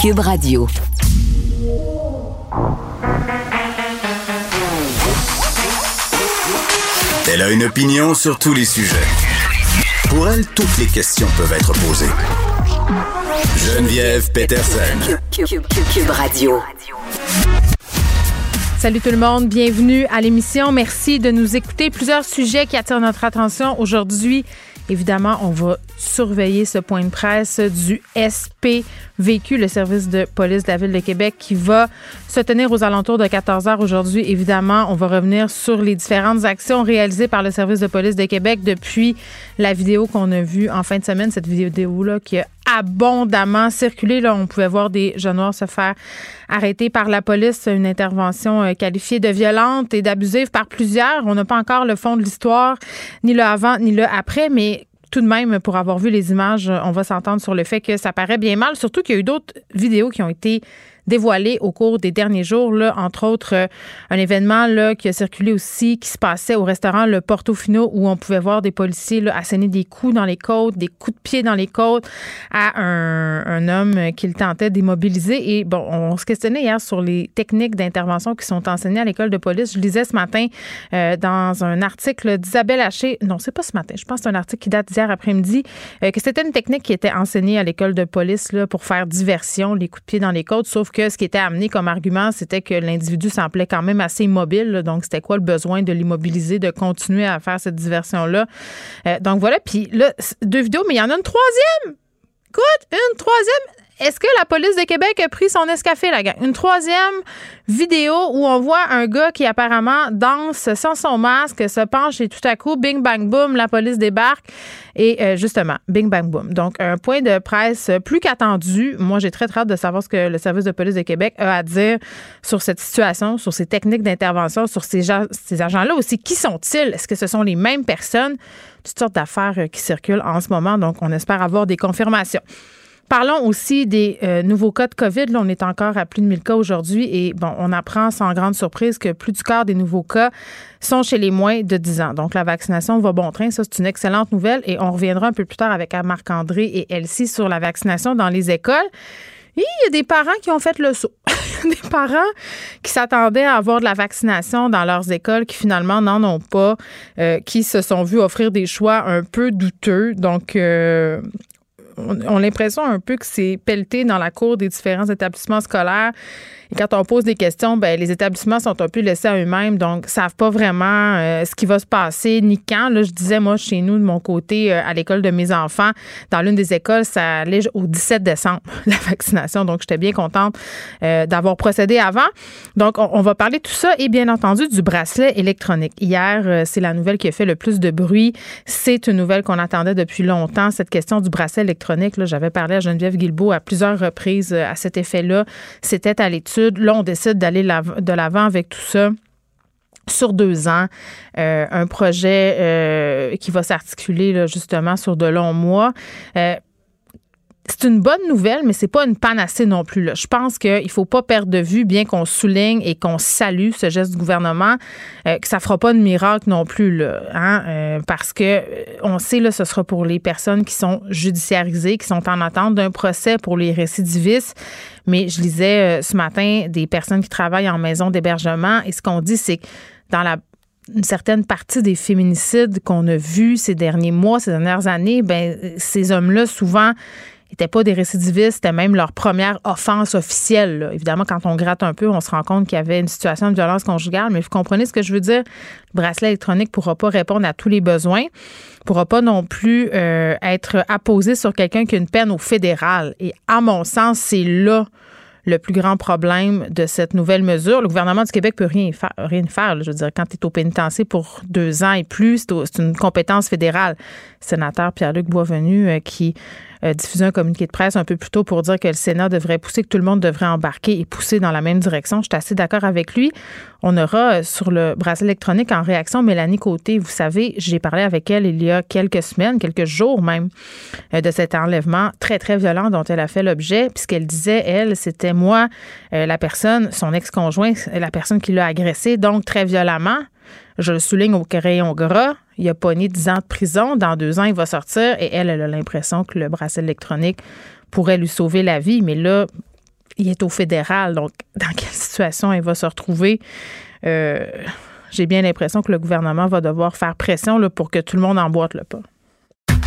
Cube Radio. Elle a une opinion sur tous les sujets. Pour elle, toutes les questions peuvent être posées. Geneviève Peterson. Cube, Radio. Salut tout le monde, bienvenue à l'émission. Merci de nous écouter. Plusieurs sujets qui attirent notre attention aujourd'hui. Évidemment, on va surveiller ce point de presse du SPVQ, le service de police de la Ville de Québec, qui va se tenir aux alentours de 14 heures aujourd'hui. Évidemment, on va revenir sur les différentes actions réalisées par le service de police de Québec depuis la vidéo qu'on a vue en fin de semaine, cette vidéo-là qui a abondamment circulé. Là, on pouvait voir des jeunes noirs se faire arrêter par la police, une intervention euh, qualifiée de violente et d'abusive par plusieurs. On n'a pas encore le fond de l'histoire, ni le avant, ni le après, mais tout de même, pour avoir vu les images, on va s'entendre sur le fait que ça paraît bien mal, surtout qu'il y a eu d'autres vidéos qui ont été dévoilé au cours des derniers jours, là, entre autres euh, un événement là, qui a circulé aussi, qui se passait au restaurant Le Portofino, où on pouvait voir des policiers là, asséner des coups dans les côtes, des coups de pied dans les côtes à un, un homme qu'il tentait d'immobiliser. Et bon, on se questionnait hier sur les techniques d'intervention qui sont enseignées à l'école de police. Je lisais ce matin euh, dans un article d'Isabelle Haché, non, c'est pas ce matin, je pense que c'est un article qui date d'hier après-midi, euh, que c'était une technique qui était enseignée à l'école de police là, pour faire diversion, les coups de pied dans les côtes, sauf que ce qui était amené comme argument, c'était que l'individu semblait quand même assez immobile. donc, c'était quoi le besoin de l'immobiliser, de continuer à faire cette diversion-là? Euh, donc, voilà. Puis là, deux vidéos, mais il y en a une troisième. Écoute, une troisième. Est-ce que la police de Québec a pris son escafé, la gang? Une troisième vidéo où on voit un gars qui apparemment danse sans son masque, se penche et tout à coup, bing, bang, boom, la police débarque. Et euh, justement, bing, bang, boom. Donc, un point de presse plus qu'attendu. Moi, j'ai très, très hâte de savoir ce que le service de police de Québec a à dire sur cette situation, sur ces techniques d'intervention, sur ces, ces agents-là aussi. Qui sont-ils? Est-ce que ce sont les mêmes personnes? Toutes sortes d'affaires euh, qui circulent en ce moment. Donc, on espère avoir des confirmations. Parlons aussi des euh, nouveaux cas de COVID. Là, on est encore à plus de 1000 cas aujourd'hui et bon, on apprend sans grande surprise que plus du quart des nouveaux cas sont chez les moins de 10 ans. Donc, la vaccination va bon train. Ça, c'est une excellente nouvelle et on reviendra un peu plus tard avec Marc-André et Elsie sur la vaccination dans les écoles. Il y a des parents qui ont fait le saut. des parents qui s'attendaient à avoir de la vaccination dans leurs écoles qui finalement n'en ont pas, euh, qui se sont vus offrir des choix un peu douteux. Donc, euh, on, a l'impression un peu que c'est pelleté dans la cour des différents établissements scolaires. Et quand on pose des questions, ben, les établissements sont un peu laissés à eux-mêmes, donc savent pas vraiment euh, ce qui va se passer ni quand. Là, je disais, moi, chez nous, de mon côté, euh, à l'école de mes enfants, dans l'une des écoles, ça allait au 17 décembre, la vaccination. Donc, j'étais bien contente euh, d'avoir procédé avant. Donc, on, va parler de tout ça et bien entendu du bracelet électronique. Hier, c'est la nouvelle qui a fait le plus de bruit. C'est une nouvelle qu'on attendait depuis longtemps, cette question du bracelet électronique. J'avais parlé à Geneviève Guilbeault à plusieurs reprises à cet effet-là. C'était à l'étude Là, on décide d'aller de l'avant avec tout ça sur deux ans, euh, un projet euh, qui va s'articuler justement sur de longs mois. Euh, c'est une bonne nouvelle, mais c'est pas une panacée non plus. Je pense qu'il faut pas perdre de vue, bien qu'on souligne et qu'on salue ce geste du gouvernement, euh, que ça fera pas de miracle non plus, là, hein, euh, parce que euh, on sait là, ce sera pour les personnes qui sont judiciarisées, qui sont en attente d'un procès pour les récidivistes. Mais je lisais ce matin des personnes qui travaillent en maison d'hébergement et ce qu'on dit, c'est que dans la une certaine partie des féminicides qu'on a vus ces derniers mois, ces dernières années, ben ces hommes-là souvent n'étaient pas des récidivistes, c'était même leur première offense officielle. Évidemment, quand on gratte un peu, on se rend compte qu'il y avait une situation de violence conjugale, mais vous comprenez ce que je veux dire? Le bracelet électronique ne pourra pas répondre à tous les besoins, ne pourra pas non plus euh, être apposé sur quelqu'un qui a une peine au fédéral. Et à mon sens, c'est là le plus grand problème de cette nouvelle mesure. Le gouvernement du Québec peut rien faire. Rien faire Je veux dire, quand tu es au pénitencier pour deux ans et plus, c'est une compétence fédérale. Sénateur Pierre-Luc Boisvenu euh, qui euh, diffusé un communiqué de presse un peu plus tôt pour dire que le Sénat devrait pousser, que tout le monde devrait embarquer et pousser dans la même direction. Je suis assez d'accord avec lui. On aura euh, sur le bracelet électronique en réaction Mélanie Côté. Vous savez, j'ai parlé avec elle il y a quelques semaines, quelques jours même, euh, de cet enlèvement très, très violent dont elle a fait l'objet. Puisqu'elle disait, elle, c'était moi, la personne, son ex-conjoint, la personne qui l'a agressé, donc très violemment. Je le souligne au crayon gras. Il a pogné 10 ans de prison. Dans deux ans, il va sortir. Et elle, elle a l'impression que le bracelet électronique pourrait lui sauver la vie. Mais là, il est au fédéral. Donc, dans quelle situation il va se retrouver? Euh, j'ai bien l'impression que le gouvernement va devoir faire pression pour que tout le monde emboîte le pas.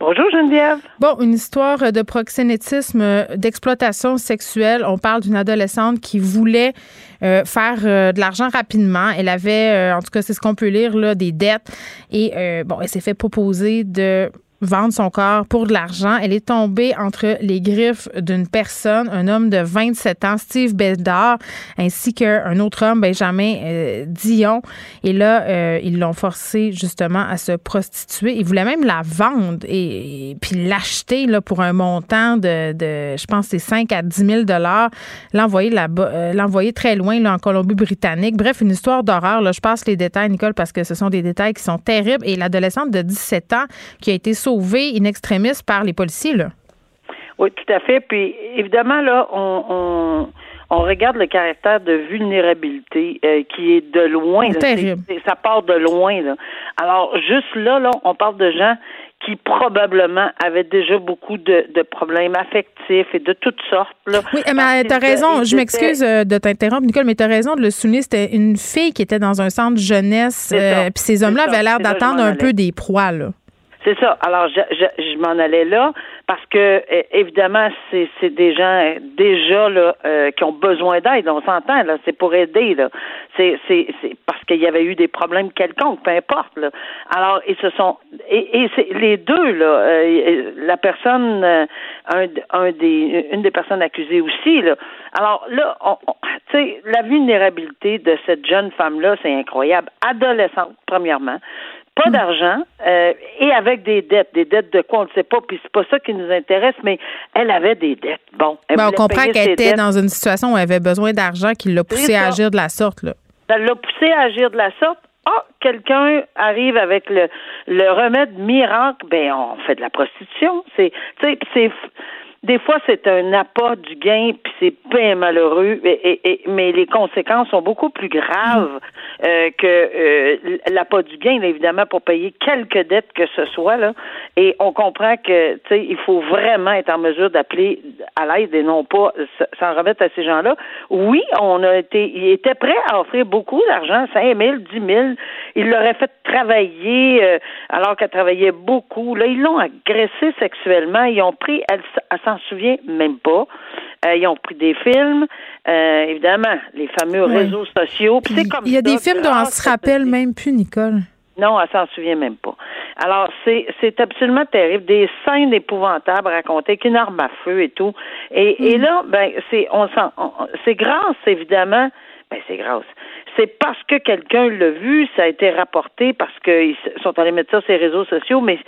Bonjour Geneviève. Bon, une histoire de proxénétisme, d'exploitation sexuelle. On parle d'une adolescente qui voulait euh, faire euh, de l'argent rapidement. Elle avait, euh, en tout cas, c'est ce qu'on peut lire, là, des dettes. Et euh, bon, elle s'est fait proposer de vendre son corps pour de l'argent. Elle est tombée entre les griffes d'une personne, un homme de 27 ans, Steve Bedard, ainsi qu'un autre homme, Benjamin euh, Dion. Et là, euh, ils l'ont forcé justement à se prostituer. Ils voulaient même la vendre et, puis l'acheter là, pour un montant de, je pense, c'est 5 à 10 000 L'envoyer euh, l'envoyer très loin là, en Colombie-Britannique. Bref, une histoire d'horreur. Là. Je passe les détails, Nicole, parce que ce sont des détails qui sont terribles. Et l'adolescente de 17 ans qui a été sauvée in extremis par les policiers, là. Oui, tout à fait. Puis évidemment, là, on, on, on regarde le caractère de vulnérabilité euh, qui est de loin. là. Terrible. Ça part de loin. Là. Alors, juste là, là, on parle de gens qui probablement avaient déjà beaucoup de, de problèmes affectifs et de toutes sortes. Là, Oui, mais Parce t'as qu'ils- raison. Je m'excuse euh, de t'interrompre, Nicole, mais t'as raison de le souligner. C'était une fille qui était dans un centre jeunesse. Euh, Puis ces hommes-là avaient l'air d'attendre un peu des proies, là. C'est ça. Alors, je, je, je m'en allais là parce que évidemment, c'est c'est des gens déjà là euh, qui ont besoin d'aide. On s'entend là, c'est pour aider là. C'est c'est c'est parce qu'il y avait eu des problèmes quelconques, peu importe là. Alors, ils se sont et, et c'est les deux là. euh, la personne, euh, un, un des une des personnes accusées aussi là. Alors là, on, on- tu sais, la vulnérabilité de cette jeune femme là, c'est incroyable. Adolescente premièrement pas d'argent euh, et avec des dettes. Des dettes de quoi, on ne sait pas, puis c'est pas ça qui nous intéresse, mais elle avait des dettes. Bon, elle Ben, on comprend qu'elle était dettes. dans une situation où elle avait besoin d'argent qui l'a poussée à agir de la sorte, là. Ça l'a poussé à agir de la sorte. Ah, quelqu'un arrive avec le, le remède miracle, ben on fait de la prostitution. C'est, tu sais, c'est des fois c'est un appât du gain, puis c'est bien malheureux, et, et- mais les conséquences sont beaucoup plus graves euh, que euh, l'appât du gain, évidemment, pour payer quelques dettes que ce soit là. Et on comprend que, tu sais, il faut vraiment être en mesure d'appeler à l'aide et non pas s'en remettre à ces gens-là. Oui, on a été, il était prêt à offrir beaucoup d'argent, 5 000, 10 000. Il l'aurait fait travailler euh, alors qu'elle travaillait beaucoup. Là, ils l'ont agressée sexuellement. Ils ont pris, s- elle s'en souvient même pas. Euh, ils ont pris des films, euh, évidemment, les fameux Oui. réseaux sociaux. Puis Puis c'est comme il y a ça, des films dont on se rappelle même plus, Nicole. Non, elle s'en souvient même pas. Alors, c'est, c'est absolument terrible. Des scènes épouvantables racontées avec une arme à feu et tout. Et, et là, ben, c'est, on s'en, on- c'est grâce, évidemment, ben, c'est grâce. C'est parce que quelqu'un l'a vu, ça a été rapporté, parce qu'ils sont allés mettre ça sur les réseaux sociaux, mais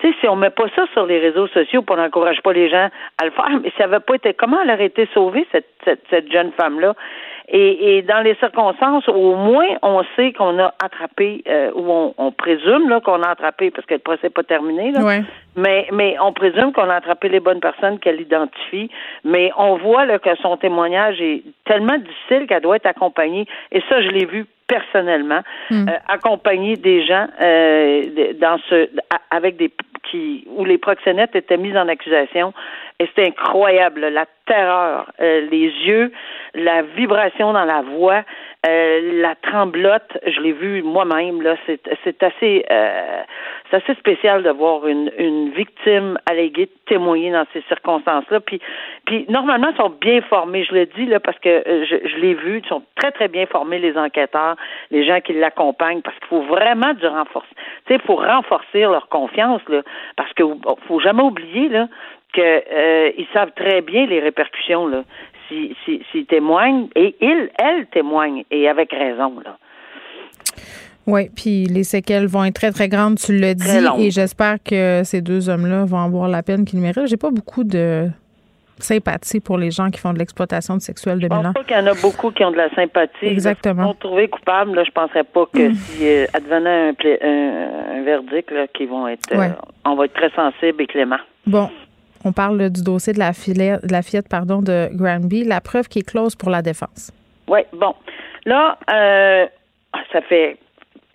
tu sais, si on met pas ça sur les réseaux sociaux, on n'encourage pas les gens à le faire, mais ça avait pas été comment elle aurait été sauvée cette cette, cette jeune femme là. Et, et dans les circonstances, au moins on sait qu'on a attrapé euh, ou on, on présume là qu'on a attrapé parce que le procès n'est pas terminé là. Ouais. Mais mais on présume qu'on a attrapé les bonnes personnes qu'elle identifie. Mais on voit là que son témoignage est tellement difficile qu'elle doit être accompagnée. Et ça, je l'ai vu personnellement, euh, accompagner des gens euh, dans ce avec des qui où les proxénètes étaient mis en accusation et c'était incroyable la terreur, euh, les yeux, la vibration dans la voix, euh, la tremblote, je l'ai vu moi-même là, c'est c'est assez euh, c'est assez spécial de voir une une victime alléguée témoigner dans ces circonstances-là. Puis puis normalement ils sont bien formés, je le dis là parce que euh, je, je l'ai vu, ils sont très très bien formés les enquêteurs, les gens qui l'accompagnent parce qu'il faut vraiment du renforcer. Tu sais, il faut renforcer leur confiance là parce que faut jamais oublier là que euh, ils savent très bien les répercussions là s'ils si, s'ils témoignent et ils elles témoignent et avec raison là. Oui, puis les séquelles vont être très, très grandes, tu dit, longues. et j'espère que ces deux hommes-là vont avoir la peine qu'ils méritent. J'ai pas beaucoup de sympathie pour les gens qui font de l'exploitation sexuelle de Je pense mineurs. pas qu'il y en a beaucoup qui ont de la sympathie. Exactement. Ils sont trouvés coupables. Là, je penserais pas que Mm. si euh, advenait un, un, un verdict, là, qu'ils vont être, euh, on va être très sensible et clément. Bon, on parle du dossier de la, fillette, pardon, de Granby, la preuve qui est close pour la défense. Oui, bon. Là, euh, ça fait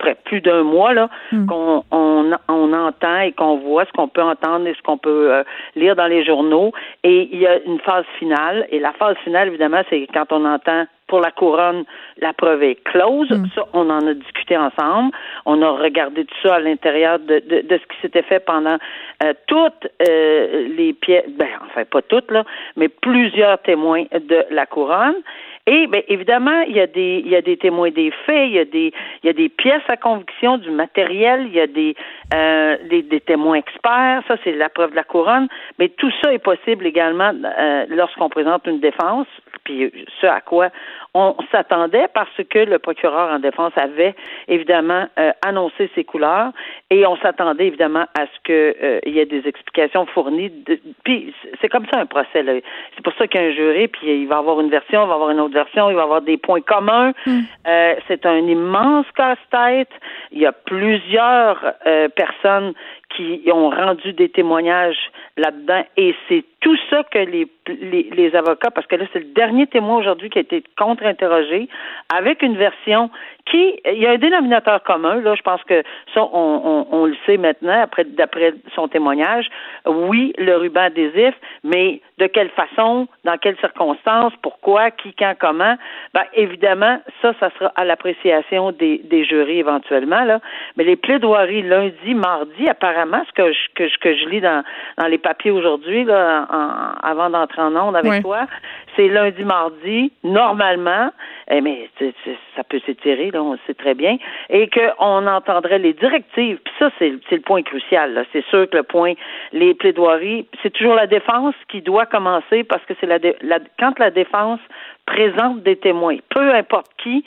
près plus d'un mois là Hmm. qu'on on, on entend et qu'on voit ce qu'on peut entendre et ce qu'on peut euh, lire dans les journaux. Et il y a une phase finale. Et la phase finale, évidemment, c'est quand on entend pour la couronne, la preuve est close. Hmm. Ça, on en a discuté ensemble. On a regardé tout ça à l'intérieur de, de, de ce qui s'était fait pendant euh, toutes euh, les pièces, ben, enfin pas toutes, là, mais plusieurs témoins de la couronne. Et bien évidemment, il y a des il y a des témoins des faits, il y a des il y a des pièces à conviction, du matériel, il y a des euh, des, des témoins experts, ça c'est la preuve de la couronne, mais tout ça est possible également euh, lorsqu'on présente une défense, puis ce à quoi on s'attendait parce que le procureur en défense avait évidemment euh, annoncé ses couleurs et on s'attendait évidemment à ce que euh, y ait des explications fournies. De, puis c'est comme ça un procès. là. C'est pour ça qu'il y a un jury, puis il va avoir une version, il va avoir une autre version, il va avoir des points communs. Euh, c'est un immense casse-tête. Il y a plusieurs euh, personnes qui ont rendu des témoignages là-dedans et c'est tout ça que les, les, les avocats, parce que là, c'est le dernier témoin aujourd'hui qui a été contre-interrogé avec une version qui, il y a un dénominateur commun, là, je pense que ça, on, on, on le sait maintenant, après, d'après son témoignage. Oui, le ruban adhésif, mais de quelle façon, dans quelles circonstances, pourquoi, qui, quand, comment, ben, évidemment, ça, ça sera à l'appréciation des, des jurys éventuellement, là. Mais les plaidoiries lundi, mardi, apparemment, ce que je, que je, que je lis dans, dans les papiers aujourd'hui, là, en, avant d'entrer en onde avec toi, c'est lundi, mardi, normalement, eh, mais ça peut s'étirer, là, on le sait très bien, et qu'on entendrait les directives. Puis ça, c'est c'est le point crucial. là. C'est sûr que le point, les plaidoiries, c'est toujours la défense qui doit commencer parce que c'est la, la quand la défense présente des témoins, peu importe qui,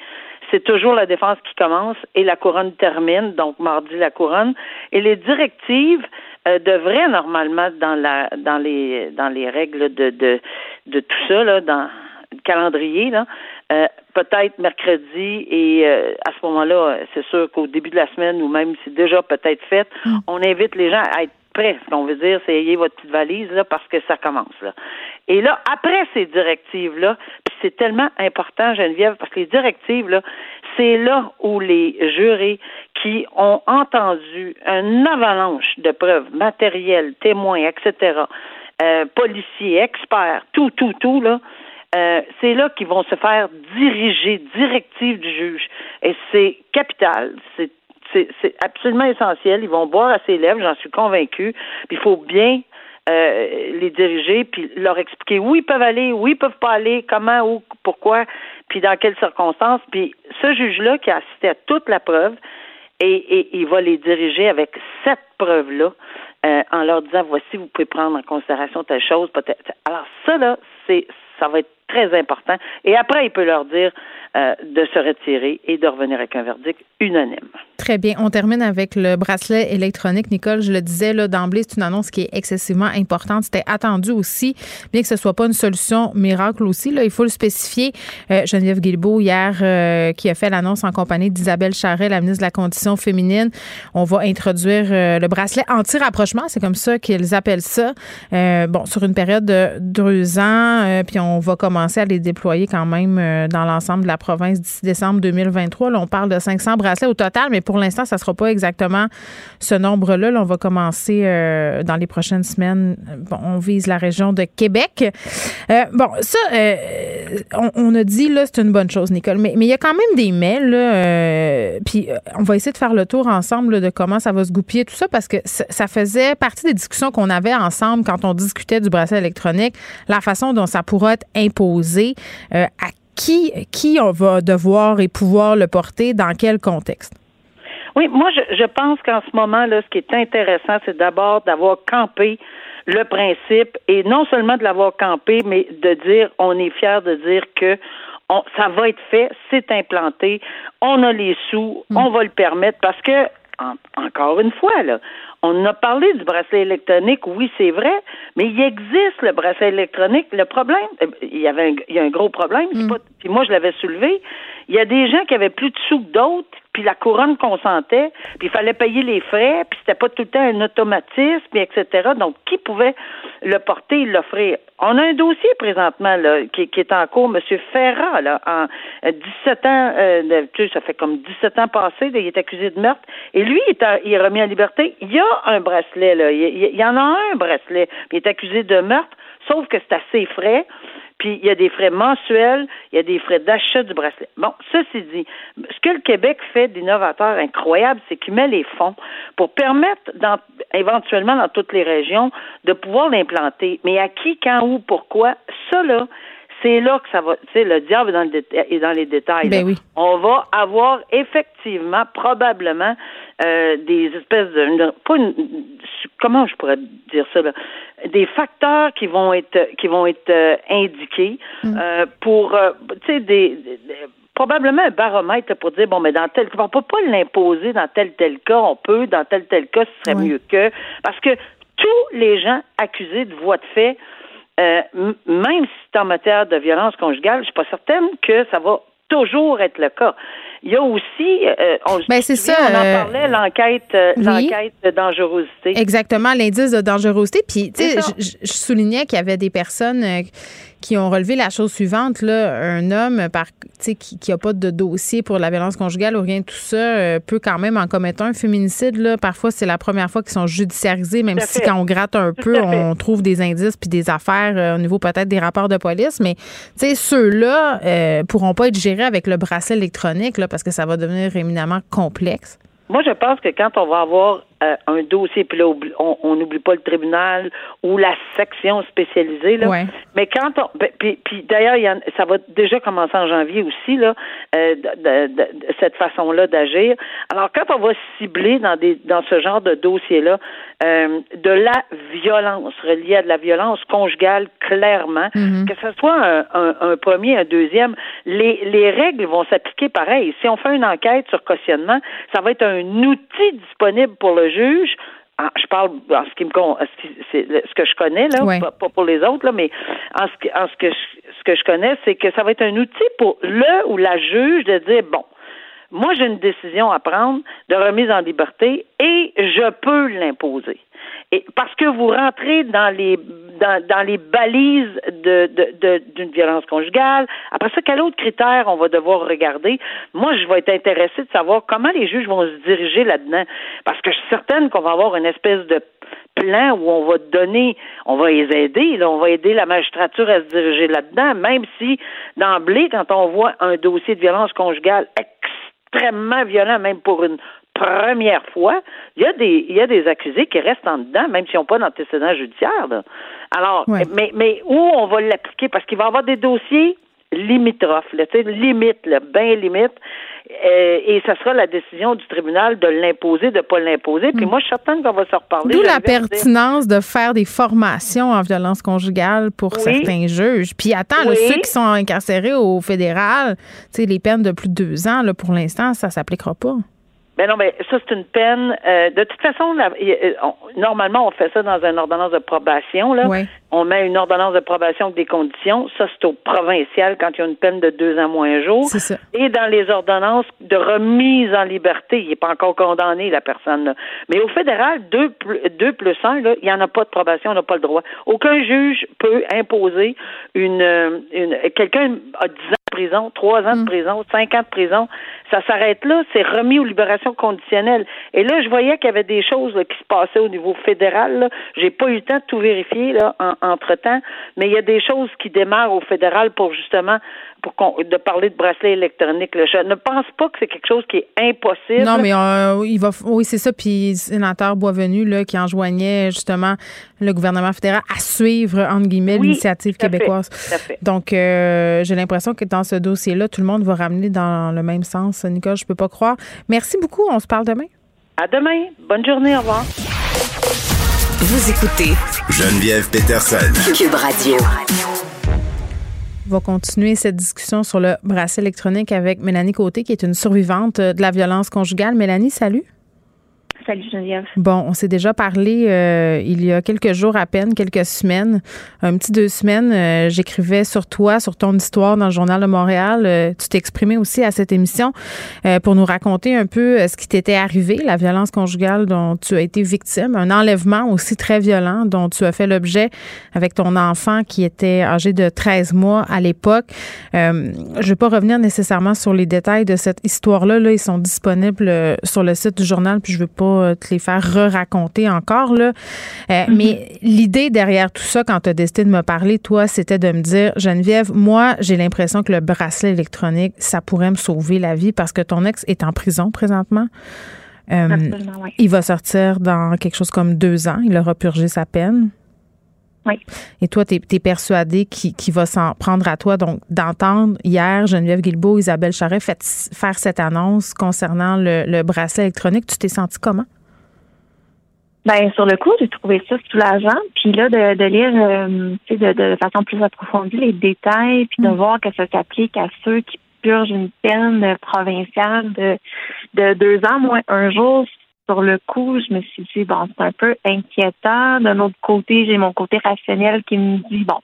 c'est toujours la défense qui commence et la couronne termine, donc mardi la couronne. Et les directives euh, devraient normalement dans la dans les dans les règles de de, de tout ça là, dans le calendrier là, euh, peut-être mercredi et euh, à ce moment-là, c'est sûr qu'au début de la semaine ou même si c'est déjà peut-être fait, on invite les gens à être prêts. Ce qu'on veut dire, c'est ayez votre petite valise là parce que ça commence là. Et là, après ces directives là, c'est tellement important, Geneviève, parce que les directives là, c'est là où les jurés qui ont entendu une avalanche de preuves matérielles, témoins, etc., euh, policiers, experts, tout, tout, tout, là, euh, c'est là qu'ils vont se faire diriger, directive du juge. Et c'est capital. C'est c'est absolument essentiel. Ils vont boire à ses lèvres, j'en suis convaincue. Il faut bien euh, les diriger, puis leur expliquer où ils peuvent aller, où ils peuvent pas aller, comment, où, pourquoi, puis dans quelles circonstances. Puis ce juge-là qui a assisté à toute la preuve, et, et il va les diriger avec cette preuve-là, euh, en leur disant voici, vous pouvez prendre en considération telle chose, peut-être. Alors ça là, c'est ça va être très important. Et après, il peut leur dire euh, de se retirer et de revenir avec un verdict unanime. Très bien. On termine avec le bracelet électronique. Nicole, je le disais là d'emblée, c'est une annonce qui est excessivement importante. C'était attendu aussi, bien que ce soit pas une solution miracle aussi. Là, il faut le spécifier. Euh, Geneviève Guilbeault, hier, euh, qui a fait l'annonce en compagnie d'Isabelle Charret, la ministre de la Condition féminine. On va introduire euh, le bracelet anti-rapprochement. C'est comme ça qu'ils appellent ça. Euh, bon, sur une période de deux ans, euh, puis on va commencer à les déployer quand même euh, dans l'ensemble de la province d'ici décembre 2023. Là, on parle de 500 bracelets au total, mais pour l'instant, ça ne sera pas exactement ce nombre-là. Là, on va commencer euh, dans les prochaines semaines. On vise la région de Québec. Euh, bon, ça, on, a dit, là, c'est une bonne chose, Nicole, mais, il y a quand même des mails, puis on va essayer de faire le tour ensemble de comment ça va se goupiller, tout ça, parce que ça, ça faisait partie des discussions qu'on avait ensemble quand on discutait du bracelet électronique, la façon dont ça pourra être imposé, euh, à qui, qui on va devoir et pouvoir le porter, dans quel contexte? Oui, moi, je, je pense qu'en ce moment, là, ce qui est intéressant, c'est d'abord d'avoir campé le principe et non seulement de l'avoir campé, mais de dire, on est fier de dire que on, ça va être fait, c'est implanté, on a les sous, mm. on va le permettre parce que en, encore une fois, là, On a parlé du bracelet électronique, oui, c'est vrai, mais il existe le bracelet électronique. Le problème, euh, il y avait un, il y a un gros problème, Mm. pas, puis moi je l'avais soulevé. Il y a des gens qui avaient plus de sous que d'autres, puis la couronne consentait, puis il fallait payer les frais, puis c'était pas tout le temps un automatisme, puis etc. Donc, qui pouvait le porter et l'offrir? On a un dossier présentement là, qui, est en cours, M. Ferrat, là, en euh, 17 ans, euh, tu sais, ça fait comme 17 ans passés, là, il est accusé de meurtre, et lui, il est, remis en liberté. Il y a un bracelet, là, il, il y en a un bracelet, il est accusé de meurtre, sauf que c'est assez frais. Puis il y a des frais mensuels, il y a des frais d'achat du bracelet. Bon, ceci dit, ce que le Québec fait d'innovateur incroyable, c'est qu'il met les fonds pour permettre, dans, éventuellement dans toutes les régions, de pouvoir l'implanter. Mais à qui, quand, où, pourquoi, ça là, c'est là que ça va. Tu sais, le diable est dans, le déta- est dans les détails. Ben oui. On va avoir effectivement, probablement, euh, des espèces de, pas une- comment je pourrais dire ça là, des facteurs qui vont être qui vont être euh, indiqués euh, pour, tu sais, des, probablement un baromètre pour dire bon mais dans tel on peut pas l'imposer dans tel tel cas on peut dans tel tel cas ce serait mieux que parce que tous les gens accusés de voies de fait euh, même si c'est en matière de violence conjugale, je suis pas certaine que ça va toujours être le cas. Il y a aussi, euh, on, Ben, c'est ça, on en euh, parlait, l'enquête, euh, oui. l'enquête de dangerosité. Exactement, l'indice de dangerosité. Puis, tu sais, je, soulignais qu'il y avait des personnes qui ont relevé la chose suivante. Là, un homme par, qui n'a pas de dossier pour la violence conjugale ou rien de tout ça euh, peut quand même en commettre un. Féminicide, là, parfois, c'est la première fois qu'ils sont judiciarisés, même si fait. quand on gratte un Tout peu, fait. on trouve des indices puis des affaires euh, au niveau peut-être des rapports de police. Mais, ceux-là euh, pourront pas être gérés avec le bracelet électronique là, parce que ça va devenir éminemment complexe. Moi, je pense que quand on va avoir euh, un dossier, puis là, on n'oublie pas le tribunal ou la section spécialisée, là. Ouais. Mais quand on, ben, puis, puis d'ailleurs, ça va déjà commencer en janvier aussi, là, euh, de, de- de- de cette façon-là d'agir. Alors, quand on va cibler dans des, dans ce genre de dossier-là, euh, de la violence reliée à de la violence conjugale, clairement, que ce soit un, un- un premier, un deuxième, les, les règles vont s'appliquer pareil. Si on fait une enquête sur cautionnement, ça va être un outil disponible pour le juge. Ah, je parle en ce qui me con- ce, c'est que je connais là, Ouais. pas, pas pour les autres là, mais en ce, en ce que je, ce que je connais, c'est que ça va être un outil pour le ou la juge de dire bon, moi j'ai une décision à prendre de remise en liberté et je peux l'imposer. Et parce que vous rentrez dans les dans, dans les balises de de- d'une violence conjugale. Après ça, quel autre critère on va devoir regarder? Moi, je vais être intéressée de savoir comment les juges vont se diriger là-dedans, parce que je suis certaine qu'on va avoir une espèce de plan où on va donner, on va les aider, là, on va aider la magistrature à se diriger là-dedans, même si d'emblée, quand on voit un dossier de violence conjugale extrêmement violent, même pour une première fois, il y a des il y a des accusés qui restent en dedans, même s'ils n'ont pas d'antécédent judiciaire. là. Alors, Ouais. mais, mais où on va l'appliquer? Parce qu'il va y avoir des dossiers là, sais, limite, là, bien limite. Euh, et ça sera la décision du tribunal de l'imposer, de ne pas l'imposer. Puis moi, je suis certaine qu'on va se reparler. D'où la pertinence de faire des formations en violence conjugale pour Oui. certains juges. Puis attends, là, ceux qui sont incarcérés au fédéral, les peines de plus de deux ans, là, pour l'instant, ça s'appliquera pas. Ben non, ben ça c'est une peine. Euh, de toute façon, la- euh, on- normalement on fait ça dans une ordonnance de probation. Là, on met une ordonnance de probation avec des conditions. Ça c'est au provincial quand il y a une peine de deux ans moins un jour. C'est ça. Et dans les ordonnances de remise en liberté, il n'est pas encore condamné la personne. Là. Mais au fédéral, deux plus, deux plus un, là, il n'y en a pas de probation, on n'a pas le droit. Aucun juge peut imposer une, une quelqu'un a 10 ans de prison, 3 ans de prison, 5 ans de prison. Ça s'arrête là, c'est remis aux libérations conditionnelles. Et là, je voyais qu'il y avait des choses là, qui se passaient au niveau fédéral. J'ai pas eu le temps de tout vérifier là, en, entre-temps, mais il y a des choses qui démarrent au fédéral pour justement pour qu'on, de parler de bracelet électronique. là. Je ne pense pas que c'est quelque chose qui est impossible. Non, mais euh, il va, oui, c'est ça. Puis, le sénateur Boisvenu, là, qui enjoignait justement le gouvernement fédéral à suivre, entre guillemets, Oui, l'initiative québécoise. fait. Donc, euh, j'ai l'impression que dans ce dossier-là, tout le monde va ramener dans le même sens. Nicole, je peux pas croire. Merci beaucoup. On se parle demain. À demain. Bonne journée. Au revoir. Vous écoutez Geneviève Peterson. Cube Radio. On va continuer cette discussion sur le bracelet électronique avec Mélanie Côté, qui est une survivante de la violence conjugale. Mélanie, salut. Salut Geneviève. Bon, on s'est déjà parlé euh, il y a quelques jours à peine, quelques semaines, un petit deux semaines. Euh, j'écrivais sur toi, sur ton histoire dans le Journal de Montréal. Euh, tu t'exprimais aussi à cette émission pour nous raconter un peu ce qui t'était arrivé, la violence conjugale dont tu as été victime, un enlèvement aussi très violent dont tu as fait l'objet avec ton enfant qui était âgé de 13 mois à l'époque. je ne vais pas revenir nécessairement sur les détails de cette histoire-là. Là, ils sont disponibles sur le site du journal, puis je veux pas euh, te les faire re-raconter encore. Là. Euh, mhm. Mais l'idée derrière tout ça, quand tu as décidé de me parler, toi, c'était de me dire, Geneviève, moi, j'ai l'impression que le bracelet électronique, ça pourrait me sauver la vie parce que ton ex est en prison présentement. Euh, il va sortir dans quelque chose comme deux ans. Il aura purgé sa peine. Oui. Et toi, tu es, persuadé qu'il va s'en prendre à toi. Donc, d'entendre hier Geneviève Guilbeault, Isabelle Charret faire cette annonce concernant le, bracelet électronique, tu t'es senti comment? Ben sur le coup, j'ai trouvé ça soulageant. Puis là, de, lire euh, de, de, façon plus approfondie les détails, puis de mm. voir que ça s'applique à ceux qui purgent une peine provinciale de, de deux ans moins un jour, sur le coup, je me suis dit, bon, c'est un peu inquiétant. D'un autre côté, j'ai mon côté rationnel qui me dit, bon,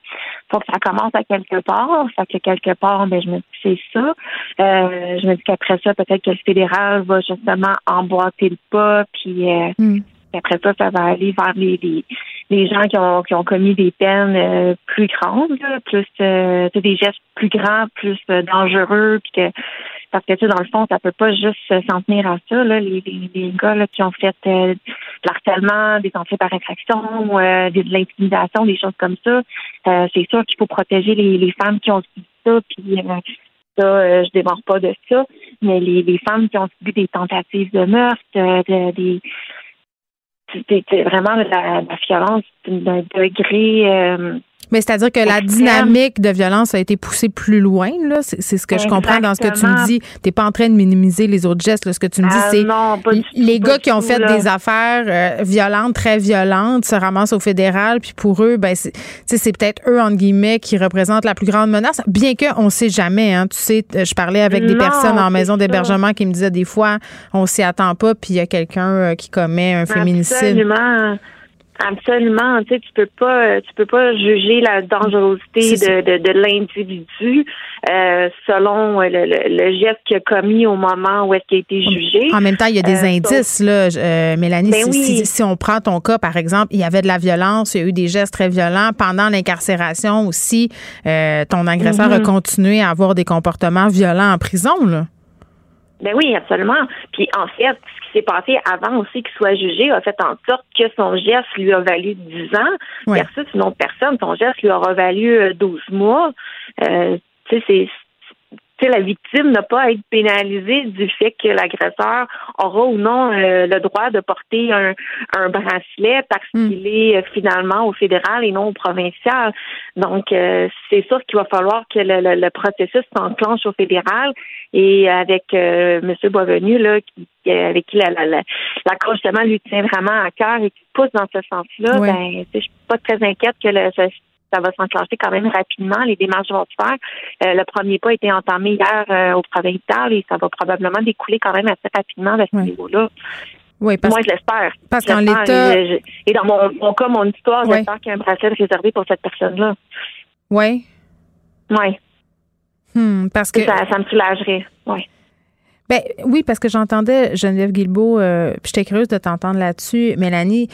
faut que ça commence à quelque part. Fait que quelque part, ben, je me dis, c'est ça. Euh, je me dis qu'après ça, peut-être que le fédéral va justement emboîter le pas, puis euh, hmm. après ça, ça va aller vers les, les, gens qui ont, qui ont commis des peines euh, plus grandes, plus des gestes plus grands, plus dangereux, puis que parce que, tu dans le fond, ça peut pas juste s'en tenir à ça. Là. Les, les, gars là, qui ont fait euh, de l'harcèlement, des entrées par effraction, euh, de, l'intimidation, des choses comme ça, euh, c'est sûr qu'il faut protéger les, les femmes qui ont subi ça. Puis ça, je démarre pas de ça. Mais les, les femmes qui ont subi des tentatives de meurtre, de, des c'est vraiment de la violence d'un degré mais c'est-à-dire que la dynamique de violence a été poussée plus loin, là. C'est ce que je comprends dans ce que tu me dis. Tu n'es pas en train de minimiser les autres gestes. Ce que tu me dis, ah c'est les gars qui ont fait des affaires euh, violentes, très violentes, se ramassent au fédéral, puis pour eux, ben, c'est peut-être eux, entre guillemets, qui représentent la plus grande menace. Bien qu'on ne sait jamais, hein. Tu sais, je parlais avec des personnes en maison d'hébergement qui me disaient des fois, on s'y attend pas, puis il y a quelqu'un euh, qui commet un féminicide. Absolument. Tu sais, tu peux pas, tu peux pas juger la dangerosité de, de, de l'individu euh, selon le, le, geste qu'il a commis au moment où est-ce qu'il a été jugé. En même temps, il y a des euh, indices là, euh, Mélanie. Ben si, si, on prend ton cas, par exemple, il y avait de la violence, il y a eu des gestes très violents pendant l'incarcération aussi. ton agresseur a mm-hmm. continué à avoir des comportements violents en prison, là. Ben oui, absolument. Puis en fait, ce qui s'est passé avant aussi qu'il soit jugé a fait en sorte que son geste lui a valu 10 ans versus une autre personne. Son geste lui aura valu 12 euh, mois. Euh, tu la victime n'a pas à être pénalisée du fait que l'agresseur aura ou non euh, le droit de porter un, un bracelet parce hmm. qu'il est euh, finalement au fédéral et non au provincial. Donc, euh, c'est sûr qu'il va falloir que le, le, processus s'enclenche au fédéral et avec M. Boisvenu, là, qui, avec qui la, la, la, la cause justement lui tient vraiment à cœur et qui pousse dans ce sens-là, ben, je suis pas très inquiète que le, ça va s'enclencher quand même rapidement. Les démarches vont se faire. Euh, le premier pas a été entamé hier euh, au provincial et ça va probablement découler quand même assez rapidement à ce niveau-là. Oui, parce, Moi, je l'espère. Parce qu'en l'état. Et, dans mon, cas, mon histoire, j'espère qu'il y a un bracelet réservé pour cette personne-là. Oui. Oui. Hmm, parce que. Ça, ça me soulagerait. Oui. Ben, oui, parce que j'entendais Geneviève Guilbeault, euh, j'étais curieuse de t'entendre là-dessus. Mélanie,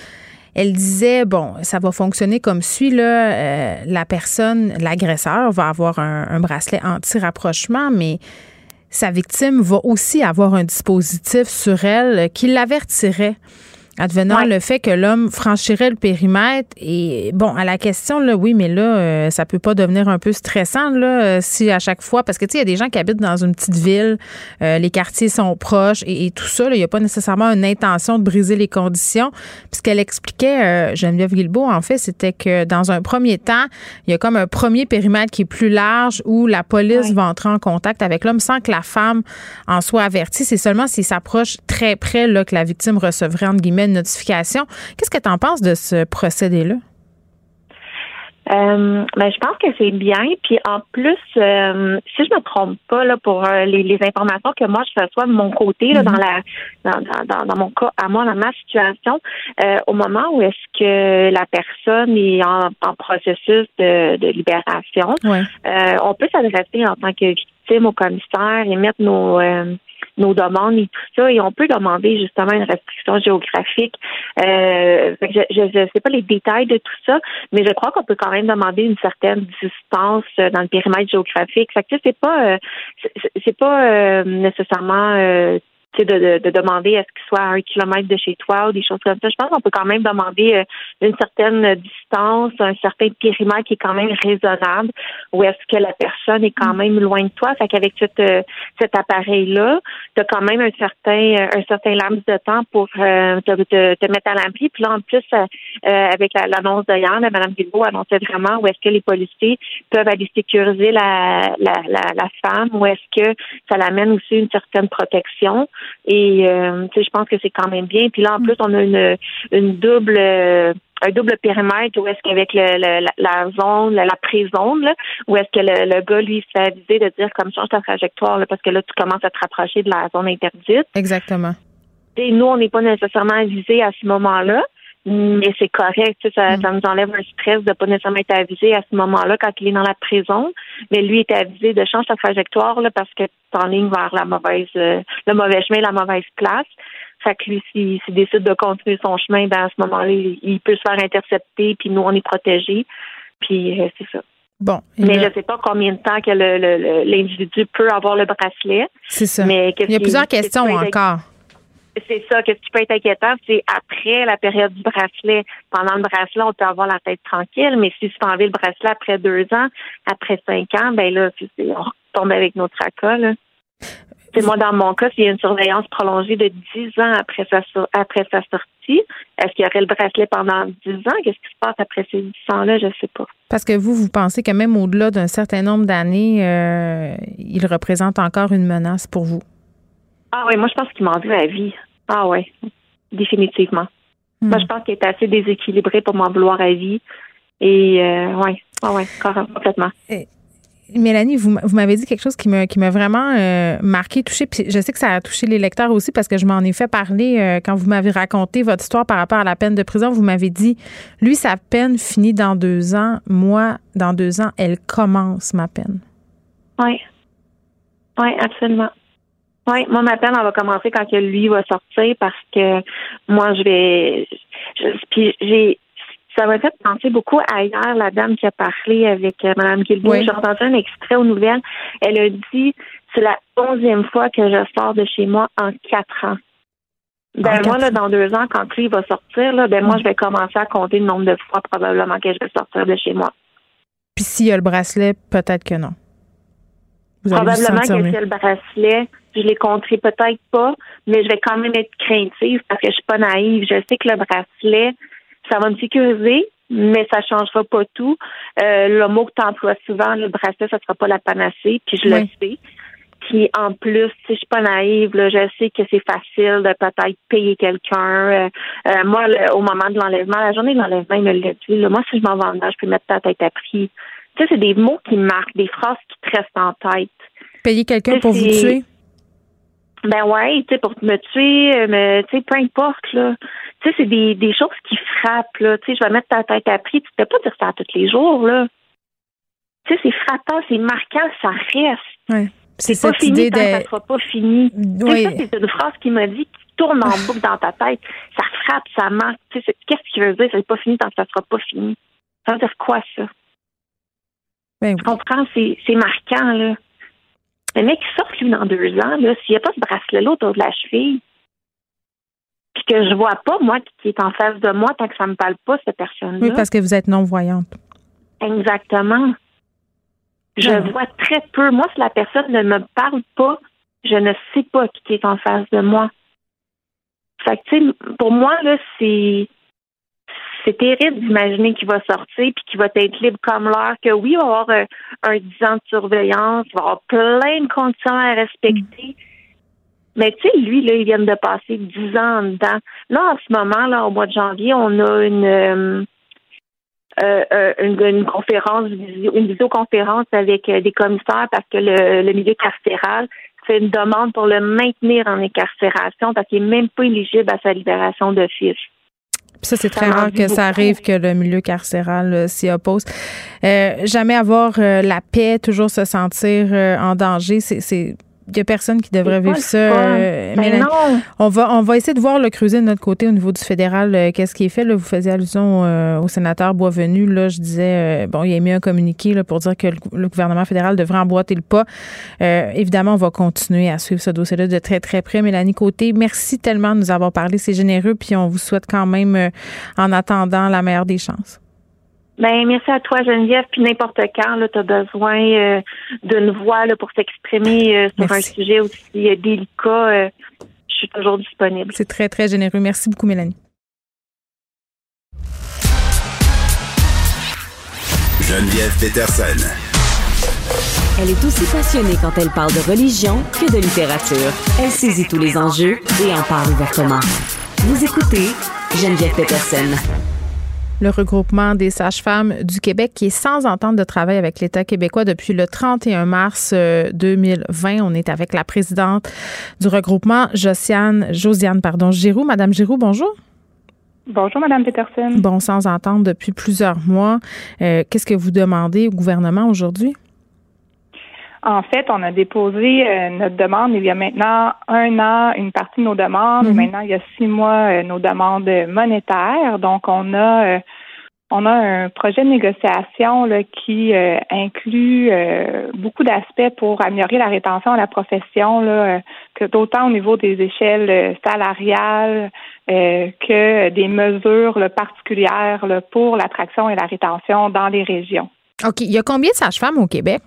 elle disait, bon, ça va fonctionner comme suit, là, euh, la personne, l'agresseur va avoir un bracelet anti-rapprochement, mais sa victime va aussi avoir un dispositif sur elle qui l'avertirait advenant le fait que l'homme franchirait le périmètre. Et bon, à la question, là, oui, mais là, euh, ça peut pas devenir un peu stressant, là, euh, si à chaque fois, parce que, tu sais, il y a des gens qui habitent dans une petite ville, euh, les quartiers sont proches et, tout ça, il n'y a pas nécessairement une intention de briser les conditions. Puis ce qu'elle expliquait, Geneviève Guilbeault, en fait, c'était que dans un premier temps, il y a comme un premier périmètre qui est plus large où la police va entrer en contact avec l'homme sans que la femme en soit avertie. C'est seulement s'il s'approche très près là, que la victime recevrait, entre guillemets, notification. Qu'est-ce que tu en penses de ce procédé-là? Euh, ben, je pense que c'est bien. Puis en plus, euh, si je me trompe pas là pour euh, les, les, informations que moi je reçois de mon côté là, dans mm-hmm. la dans, dans, dans, mon cas, à moi, dans ma situation, au moment où est-ce que la personne est en, en processus de, de libération, on peut s'adresser en tant que victime au commissaire et mettre nos nos demandes et tout ça, et on peut demander justement une restriction géographique. Euh, je ne sais pas les détails de tout ça, mais je crois qu'on peut quand même demander une certaine distance euh, dans le périmètre géographique. Fait que c'est pas euh, c'est pas nécessairement de, de, demander est-ce qu'il soit à un kilomètre de chez toi ou des choses comme ça. Je pense qu'on peut quand même demander euh, une certaine distance, un certain périmètre qui est quand même raisonnable, ou est-ce que la personne est quand même loin de toi. Fait qu'avec euh, cet appareil-là, tu as quand même un certain un certain laps de temps pour euh, te, te, mettre à l'abri. Puis là, en plus, avec l'annonce de Yann, Mme Guilbeault annonçait vraiment où est-ce que les policiers peuvent aller sécuriser la, la, la, la femme, ou est-ce que ça l'amène aussi une certaine protection. Et euh, je pense que c'est quand même bien. Puis là, en plus, on a une, une double euh, un double périmètre où est-ce qu'avec le, la, zone, la, pré-zone, là, où est-ce que le, gars, lui, se fait aviser de dire comme change ta trajectoire là, parce que là, tu commences à te rapprocher de la zone interdite. Exactement. Et nous, on n'est pas nécessairement avisés à ce moment-là mais c'est correct. Ça, mm. ça nous enlève un stress de pas nécessairement être avisé à ce moment-là quand il est dans la prison. Mais lui est avisé de changer sa trajectoire là, parce que tu en ligne vers la mauvaise, euh, le mauvais chemin, la mauvaise place. Fait que lui, s'il décide de continuer son chemin, ben à ce moment-là, il, peut se faire intercepter, puis nous, on est protégés. Puis euh, c'est ça. Bon. Mais je ne sais pas combien de temps que l'individu peut avoir le bracelet. C'est ça. Mais il y a plusieurs questions encore c'est ça. Qu'est-ce qui peut être inquiétant, c'est après la période du bracelet. Pendant le bracelet, on peut avoir la tête tranquille, mais si tu enlevé le bracelet après deux ans, après cinq ans, ben là, on tombe avec nos tracas. C'est moi, dans mon cas, s'il y a une surveillance prolongée de dix ans après sa, après sa sortie, est-ce qu'il y aurait le bracelet pendant dix ans? Qu'est-ce qui se passe après ces dix ans-là? Je ne sais pas. Parce que vous, vous pensez que même au-delà d'un certain nombre d'années, euh, il représente encore une menace pour vous? Ah oui, moi, je pense qu'il m'en veut à vie. Ah oui, définitivement. Moi, hmm. je pense qu'il est assez déséquilibré pour m'en vouloir à vie. Et euh, oui, ah ouais, complètement. Mélanie, vous, m'avez dit quelque chose qui m'a qui m'a vraiment euh, marqué, touché. Puis je sais que ça a touché les lecteurs aussi parce que je m'en ai fait parler euh, quand vous m'avez raconté votre histoire par rapport à la peine de prison. Vous m'avez dit, lui, sa peine finit dans deux ans. Moi, dans deux ans, elle commence ma peine. Oui. Oui, absolument. Oui, moi, ma peine, elle va commencer quand que lui va sortir parce que moi, je vais. puis j'ai. Ça m'a fait penser beaucoup à hier, la dame qui a parlé avec euh, Mme Guilbault. J'ai entendu un extrait aux nouvelles. Elle a dit c'est la onzième fois que je sors de chez moi en quatre ans. Ben moi, là, dans deux ans, quand lui va sortir, là, ben moi, je vais commencer à compter le nombre de fois probablement que je vais sortir de chez moi. Puis s'il y a le bracelet, peut-être que non. Probablement que s'il y a le bracelet, je les compterai peut-être pas, mais je vais quand même être craintive parce que je suis pas naïve. Je sais que le bracelet, ça va me sécuriser, mais ça changera pas tout. Euh, le mot que tu emploies souvent, le bracelet, ça sera pas la panacée, puis je le sais. Puis en plus, si je suis pas naïve, là, je sais que c'est facile de peut-être payer quelqu'un. Euh, euh, moi, au moment de l'enlèvement, la journée de l'enlèvement, il me l'a dit. moi, si je m'en vends, je peux mettre ta tête à prix. Tu sais, c'est des mots qui marquent, des phrases qui te restent en tête. Payer quelqu'un pour vous tuer? Ben ouais, tu sais, pour me tuer, euh, me, tu sais, peu importe, là. Tu sais, c'est des, des choses qui frappent, là. Tu sais, je vais mettre ta tête à prix. Tu peux pas dire ça tous les jours, là. Tu sais, c'est frappant, c'est marquant, ça reste. Ouais. C'est pas fini tant que ça sera pas fini. Oui. Ça, c'est une phrase qui m'a dit qui tourne en boucle dans ta tête. Ça frappe, ça marque. Tu sais, qu'est-ce qu'il veut dire? C'est pas fini tant que ça sera pas fini. Ça veut dire quoi, ça? Ben, tu comprends? C'est marquant, là. Le mec qui sort, lui, dans deux ans, là, s'il n'y a pas ce bracelet-là autour de la cheville, puis que je vois pas, moi, qui est en face de moi, tant que ça me parle pas, cette personne-là. Oui, parce que vous êtes non-voyante. Exactement. Je vois très peu. Moi, si la personne ne me parle pas, je ne sais pas qui est en face de moi. Fait que, tu sais, pour moi, là, c'est c'est terrible d'imaginer qu'il va sortir puis qu'il va être libre comme l'air, que oui, il va avoir un, un 10 ans de surveillance, il va avoir plein de conditions à respecter. Mais tu sais, lui, là, il vient de passer 10 ans dedans. Là, en ce moment, là, au mois de janvier, on a une euh, une, conférence, une visioconférence avec des commissaires parce que le, milieu carcéral fait une demande pour le maintenir en incarcération parce qu'il n'est même pas éligible à sa libération d'office. Ça, c'est très rare que ça arrive que le milieu carcéral s'y oppose. jamais avoir la paix, toujours se sentir en danger, c'est il n'y a personne qui devrait vivre ça. Euh, mais On va, on va essayer de voir le creuser de notre côté au niveau du fédéral. Euh, qu'est-ce qui est fait? Là, vous faisiez allusion euh, au sénateur Boisvenu. Là, je disais, bon, il a mis un communiqué là, pour dire que le, gouvernement fédéral devrait emboîter le pas. évidemment, on va continuer à suivre ce dossier-là de très, très près. Mélanie Côté, merci tellement de nous avoir parlé. C'est généreux. Puis on vous souhaite quand même, en attendant, la meilleure des chances. Ben, merci à toi, Geneviève. Puis n'importe quand, tu as besoin euh, d'une voix là, pour s'exprimer euh, sur un sujet aussi euh, délicat. je suis toujours disponible. C'est très, très généreux. Merci beaucoup, Mélanie. Geneviève Peterson. Elle est aussi passionnée quand elle parle de religion que de littérature. Elle saisit tous les enjeux et en parle ouvertement. Vous écoutez Geneviève Peterson le regroupement des sages-femmes du Québec qui est sans entente de travail avec l'État québécois depuis le 31 mars 2020. Euh, On est avec la présidente du regroupement, Josiane, Josiane pardon, Giroux. Madame Giroux, bonjour. Bonjour, Madame Peterson. Bon, sans entente depuis plusieurs mois. Euh, qu'est-ce que vous demandez au gouvernement aujourd'hui? En fait, on a déposé euh, notre demande il y a maintenant un an, une partie de nos demandes. Mhm. Maintenant, il y a six mois, euh, nos demandes monétaires. Donc, on a euh, on a un projet de négociation là, qui inclut beaucoup d'aspects pour améliorer la rétention à la profession, là, que d'autant au niveau des échelles salariales que des mesures particulières pour l'attraction et la rétention dans les régions. OK. Il y a combien de sages-femmes au Québec?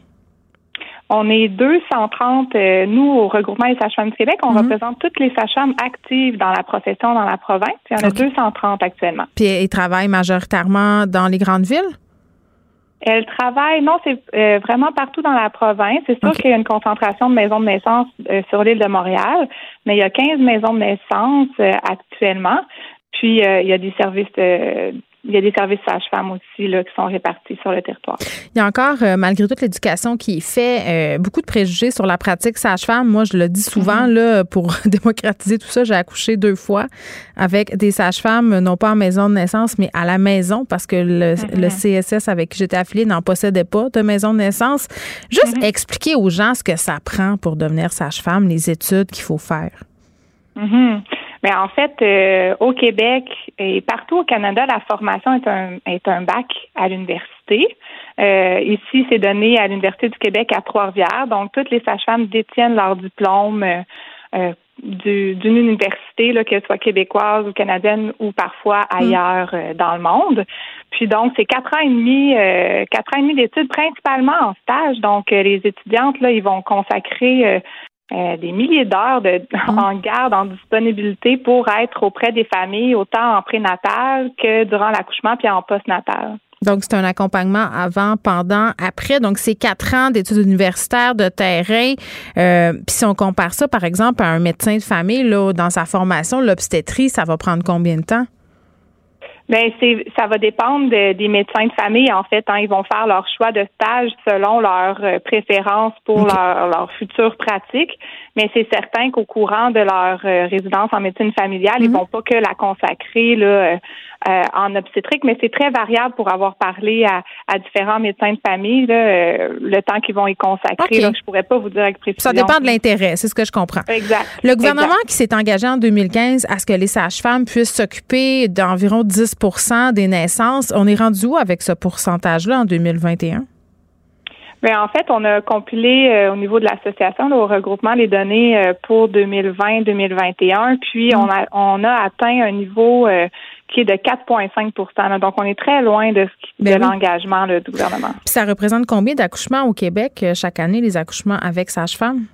On est 230, euh, nous, au regroupement des sages-femmes du Québec, on mhm. représente toutes les sages-femmes actives dans la profession dans la province. Il y en a 230 actuellement. Puis ils travaillent majoritairement dans les grandes villes? Elles travaillent, non, c'est euh, vraiment partout dans la province. C'est sûr qu'il y a une concentration de maisons de naissance euh, sur l'île de Montréal, mais il y a 15 maisons de naissance actuellement. Puis il y a des services il y a des services sages-femmes aussi là, qui sont répartis sur le territoire. Il y a encore, euh, malgré toute l'éducation qui est faite, euh, beaucoup de préjugés sur la pratique sage-femme. Moi, je le dis souvent, mm-hmm. là, pour démocratiser tout ça, j'ai accouché deux fois avec des sages-femmes, non pas en maison de naissance, mais à la maison, parce que le, mm-hmm. CSS avec qui j'étais affiliée n'en possédait pas de maison de naissance. Juste mm-hmm. expliquer aux gens ce que ça prend pour devenir sage-femme, les études qu'il faut faire. Mais en fait, euh, au Québec et partout au Canada, la formation est un, est un bac à l'université. Euh, ici, c'est donné à l'Université du Québec à Trois-Rivières. Donc, toutes les sages-femmes détiennent leur diplôme euh, d'une université, là, qu'elle soit québécoise ou canadienne ou parfois mm. ailleurs dans le monde. Puis donc, c'est quatre ans et demi, quatre ans et demi d'études principalement en stage. Donc, les étudiantes, là, ils vont consacrer euh, des milliers d'heures de, mm. en garde, en disponibilité pour être auprès des familles, autant en prénatal que durant l'accouchement puis en postnatal. Donc, c'est un accompagnement avant, pendant, après. Donc, c'est quatre ans d'études universitaires, de terrain. Euh, puis si on compare ça, par exemple, à un médecin de famille, là, dans sa formation, l'obstétrie, ça va prendre combien de temps? Ben c'est ça va dépendre des médecins de famille en fait. Hein. Ils vont faire leur choix de stage selon leurs euh, préférences pour leur, leur future pratique. Mais c'est certain qu'au courant de leur euh, résidence en médecine familiale, ils mhm. vont pas que la consacrer là, euh, en obstétrique, mais c'est très variable pour avoir parlé à, à différents médecins de famille là, le temps qu'ils vont y consacrer. Là, je pourrais pas vous dire avec précision. Ça dépend de l'intérêt, c'est ce que je comprends. Exact. Le gouvernement qui s'est engagé en 2015 à ce que les sages-femmes puissent s'occuper d'environ 10% des naissances. On est rendu où avec ce pourcentage-là en 2021? Bien, en fait, on a compilé euh, au niveau de l'association, au regroupement, les données euh, pour 2020-2021, puis on, a, on a atteint un niveau euh, qui est de 4,5 Donc, on est très loin de, ben l'engagement du gouvernement. Puis ça représente combien d'accouchements au Québec chaque année, les accouchements avec sage-femme?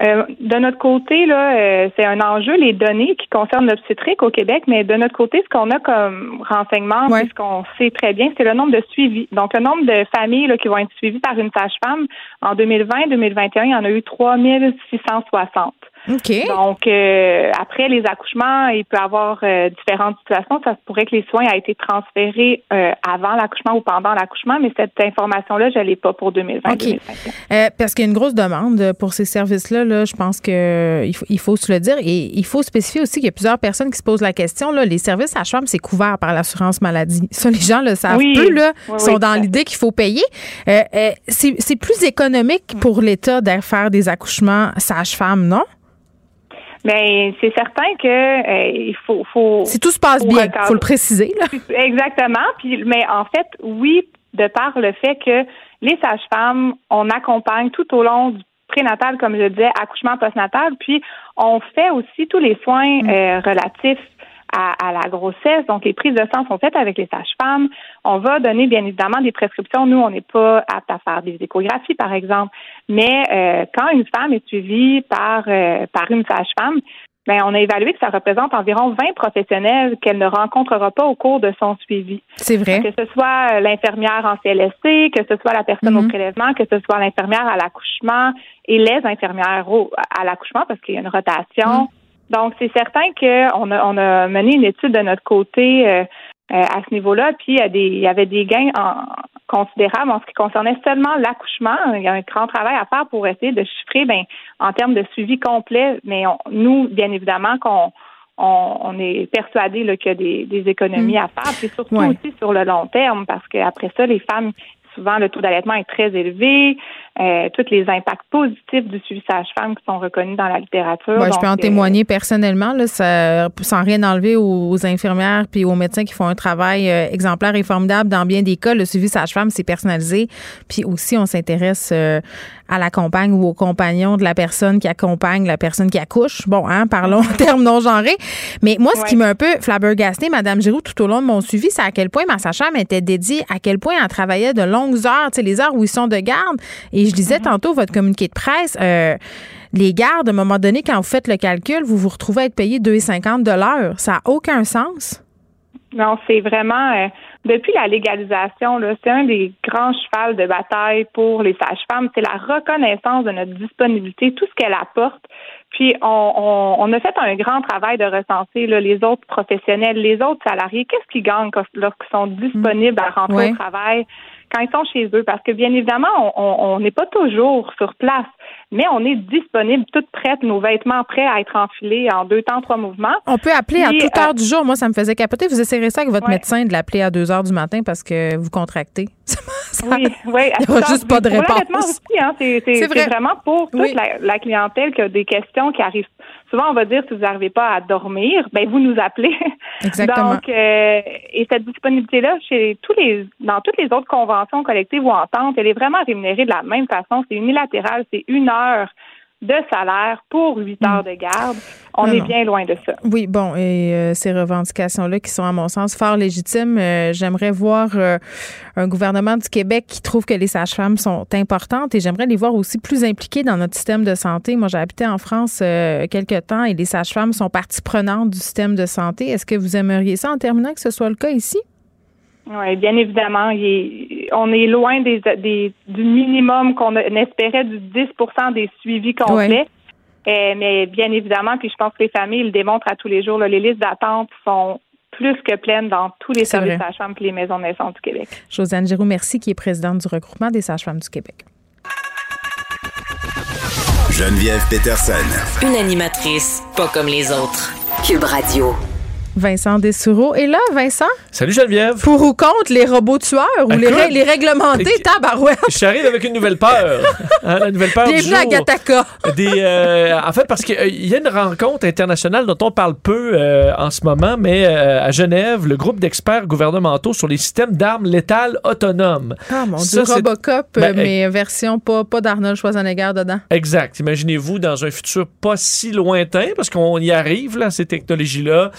Euh, de notre côté, là, euh, c'est un enjeu, les données qui concernent l'obstétrique au Québec, mais de notre côté, ce qu'on a comme renseignement, ce qu'on sait très bien, c'est le nombre de suivis. Donc, le nombre de familles là, qui vont être suivies par une sage-femme en 2020-2021, il y en a eu 3660. Donc, euh, après les accouchements, il peut y avoir euh, différentes situations. Ça se pourrait que les soins aient été transférés euh, avant l'accouchement ou pendant l'accouchement, mais cette information-là, je ne l'ai pas pour 2020. parce qu'il y a une grosse demande pour ces services-là. Là, je pense qu'il faut, il faut se le dire. Et il faut spécifier aussi qu'il y a plusieurs personnes qui se posent la question. Là, les services à chambre, c'est couvert par l'assurance maladie. Ça, les gens le savent plus. Là, sont dans l'idée qu'il faut payer. c'est plus économique pour l'État de faire des accouchements sage-femme, non? Mais c'est certain que euh, il faut, faut. Si tout se passe bien, il faut le préciser. Là. Exactement. Puis, mais en fait, oui, de par le fait que les sages-femmes, on accompagne tout au long du prénatal, comme je disais, accouchement postnatal, puis on fait aussi tous les soins mm. euh, relatifs à, la grossesse. Donc, les prises de sang sont faites avec les sages-femmes. On va donner, bien évidemment, des prescriptions. Nous, on n'est pas apte à faire des échographies, par exemple. Mais euh, quand une femme est suivie par, euh, par une sage-femme, ben, on a évalué que ça représente environ 20 professionnels qu'elle ne rencontrera pas au cours de son suivi. C'est vrai. Que ce soit l'infirmière en CLSC, que ce soit la personne au mm-hmm. prélèvement, que ce soit l'infirmière à l'accouchement et les infirmières à l'accouchement parce qu'il y a une rotation. Mm. Donc, c'est certain qu'on a, on a mené une étude de notre côté euh, euh, à ce niveau-là, puis il y, a des, il y avait des gains en, considérables en ce qui concernait seulement l'accouchement. Il y a un grand travail à faire pour essayer de chiffrer ben, en termes de suivi complet, mais nous, bien évidemment, qu'on on, est persuadé qu'il y a des, des économies mm. à faire, puis surtout aussi sur le long terme, parce qu'après ça, les femmes souvent le taux d'allaitement est très élevé, euh, tous les impacts positifs du suivi sage-femme qui sont reconnus dans la littérature. je peux en euh, témoigner personnellement, là, ça, sans rien enlever aux, infirmières puis aux médecins qui font un travail euh, exemplaire et formidable. Dans bien des cas, le suivi sage-femme, c'est personnalisé. Puis aussi, on s'intéresse à la compagne ou au compagnon de la personne qui accompagne la personne qui accouche. Bon, hein, parlons en termes non genrés. Mais moi, ce qui m'a un peu flabbergasté, Madame Giroux, tout au long de mon suivi, c'est à quel point ma sage-femme était dédiée, à quel point elle travaillait de longues heures, tu sais, les heures où ils sont de garde. Et je disais mm-hmm. tantôt votre communiqué de presse. Euh, les gardes, à un moment donné, quand vous faites le calcul, vous vous retrouvez à être payé 2,50 de l'heure. Ça n'a aucun sens? Non, c'est vraiment euh, depuis la légalisation, c'est un des grands chevals de bataille pour les sages-femmes. C'est la reconnaissance de notre disponibilité, tout ce qu'elle apporte. Puis on, a fait un grand travail de recenser les autres professionnels, les autres salariés. Qu'est-ce qu'ils gagnent lorsqu'ils sont disponibles à rentrer au travail? Quand ils sont chez eux, parce que bien évidemment, on n'est pas toujours sur place mais on est disponible, toutes prêtes, nos vêtements prêts à être enfilés en deux temps, trois mouvements. On peut appeler à toute heure euh, du jour. Moi, ça me faisait capoter. Vous essayerez ça avec votre médecin de l'appeler à deux heures du matin parce que vous contractez. oui, oui. Il n'y a juste pas de réponse. Aussi, hein, c'est vraiment pour toute la, clientèle qui a des questions qui arrivent. Souvent, on va dire si vous n'arrivez pas à dormir, ben vous nous appelez. Exactement. Donc, euh, et cette disponibilité-là, chez tous les, dans toutes les autres conventions collectives ou ententes, elle est vraiment rémunérée de la même façon. C'est unilatéral, c'est une heure de salaire pour huit heures de garde. On est bien loin de ça. Oui, bon, et euh, ces revendications-là qui sont, à mon sens, fort légitimes, euh, j'aimerais voir euh, un gouvernement du Québec qui trouve que les sages-femmes sont importantes et j'aimerais les voir aussi plus impliquées dans notre système de santé. Moi, j'ai habité en France quelques temps et les sages-femmes sont partie prenante du système de santé. Est-ce que vous aimeriez ça en terminant que ce soit le cas ici? Oui, bien évidemment. on est loin des, du minimum qu'on espérait du 10% des suivis complets. Euh, mais bien évidemment, puis je pense que les familles le démontrent à tous les jours. les listes d'attente sont plus que pleines dans tous les services sages-femmes et les maisons de naissance du Québec. Josiane Giroux, merci, qui est présidente du regroupement des sages-femmes du Québec. Geneviève Peterson. Une animatrice pas comme les autres. Cube Radio. Vincent Dessoureau. Et là, Vincent? Salut Geneviève. Pour ou contre les robots tueurs ou les, les, réglementés, tabarouette? Je arrive avec une nouvelle peur. Hein, la nouvelle peur Bienvenue à Gataka. Des, euh, en fait, parce qu'il euh, y a une rencontre internationale dont on parle peu euh, en ce moment, mais à Genève, le groupe d'experts gouvernementaux sur les systèmes d'armes létales autonomes. Ah mon Dieu, Robocop, ben, mais version pas, pas d'Arnold Schwarzenegger dedans. Exact. Imaginez-vous dans un futur pas si lointain, parce qu'on y arrive, là, ces technologies-là,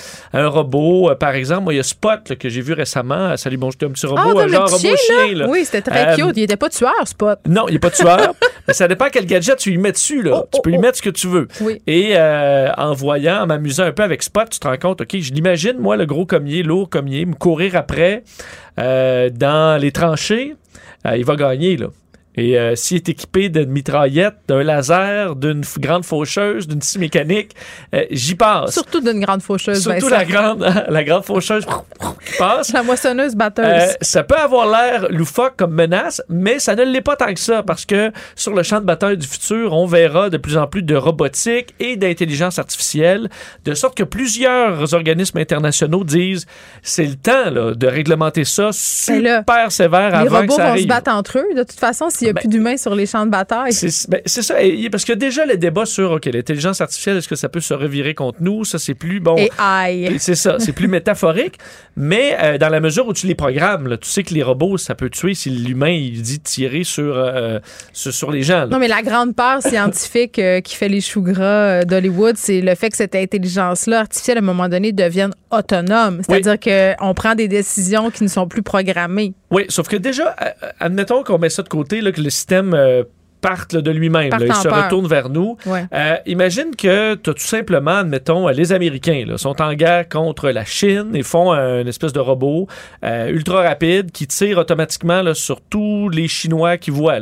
robot. Euh, par exemple, moi, il y a Spot que j'ai vu récemment. Salut, bon, j'étais un petit robot, ah, genre robot chien. Oui, c'était très euh, cute. Il n'était pas tueur, Spot. Non, il n'est pas tueur. mais ça dépend quel gadget tu lui mets dessus. Là. Oh, tu peux lui oh, mettre ce que tu veux. Oui. Et euh, en voyant, en m'amusant un peu avec Spot, tu te rends compte, OK, je l'imagine, moi, le gros commier, lourd commier, me courir après dans les tranchées. il va gagner, là. Et euh, s'il est équipé d'une mitraillette, d'un laser, d'une grande faucheuse, d'une scie mécanique, euh, j'y passe. Surtout d'une grande faucheuse. Surtout Vincent. la grande, la grande faucheuse qui passe. La moissonneuse batteuse. Euh, ça peut avoir l'air loufoque comme menace, mais ça ne l'est pas tant que ça parce que sur le champ de bataille du futur, on verra de plus en plus de robotique et d'intelligence artificielle, de sorte que plusieurs organismes internationaux disent c'est le temps là, de réglementer ça Ben super sévère les avant que robots ça vont arrive. se battre entre eux, de toute façon, s'il n'y a Ben, plus d'humains sur les champs de bataille. C'est ben, ça, et- parce que déjà le débat sur OK, l'intelligence artificielle, est-ce que ça peut se revirer contre nous? Ça c'est plus bon. Et C'est ça, c'est plus métaphorique, mais euh, dans la mesure où tu les programmes, là, tu sais que les robots, ça peut tuer si l'humain il dit de tirer sur, euh, sur, sur les gens. là. Non, mais la grande peur scientifique euh, qui fait les choux gras euh, d'Hollywood, c'est le fait que cette intelligence-là artificielle, à un moment donné, devienne autonome. C'est-à-dire qu'on prend des décisions qui ne sont plus programmées. Oui, sauf que déjà, euh, admettons qu'on met ça de côté, là, que le système euh, parte là, de lui-même, il se peur. retourne vers nous. Ouais. Euh, imagine que tu as tout simplement, admettons, euh, les Américains là, sont en guerre contre la Chine et font un- une espèce de robot euh, ultra rapide qui tire automatiquement là, sur tous les Chinois qui voient,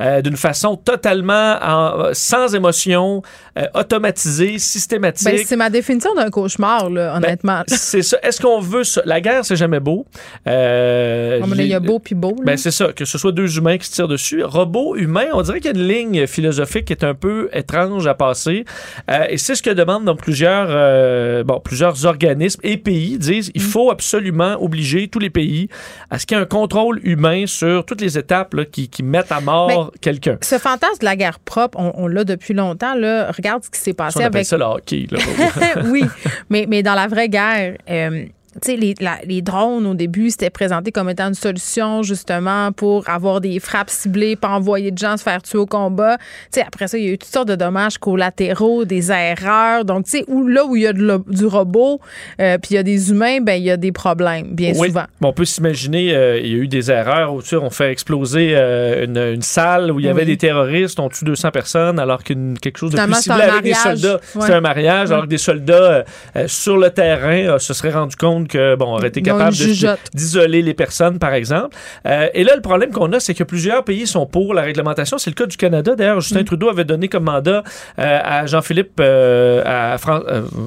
euh, d'une façon totalement en- euh, sans émotion, euh, automatisée, systématique. Ben, c'est ma définition d'un cauchemar, là, honnêtement. c'est ça. Est-ce qu'on veut ça? La guerre, c'est jamais beau. Euh, donné, il y a beau puis beau. là. ben, c'est ça, que ce soit deux humains qui se tirent dessus. Robot, humain, on dirait qu'il y a une ligne philosophique qui est un peu étrange à passer. Euh, et c'est ce que demandent donc plusieurs, euh, bon, plusieurs organismes et pays disent Mm. il faut absolument obliger tous les pays à ce qu'il y ait un contrôle humain sur toutes les étapes là, qui, qui mettent à mort quelqu'un. Ce fantasme de la guerre propre, on, on l'a depuis longtemps. Là. Regarde ce qui s'est passé on appelle avec ça le hockey. là. oui, mais, mais dans la vraie guerre, euh, les, la- les drones, au début, c'était présenté comme étant une solution, justement, pour avoir des frappes ciblées, pas envoyer de gens se faire tuer au combat. Après ça, il y a eu toutes sortes de dommages collatéraux, des erreurs. Donc, tu sais, où, là où il y a de du robot, euh, puis il y a des humains, ben il y a des problèmes, bien Oui. souvent. Bon, on peut s'imaginer, euh, il y a eu des erreurs où tu sais, on fait exploser euh, une, une salle où il y avait Oui. des terroristes, on tue 200 personnes, alors qu'une quelque chose de plus c'est ciblé avec des soldats. Ouais. C'était un mariage, Ouais. alors que des soldats sur le terrain se seraient rendus compte que, bon, auraient été jugeote. d'isoler les personnes, par exemple. Euh, et là, le problème qu'on a, c'est que plusieurs pays sont pour la réglementation. C'est le cas du Canada. D'ailleurs, Mm. Justin Trudeau avait donné comme mandat euh, à Jean-Philippe, euh, à Fran-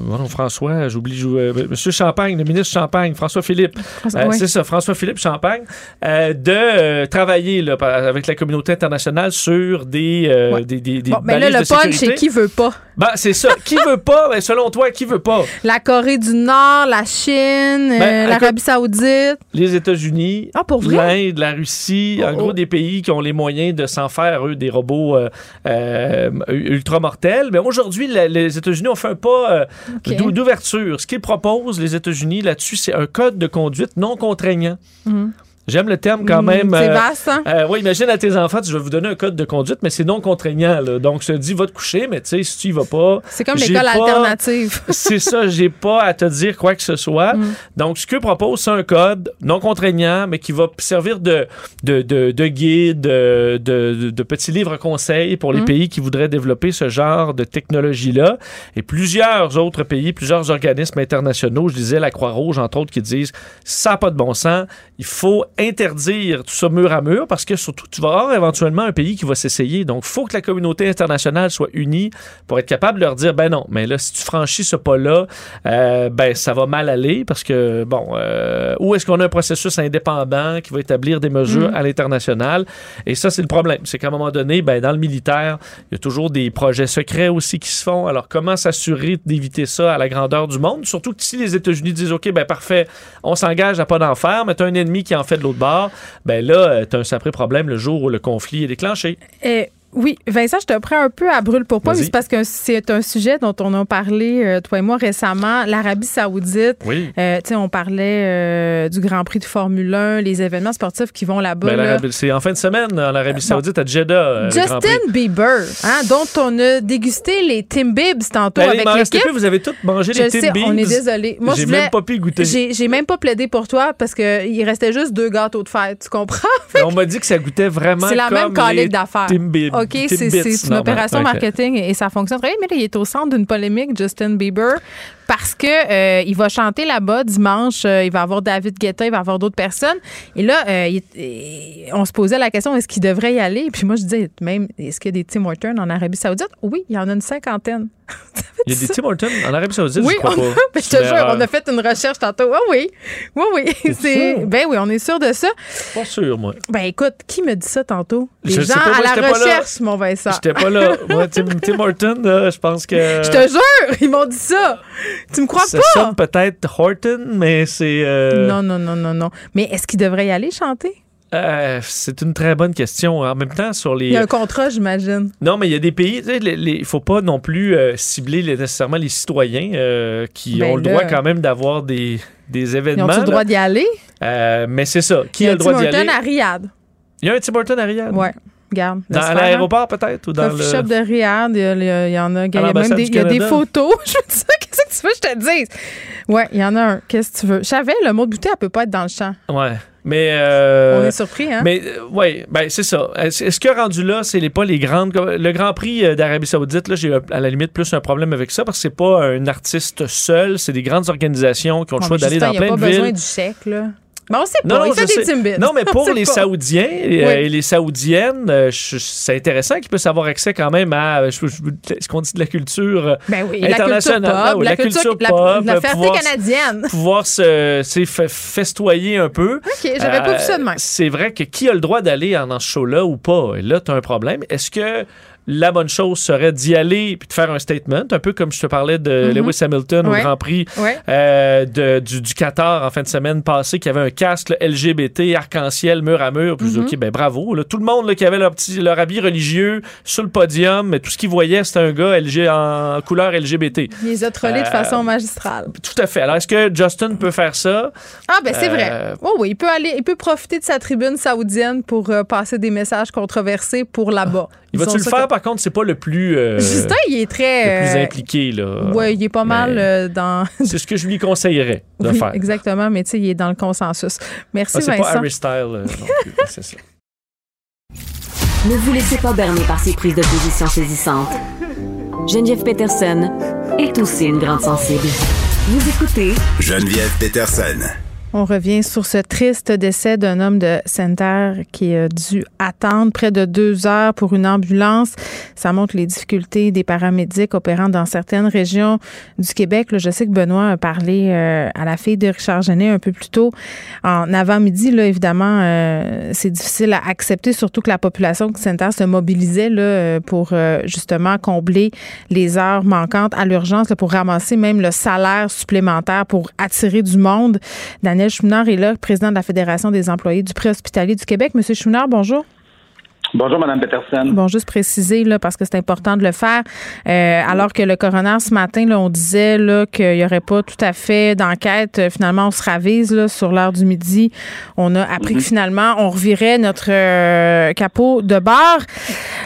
non, François, j'oublie, j'ou- Monsieur Champagne, le ministre Champagne, François Philippe. Ouais. C'est ça, François-Philippe Champagne, euh, de travailler là, avec la communauté internationale sur des, Ouais. des, des, des Bon, mais là, le punch, c'est qui veut pas? Ben, c'est ça. Qui veut pas? Ben, selon toi, qui veut pas? La Corée du Nord, la Chine, euh, Ben, l'Arabie Saoudite. Les États-Unis, Ah, l'Inde, la Russie, en Oh, gros oh. des pays qui ont les moyens de s'en faire, eux, des robots euh, euh, ultra mortels. Mais aujourd'hui, les États-Unis ont fait un pas euh, d'ouverture. Ce qu'ils proposent, les États-Unis, là-dessus, c'est un code de conduite non contraignant. Mhm. J'aime le terme quand Mm, même. C'est euh, vaste, hein? euh, oui, imagine à tes enfants, je vais vous donner un code de conduite, mais c'est non contraignant. là. Donc, je te dis, va te coucher, mais tu sais, si tu y vas pas. C'est comme l'école alternative. C'est ça, j'ai pas à te dire quoi que ce soit. Mm. Donc, ce que propose, c'est un code non contraignant, mais qui va servir de, de, de, de guide, de, de, de petits livres conseils pour les Mm. pays qui voudraient développer ce genre de technologie-là. Et plusieurs autres pays, plusieurs organismes internationaux, je disais la Croix-Rouge, entre autres, qui disent ça n'a pas de bon sens, il faut interdire tout ça mur à mur parce que surtout, tu vas avoir éventuellement un pays qui va s'essayer. Donc, il faut que la communauté internationale soit unie pour être capable de leur dire ben non, mais là, si tu franchis ce pas-là, euh, ben ça va mal aller parce que, bon, euh, où est-ce qu'on a un processus indépendant qui va établir des mesures Mhm. à l'international? Et ça, c'est le problème. C'est qu'à un moment donné, ben, dans le militaire, il y a toujours des projets secrets aussi qui se font. Alors, comment s'assurer d'éviter ça à la grandeur du monde? Surtout que si les États-Unis disent, OK, ben parfait, on s'engage à pas d'en faire, mais tu as un ennemi qui en fait de l'autre bord, ben là, tu as un sacré problème le jour où le conflit est déclenché. Euh, oui, Vincent, je te prends un peu à brûle pour mais c'est parce que c'est un sujet dont on a parlé, euh, toi et moi, récemment. L'Arabie Saoudite. Oui. Euh, tu sais, on parlait euh, du Grand Prix de Formule 1, les événements sportifs qui vont là-bas. Ben, là. c'est en fin de semaine en Arabie Saoudite à Jeddah. euh. Justin Bieber, hein, dont on a dégusté les Timbibs tantôt Ben, il avec l'équipe. plus, vous avez tous mangé Je les sais, Timbits. on est désolé. Moi, je J'ai même pas pu goûter. J'ai même pas plaidé pour toi parce qu'il restait juste deux gâteaux de fête, tu comprends? Mais On m'a dit que ça goûtait vraiment C'est la même comme les calique d'affaires. OK, OK, c'est une normal. opération marketing et ça fonctionne très bien. Mais là, il est au centre d'une polémique, Justin Bieber, parce que euh, il va chanter là-bas dimanche. euh, il va avoir David Guetta, il va avoir d'autres personnes. Et là, euh, il- on se posait la question est-ce qu'il devrait y aller? Puis moi, je disais même est-ce qu'il y a des Tim Hortons en Arabie Saoudite? Oui, il y en a une cinquantaine. Il y a des Tim Hortons en Arabie Saoudite, Oui, je crois on pas. a, mais je C'est te jure, erreur. on a fait une recherche tantôt. Ah oui, oui, oui. C'est, ben oui, on est sûr de ça. Pas sûr, moi. Ben écoute, qui me dit ça tantôt? Les Je gens sais pas, moi, à la recherche, mon Vincent. J'étais pas là. Moi, Tim, Tim Horton, je pense que. Je te jure, ils m'ont dit ça. Tu me crois Ça pas? sonne peut-être Horton, mais c'est. euh, Non, non, non, non, non. Mais est-ce qu'il devrait y aller chanter? euh, c'est une très bonne question. En même temps, sur les. Il y a un contrat, j'imagine. Non, mais il y a des pays, il faut pas non plus euh, cibler les- nécessairement les citoyens euh, qui Ben ont le droit quand même d'avoir des, des Ils événements. ont-tu le là. droit d'y aller? Euh, mais c'est ça. Qui Il y a a le droit Tim d'y aller? à Riyad. Il y a un Tim Horton à Riyad? Ouais, Dans, faire, hein. l'aéroport peut-être? Ou dans le... shop de Riyad, il y, y en a. Il y a, même l'ambassade des, du il y a des Canada. photos. Je veux dire, qu'est-ce que tu veux que je te dise? Ouais, il y en a un. Qu'est-ce que tu veux? Je savais, le mot de bouteille, elle peut pas être dans le champ. Ouais. Mais. euh, On est surpris, hein? Mais euh, ouais, ben c'est ça. Est-ce que rendu là, c'est les pas les grandes le Grand Prix euh, d'Arabie Saoudite là, j'ai à la limite plus un problème avec ça parce que c'est pas un artiste seul, c'est des grandes organisations qui ont le Bon, choix d'aller dans il n'y a plein pas de besoin villes. du chèque, là. On sait pas. Non, il fait des. Timbits. Non, mais pour les pas. Saoudiens euh, Oui. et les Saoudiennes, euh, c'est intéressant qu'ils puissent avoir accès quand même à euh, ce qu'on dit de la culture Ben oui, la culture internationale. pop, la, culture, pop, la fierté canadienne. pouvoir se festoyer un peu. OK, j'avais pas vu ça de même. C'est vrai que qui a le droit d'aller en- dans ce show-là ou pas? Et là, tu as un problème. Est-ce que la bonne chose serait d'y aller puis de faire un statement, un peu comme je te parlais de Mhm. Lewis Hamilton Ouais. au Grand Prix Ouais. euh, de- du, du Qatar en fin de semaine passée, qui avait un casque là, LGBT, arc-en-ciel, mur à mur. Puis je dis, Mhm. OK, ben bravo. là. tout le monde là, qui avait leur, petit, leur habit religieux sur le podium, mais tout ce qu'ils voyaient, c'était un gars LG, en couleur LGBT. Il les a trollés de Euh, façon magistrale. Tout à fait. Alors, est-ce que Justin peut faire ça? Ah, ben c'est euh, vrai. Oh, oui, il peut aller, il peut profiter de sa tribune saoudienne pour euh, passer des messages controversés pour là-bas. Il va-tu le faire? Par contre, c'est pas le plus, euh, Justin, il est très. le plus impliqué. Là. Ouais, il est pas Mais mal euh, dans. C'est ce que je lui conseillerais de Oui, faire. exactement, mais tu sais, il est dans le consensus. Merci, Ah, c'est pas. Harry Style euh, c'est ça. Ne vous laissez pas berner par ces prises de position saisissantes. Geneviève Peterson est aussi une grande sensible. Vous écoutez Geneviève Peterson. On revient sur ce triste décès d'un homme de Sainte-Terre qui a dû attendre près de deux heures pour une ambulance. Ça montre les difficultés des paramédics opérant dans certaines régions du Québec. Je sais que Benoît a parlé euh, à la fille de Richard Genet un peu plus tôt. En avant-midi, là, évidemment, euh, c'est difficile à accepter, surtout que la population de Sainte-Terre se mobilisait là, euh, pour justement combler les heures manquantes à l'urgence, pour ramasser même le salaire supplémentaire pour attirer du monde. Chouinard est là, président de la Fédération des employés du préhospitalier du Québec. Monsieur Chouinard, bonjour. Bonjour, Mme Peterson. Bon, juste préciser, là, parce que c'est important de le faire. Euh, alors que le coroner, ce matin, là, on disait là, qu'il n'y aurait pas tout à fait d'enquête. Euh, Finalement, on se ravise là, sur l'heure du midi. On a appris que finalement, on revirait notre euh, capot de bar.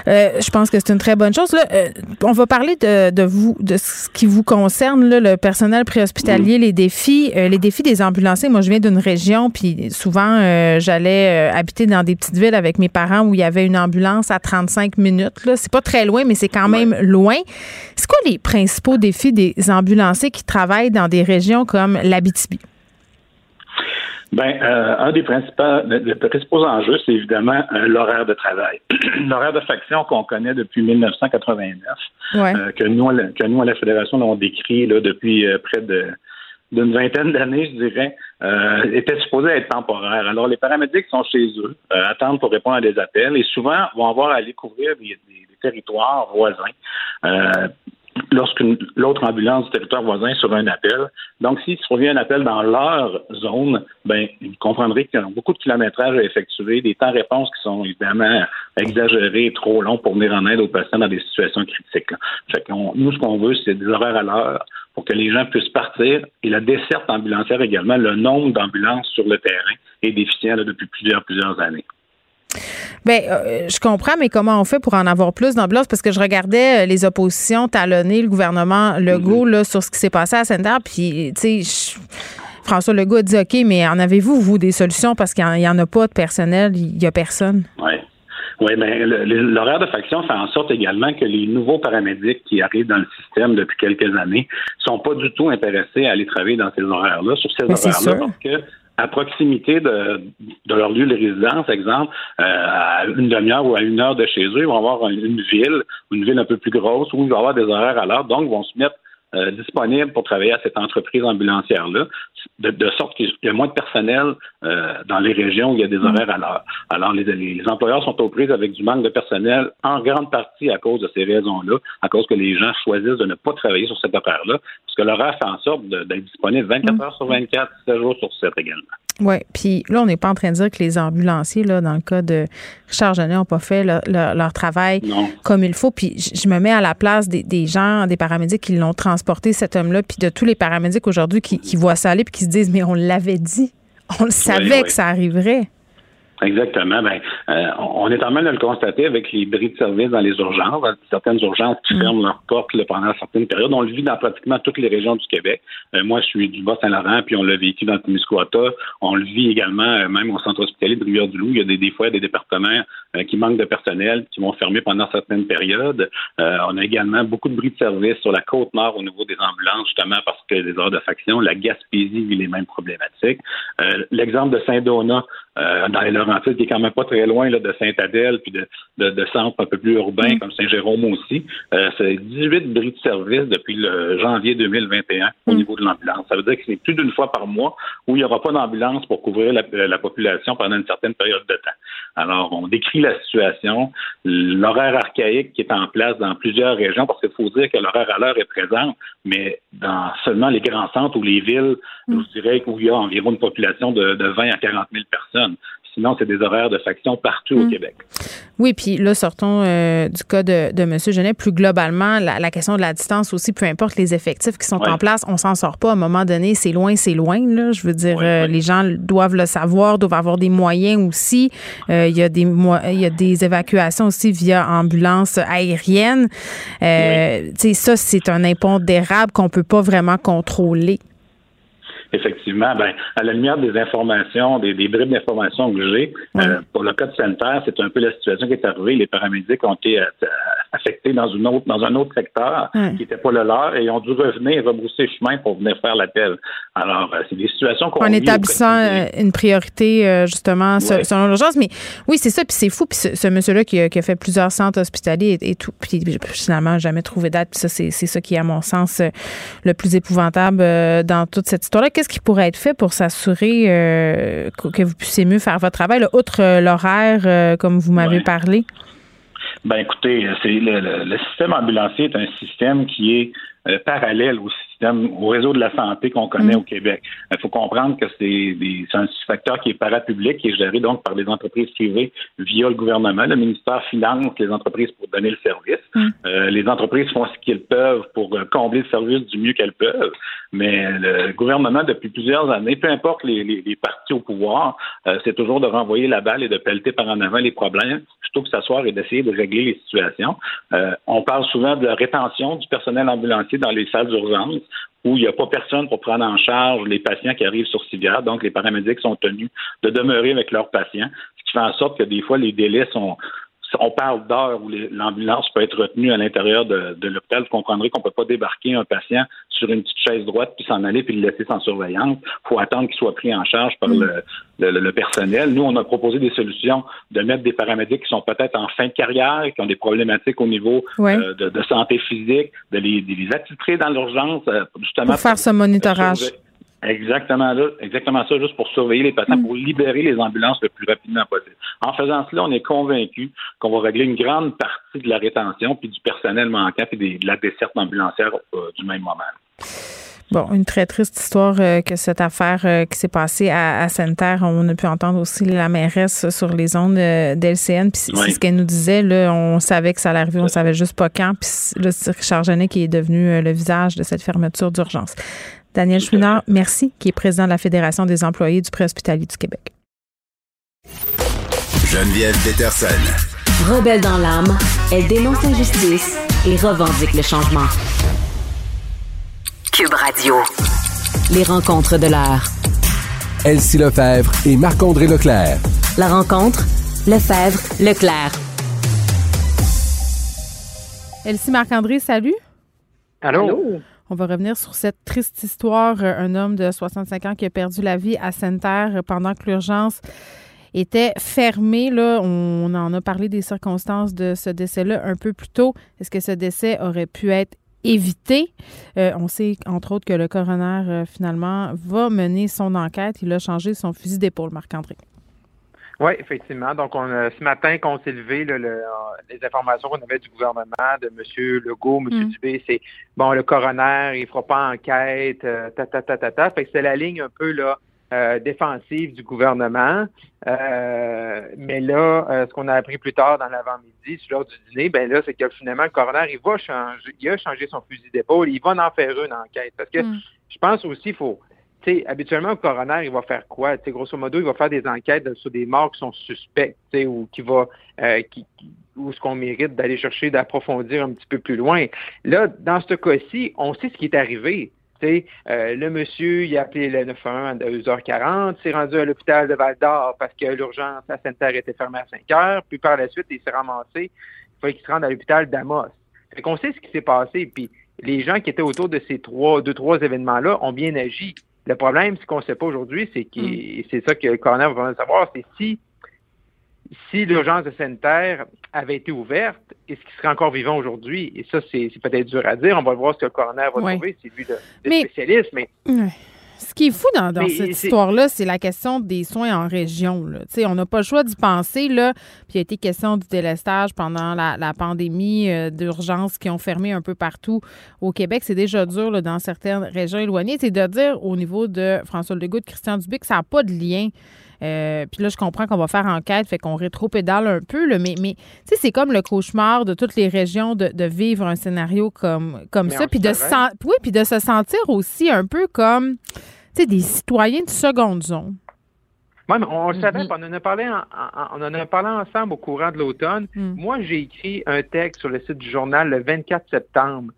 Euh, je pense que c'est une très bonne chose. Là, Euh, on va parler de, de vous, de ce qui vous concerne, là, le personnel préhospitalier, les défis, euh, les défis des ambulanciers. Moi, je viens d'une région, puis souvent, euh, j'allais habiter dans des petites villes avec mes parents où il y avait une ambulance à 35 minutes. Là. C'est pas très loin, mais c'est quand même loin. C'est quoi les principaux défis des ambulanciers qui travaillent dans des régions comme l'Abitibi? Ben, euh, un des principaux, principaux enjeux, c'est évidemment euh, l'horaire de travail. l'horaire de faction qu'on connaît depuis 1989, Ouais. euh, que nous, à la- que nous à la fédération, on décrit là depuis euh, près de d'une vingtaine d'années, je dirais, euh, était supposé être temporaire. Alors, les paramédics sont chez eux, euh, attendent pour répondre à des appels et souvent vont avoir à aller couvrir des, territoires voisins. Euh, lorsqu'une l'autre ambulance du territoire voisin sur un appel. Donc, s'il survient un appel dans leur zone, ben, vous comprendrez qu'il y a beaucoup de kilométrage à effectuer, des temps réponses qui sont évidemment exagérés et trop longs pour venir en aide aux patients dans des situations critiques. Fait nous, ce qu'on veut, c'est des horaires à l'heure pour que les gens puissent partir. Et la desserte ambulancière également, le nombre d'ambulances sur le terrain est déficient là, depuis plusieurs, plusieurs années. Ben, euh, je comprends, mais comment on fait pour en avoir plus d'ambulances? Parce que je regardais euh, les oppositions talonner le gouvernement Legault là, sur ce qui s'est passé à Sainte-Terre, puis, tu sais, François Legault a dit OK, mais en avez-vous, vous, des solutions? Parce qu'il n'y en, a pas de personnel, il n'y a personne. Oui. Oui, mais l'horaire de faction fait en sorte également que les nouveaux paramédics qui arrivent dans le système depuis quelques années sont pas du tout intéressés à aller travailler dans ces horaires-là, sur ces horaires-là, parce que à proximité de, de, leur lieu de résidence, exemple, euh, à une demi-heure ou à une heure de chez eux, ils vont avoir une ville, une ville un peu plus grosse où ils vont avoir des horaires à l'heure, donc ils vont se mettre euh, disponibles pour travailler à cette entreprise ambulancière-là, de, sorte qu'il y a moins de personnel euh, dans les régions où il y a des mm. horaires à l'heure. Alors, les, les, employeurs sont aux prises avec du manque de personnel, en grande partie à cause de ces raisons-là, à cause que les gens choisissent de ne pas travailler sur cet horaire-là, parce que l'horaire fait en sorte d'être disponible 24 mm. heures sur 24, 7 jours sur 7 également. Oui, puis là, on n'est pas en train de dire que les ambulanciers, là, dans le cas de Richard Genet, n'ont pas fait leur travail comme il faut. Puis je me mets à la place des, gens, des paramédics qui l'ont transporté, cet homme-là, puis de tous les paramédics aujourd'hui qui, voient ça aller puis qui se disent, mais on l'avait dit. On le savait que ça arriverait. Exactement. Ben, euh, on est en train de le constater avec les bris de service dans les urgences, certaines urgences qui mm. ferment leurs portes pendant certaines périodes. On le vit dans pratiquement toutes les régions du Québec. Euh, moi, je suis du Bas-Saint-Laurent, puis on l'a vécu dans le Témiscouata. On le vit également, euh, même au centre hospitalier de Rivière-du-Loup. Il y a des, des fois des départements qui manquent de personnel, qui vont fermer pendant certaines périodes. on a également beaucoup de bris de service sur la côte nord au niveau des ambulances, justement parce que les heures de faction, la Gaspésie vit les mêmes problématiques. L'exemple de Saint-Donat, dans les qui est quand même pas très loin là, de Saint-Adèle, puis de, de, centres un peu plus urbains mm. comme Saint-Jérôme aussi. Euh, c'est 18 bris de service depuis le janvier 2021 au mm. niveau de l'ambulance. Ça veut dire que c'est plus d'une fois par mois où il n'y aura pas d'ambulance pour couvrir la, population pendant une certaine période de temps. Alors, on décrit la situation, l'horaire archaïque qui est en place dans plusieurs régions, parce qu'il faut dire que l'horaire à l'heure est présent, mais dans seulement les grands centres ou les villes, mm. je dirais où il y a environ une population de, de 20 à 40 000 personnes. Sinon, c'est des horaires de faction partout au hmm. Québec. Oui, puis là, sortons euh, du cas de, de M. Genet. Plus globalement, la, question de la distance aussi, peu importe les effectifs qui sont en place, on s'en sort pas. À un moment donné, c'est loin, c'est loin. Là. Je veux dire, euh, les gens doivent le savoir, doivent avoir des moyens aussi. Euh, il y, a des, il y a des évacuations aussi via ambulance aérienne. Ça, c'est un impondérable qu'on peut pas vraiment contrôler effectivement, ben, à la lumière des informations, des, des bribes d'informations que j'ai, euh, pour le cas de sanitaire, c'est un peu la situation qui est arrivée. Les paramédics ont été euh, affectés dans une autre, dans un autre secteur qui n'était pas le leur et ont dû revenir rebrousser chemin pour venir faire l'appel. Alors, euh, c'est des situations qu'on En établissant une priorité, justement, selon l'urgence. Mais oui, c'est ça. Puis c'est fou. Puis ce, monsieur-là qui, a fait plusieurs centres hospitaliers et, tout, puis finalement, jamais trouvé date. Puis ça, c'est ça qui est, à mon sens, le plus épouvantable dans toute cette histoire-là qu'est-ce qui pourrait être fait pour s'assurer euh, que vous puissiez mieux faire votre travail, outre euh, l'horaire, euh, comme vous m'avez parlé? Ben écoutez, c'est le, système ambulancier est un système qui est parallèle au système, au réseau de la santé qu'on connaît mm. au Québec. Il faut comprendre que c'est un facteur qui est parapublic, qui est géré donc par les entreprises privées via le gouvernement. Le ministère finance les entreprises pour donner le service. Mm. Euh, les entreprises font ce qu'elles peuvent pour euh, combler le service du mieux qu'elles peuvent. Mais le gouvernement, depuis plusieurs années, peu importe les, les, partis au pouvoir, euh, c'est toujours de renvoyer la balle et de pelleter par en avant les problèmes plutôt que s'asseoir et d'essayer de régler les situations. on parle souvent de la rétention du personnel ambulancier dans les salles d'urgence où il n'y a pas personne pour prendre en charge les patients qui arrivent sur civière. Donc, les paramédics sont tenus de demeurer avec leurs patients, ce qui fait en sorte que des fois, les délais sont, on parle d'heures où l'ambulance peut être retenue à l'intérieur de, l'hôpital. Vous comprendrez qu'on ne peut pas débarquer un patient sur une petite chaise droite puis s'en aller puis le laisser sans surveillance. Il faut attendre qu'il soit pris en charge par mm. le, personnel. Nous, on a proposé des solutions de mettre des paramédics qui sont peut-être en fin de carrière, qui ont des problématiques au niveau euh, de, santé physique, de les, de dans l'urgence, euh, justement. Pour faire ce monitorage. Exactement là, exactement ça, juste pour surveiller les patients, mm. pour libérer les ambulances le plus rapidement possible. En faisant cela, on est convaincu qu'on va régler une grande partie de la rétention puis du personnel manquant puis de la desserte ambulancière euh, du même moment. Bon, une très triste histoire euh, que cette affaire euh, qui s'est passée à, à Sainte-Terre. On a pu entendre aussi la mairesse sur les ondes d'LCN. Puis c'est ce qu'elle nous disait. Là, on savait que ça allait arriver, on savait juste pas quand. Puis là, c'est Richard Genet qui est devenu le visage de cette fermeture d'urgence. Daniel Chouinard, merci, qui est président de la Fédération des employés du préhospitalier du Québec. Geneviève Peterson. Rebelle dans l'âme, elle dénonce l'injustice et revendique le changement. Cube Radio. Les rencontres de l'heure. Elsie Lefebvre et Marc-André Leclerc. La rencontre, Lefebvre, Leclerc. Elsie Marc-André, salut. Allô? On va revenir sur cette triste histoire. Un homme de 65 ans qui a perdu la vie à Sainte-Terre pendant que l'urgence était fermée. Là, on en a parlé des circonstances de ce décès-là un peu plus tôt. Est-ce que ce décès aurait pu être évité? Euh, on sait, entre autres, que le coroner, euh, finalement, va mener son enquête. Il a changé son fusil d'épaule, Marc-André. Oui, effectivement. Donc, on ce matin, quand on s'est levé, les informations qu'on avait du gouvernement, de M. Legault, M. Mm. Dubé, c'est bon, le coroner, il fera pas enquête, euh, ta, ta, ta, ta, ta. Fait que c'est la ligne un peu là euh, défensive du gouvernement. Euh, mais là, ce qu'on a appris plus tard dans l'avant-midi, sur l'heure du dîner, ben là, c'est que finalement, le coroner, il va changer, il a changé son fusil d'épaule, il va en faire une enquête. Parce que mm. je pense aussi, il faut habituellement, le coroner, il va faire quoi? sais, grosso modo, il va faire des enquêtes sur des morts qui sont suspects, ou qui va, euh, qui, ou ce qu'on mérite d'aller chercher, d'approfondir un petit peu plus loin. Là, dans ce cas-ci, on sait ce qui est arrivé. Euh, le monsieur, il a appelé le 911 à 2h40, s'est rendu à l'hôpital de Val-d'Or parce que l'urgence à Sainte-Terre était fermée à 5 heures, puis par la suite, il s'est ramassé, il fallait qu'il se rende à l'hôpital d'Amos. Fait qu'on sait ce qui s'est passé, puis les gens qui étaient autour de ces trois, deux, trois événements-là ont bien agi. Le problème, ce qu'on ne sait pas aujourd'hui, c'est que mm. c'est ça que le coroner va savoir, c'est si si l'urgence de sanitaire avait été ouverte, est-ce qu'il serait encore vivant aujourd'hui? Et ça, c'est peut-être dur à dire. On va voir ce que le coroner va trouver. C'est lui le, spécialiste. Mais ce qui est fou dans, cette histoire-là, c'est la question des soins en région. Là. On n'a pas le choix d'y penser. Là. Puis il y a été question du délestage pendant la, pandémie euh, d'urgence qui ont fermé un peu partout au Québec. C'est déjà dur là, dans certaines régions éloignées. C'est de dire au niveau de François Legault, de Christian Dubé, que ça n'a pas de lien. Euh, puis là, je comprends qu'on va faire enquête, fait qu'on rétro-pédale un peu, là, mais, mais c'est comme le cauchemar de toutes les régions de, vivre un scénario comme, comme ça, puis de, oui, puis de se sentir aussi un peu comme des citoyens de seconde zone. Oui, mais on, le savait, mm-hmm. on en, a parlé on en a parlé ensemble au courant de l'automne. Mm. Moi, j'ai écrit un texte sur le site du journal le 24 septembre.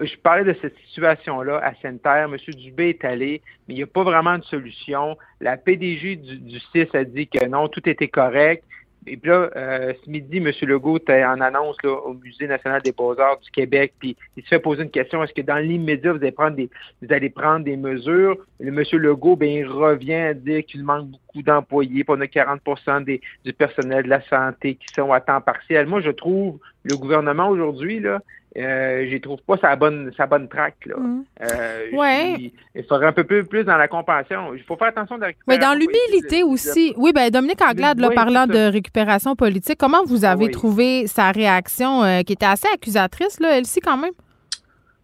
Je parlais de cette situation-là à Sainte-Terre. M. Dubé est allé, mais il n'y a pas vraiment de solution. La PDG du, du CIS a dit que non, tout était correct. Et puis là, euh, ce midi, M. Legault était en annonce là, au Musée national des beaux-arts du Québec, puis il se fait poser une question, est-ce que dans l'immédiat, vous allez prendre des vous allez prendre des mesures? Le M. Legault, ben, il revient à dire qu'il manque beaucoup d'employés, on a 40 des, du personnel de la santé qui sont à temps partiel. Moi, je trouve le gouvernement aujourd'hui, là, euh, je trouve pas sa bonne sa bonne traque là. Mm. Euh, ouais. Il, faudrait un peu plus, plus dans la compassion. Il faut faire attention de Mais dans l'humilité aussi. Oui, ben Dominique Anglade, là, parlant de récupération politique, comment vous ah avez trouvé sa réaction euh, qui était assez accusatrice là, elle-ci quand même?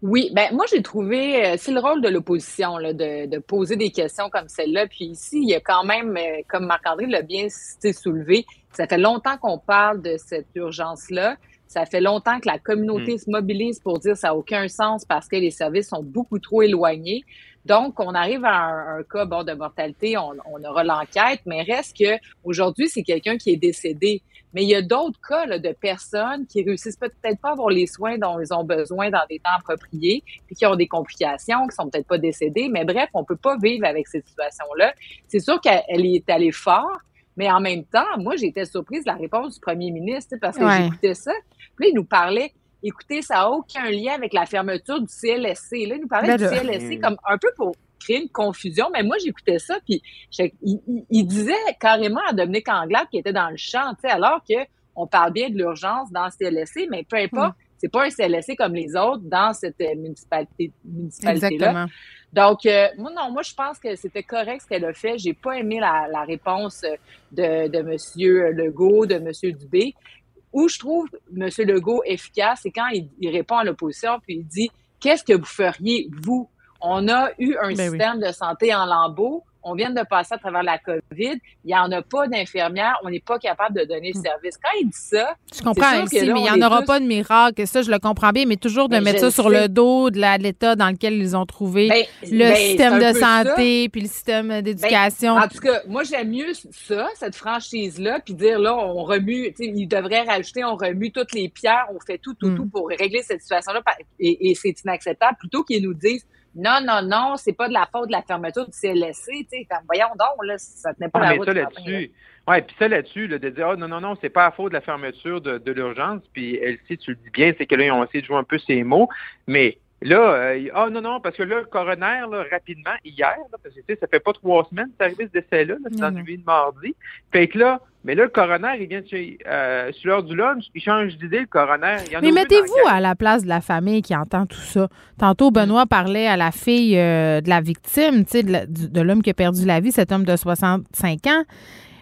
Oui, ben moi j'ai trouvé euh, c'est le rôle de l'opposition là, de, de, poser des questions comme celle-là. Puis ici, il y a quand même, comme Marc-André l'a bien soulevé, ça fait longtemps qu'on parle de cette urgence-là. Ça fait longtemps que la communauté mm. se mobilise pour dire ça n'a aucun sens parce que les services sont beaucoup trop éloignés. Donc, on arrive à un, cas bon, de mortalité, on, aura l'enquête, mais reste que aujourd'hui, c'est quelqu'un qui est décédé. Mais il y a d'autres cas de personnes qui réussissent peut-être pas à avoir les soins dont ils ont besoin dans des temps appropriés, puis qui ont des complications, qui sont peut-être pas décédés. Mais bref, on peut pas vivre avec cette situation-là. C'est sûr qu'elle est allée fort, mais en même temps, moi, j'étais surprise de la réponse du premier ministre parce que j'écoutais ça. Puis là, il nous parlait, écoutez, ça n'a aucun lien avec la fermeture du CLSC. Là, il nous parlait ben du CLSC comme un peu pour créer une confusion, mais moi, j'écoutais ça, puis il, disait carrément à Dominique Anglade qui était dans le champ, alors que on parle bien de l'urgence dans le CLSC, mais peu importe, mm. c'est pas un CLSC comme les autres dans cette euh, municipalité, municipalité-là. Donc, euh, moi, non, moi, je pense que c'était correct ce qu'elle a fait. J'ai pas aimé la, la réponse de, de M. Legault, de M. Dubé. Où je trouve M. Legault efficace, c'est quand il, il répond à l'opposition, puis il dit Qu'est-ce que vous feriez, vous? On a eu un ben système de santé en lambeaux on vient de passer à travers la COVID, il n'y en a pas d'infirmières, on n'est pas capable de donner le hmm. service. Quand il dit ça, je comprends aussi, mais il n'y en aura pas de miracle. Ça, je le comprends bien, mais toujours de ben, mettre ça sur le dos de l'État dans lequel ils ont trouvé ben, le ben, système de santé puis le système d'éducation. en tout cas, moi, j'aime mieux ça, cette franchise-là, puis dire là, on remue, il devrait rajouter, on remue toutes les pierres, on fait tout, tout, hmm. tout pour régler cette situation-là, et, et c'est inacceptable, plutôt qu'ils nous disent non, non, non, c'est pas de la faute de la fermeture du CLSC, tu sais, voyons donc, là, ça tenait pas ah, la mais route. Ça là-dessus, ouais, puis ça là-dessus, là, de dire, oh, non, non, non, c'est pas la faute de la fermeture de, de l'urgence, puis Elsie, tu le dis bien, c'est que là, ils ont essayé de jouer un peu ces mots, mais Là, euh, ah non, non, parce que là, le coroner, là, rapidement, hier, parce que tu sais, ça fait pas trois semaines que c'est arrivé ce décès-là, là, c'est dans nuit de mardi. Fait que là, mais là, le coroner, il vient chez, euh, sur l'heure du lunch, il change d'idée, le coroner. mais mettez-vous à la place de la famille qui entend tout ça. Tantôt, Benoît parlait à la fille euh, de la victime, tu sais, de l'homme qui a perdu la vie, cet homme de 65 ans.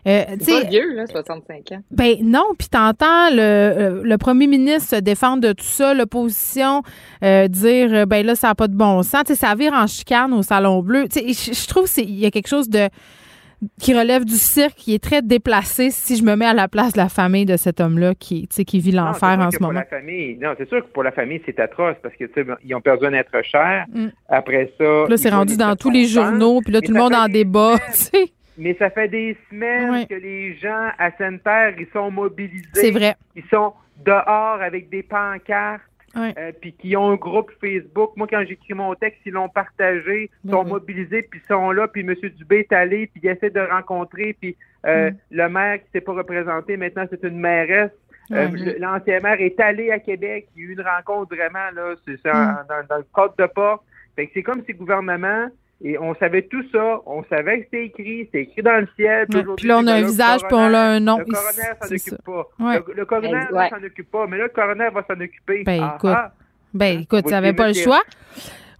Euh, c'est pas vieux, là, 65 ans. Ben non, puis t'entends le, euh, le premier ministre se défendre de tout ça, l'opposition euh, dire ben là, ça n'a pas de bon sens. sais ça vire en chicane au Salon Bleu. Je trouve qu'il y a quelque chose de qui relève du cirque, qui est très déplacé si je me mets à la place de la famille de cet homme-là qui, qui vit l'enfer en ce moment. La famille, non, c'est sûr que pour la famille, c'est atroce parce que ils ont perdu un être cher. Mm. Après ça. Là, c'est rendu dans tous les journaux, puis là, tout le monde en débat. mais ça fait des semaines que les gens à Sainte-Terre, ils sont mobilisés. C'est vrai. Ils sont dehors avec des pancartes. Euh, puis qui ont un groupe Facebook. Moi, quand j'écris mon texte, ils l'ont partagé, ils sont mobilisés, puis ils sont là, puis M. Dubé est allé, puis il essaie de rencontrer, puis euh, mm. le maire qui s'est pas représenté, maintenant c'est une mairesse. Euh, l'ancien maire est allé à Québec, il y a eu une rencontre vraiment, là, c'est mm. dans, dans, le code de pas. Fait que c'est comme si le gouvernement, et on savait tout ça. On savait que c'était écrit. C'est écrit dans le ciel. Puis, là, on a un visage, puis on a un nom. Le coroner s'en occupe pas. Le, coroner ne s'en occupe pas, mais là, le coroner va s'en occuper. Ben, ah, écoute, ah. ben, écoute, tu n'avais pas le choix.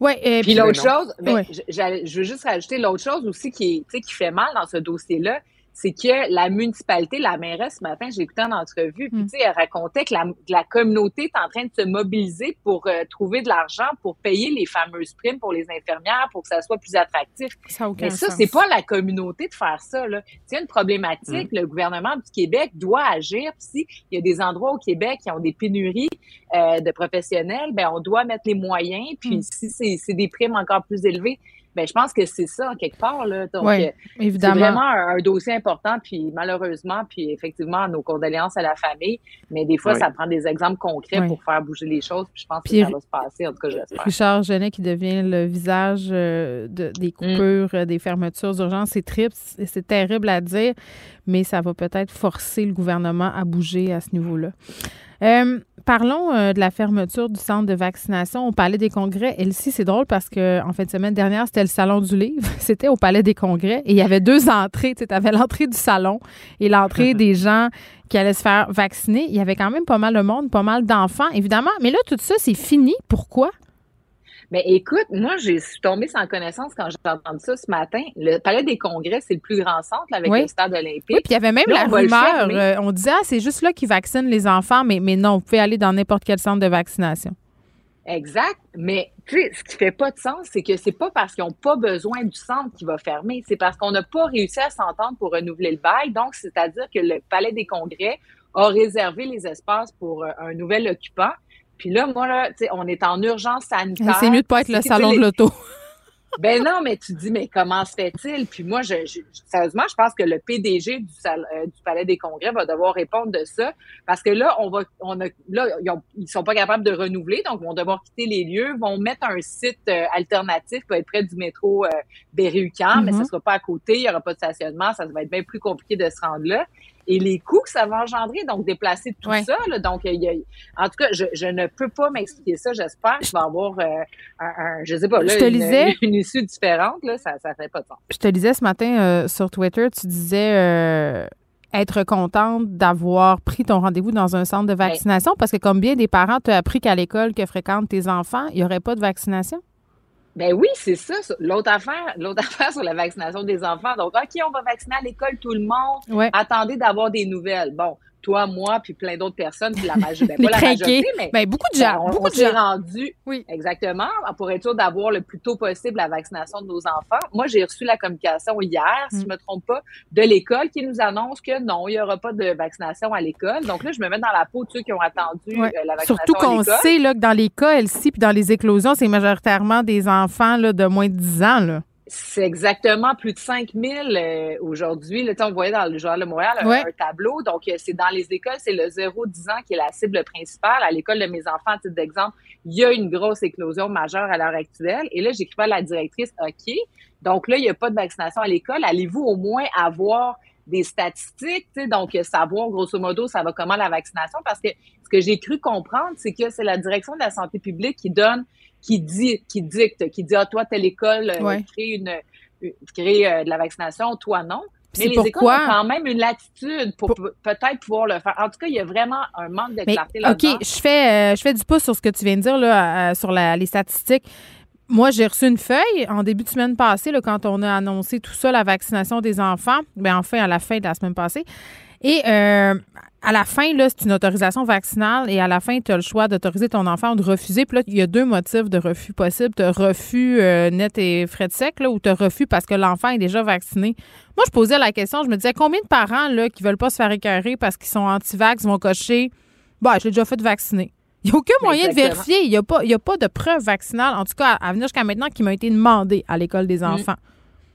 Ouais, et puis, l'autre chose, ben, je, je, veux juste rajouter l'autre chose aussi qui, qui fait mal dans ce dossier-là, c'est que la municipalité, la mairesse, ce matin, j'ai écouté en entrevue, puis mm. tu sais, elle racontait que la, communauté est en train de se mobiliser pour euh, trouver de l'argent pour payer les fameuses primes pour les infirmières, pour que ça soit plus attractif. Ça Mais ça, c'est pas la communauté de faire ça. C'est une problématique. Mm. Le gouvernement du Québec doit agir. Si il y a des endroits au Québec qui ont des pénuries euh, de professionnels, ben on doit mettre les moyens. Puis mm. si c'est des primes encore plus élevées, ben, je pense que c'est ça, quelque part. Là. Donc, oui, euh, évidemment. c'est vraiment un, dossier important, puis malheureusement, puis effectivement, nos condoléances à la famille. Mais des fois, ça prend des exemples concrets pour faire bouger les choses, puis je pense que ça va se passer, en tout cas, j'espère. Richard Genet qui devient le visage euh, de, des mm. coupures, euh, des fermetures d'urgence, c'est triste, c'est terrible à dire, mais ça va peut-être forcer le gouvernement à bouger à ce niveau-là. Euh, parlons euh, de la fermeture du centre de vaccination au Palais des Congrès. Elsie, c'est drôle parce que en fin de semaine dernière, c'était le Salon du Livre. C'était au Palais des Congrès et il y avait deux entrées. Tu avais l'entrée du salon et l'entrée des gens qui allaient se faire vacciner. Il y avait quand même pas mal de monde, pas mal d'enfants, évidemment. Mais là, tout ça, c'est fini. Pourquoi? Mais ben, écoute, moi, j'ai tombé sans connaissance quand j'ai entendu ça ce matin. Le Palais des Congrès, c'est le plus grand centre avec le stade olympique. Oui, puis il y avait même la rumeur. Euh, on disait, ah, c'est juste là qu'ils vaccinent les enfants, mais, mais non, vous pouvez aller dans n'importe quel centre de vaccination. Exact. Mais tu sais, ce qui fait pas de sens, c'est que c'est pas parce qu'ils n'ont pas besoin du centre qui va fermer, c'est parce qu'on n'a pas réussi à s'entendre pour renouveler le bail. Donc, c'est-à-dire que le Palais des Congrès a réservé les espaces pour euh, un nouvel occupant. Puis là, moi, là, on est en urgence sanitaire. C'est mieux de pas être le salon de l'auto. Ben non, mais tu dis, mais comment se fait-il? Puis moi, je, sérieusement, je pense que le PDG du, euh, du Palais des Congrès va devoir répondre de ça. Parce que là, on va, on a, là, ils, sont pas capables de renouveler, donc ils vont devoir quitter les lieux, vont mettre un site euh, alternatif qui va être près du métro euh, mais ça mm-hmm. sera pas à côté, il y aura pas de stationnement, ça va être bien plus compliqué de se rendre là et les coûts que ça va engendrer, donc déplacer tout ça. donc, en tout cas, je, ne peux pas m'expliquer ça. J'espère que je vais avoir euh, un, je sais pas, là, une, issue différente. Là, ça ne fait pas de sens. Je te lisais ce matin euh, sur Twitter, tu disais euh, être contente d'avoir pris ton rendez-vous dans un centre de vaccination parce que comme bien des parents, tu as appris qu'à l'école que fréquentent tes enfants, il n'y aurait pas de vaccination? Ben oui, c'est ça. L'autre affaire, l'autre affaire sur la vaccination des enfants. Donc, OK, on va vacciner à l'école tout le monde. Attendez d'avoir des nouvelles. Bon, toi, moi, puis plein d'autres personnes, puis la majorité, ben, pas la majorité, mais ben, beaucoup de gens, on, beaucoup de gens. rendu, oui. exactement, pour être sûr d'avoir le plus tôt possible la vaccination de nos enfants. Moi, j'ai reçu la communication hier, si mm. je me trompe pas, de l'école qui nous annonce que non, il y aura pas de vaccination à l'école. Donc là, je me mets dans la peau de ceux qui ont attendu euh, la vaccination Surtout qu'on sait là, que dans les cas, elle puis dans les éclosions, c'est majoritairement des enfants là, de moins de 10 ans. Là. C'est exactement plus de 5 000 euh, aujourd'hui. Là, on voyait dans le Journal de Montréal un, un tableau. Donc, euh, c'est dans les écoles, c'est le 0-10 ans qui est la cible principale. À l'école de mes enfants, à titre d'exemple, il y a une grosse éclosion majeure à l'heure actuelle. Et là, j'écrivais à la directrice, OK, donc là, il n'y a pas de vaccination à l'école. Allez-vous au moins avoir des statistiques, donc savoir grosso modo ça va comment la vaccination, parce que ce que j'ai cru comprendre, c'est que c'est la direction de la santé publique qui donne qui dit, qui dicte, qui dit, ah, toi, telle école euh, crée une, euh, de la vaccination, toi, non. Mais les écoles ont quand même une latitude pour, peut-être pouvoir le faire. En tout cas, il y a vraiment un manque de clarté là-dedans. OK, je fais, euh, je fais du pouce sur ce que tu viens de dire là, sur les statistiques. Moi, j'ai reçu une feuille en début de semaine passée, là, quand on a annoncé tout ça, la vaccination des enfants. Bien, enfin, à la fin de la semaine passée. Et euh, à la fin, là, c'est une autorisation vaccinale et à la fin, tu as le choix d'autoriser ton enfant ou de refuser. Puis là, il y a deux motifs de refus possibles. Tu as refus euh, net et frais de sec là, ou tu as refus parce que l'enfant est déjà vacciné. Moi, je posais la question, je me disais combien de parents là, qui veulent pas se faire écœurer parce qu'ils sont anti-vax vont cocher Bah, je l'ai déjà fait vacciner. Il n'y a aucun moyen de vérifier. Il n'y a, pas, a pas de preuve vaccinale, en tout cas à venir jusqu'à maintenant, qui m'a été demandé à l'école des mm. enfants.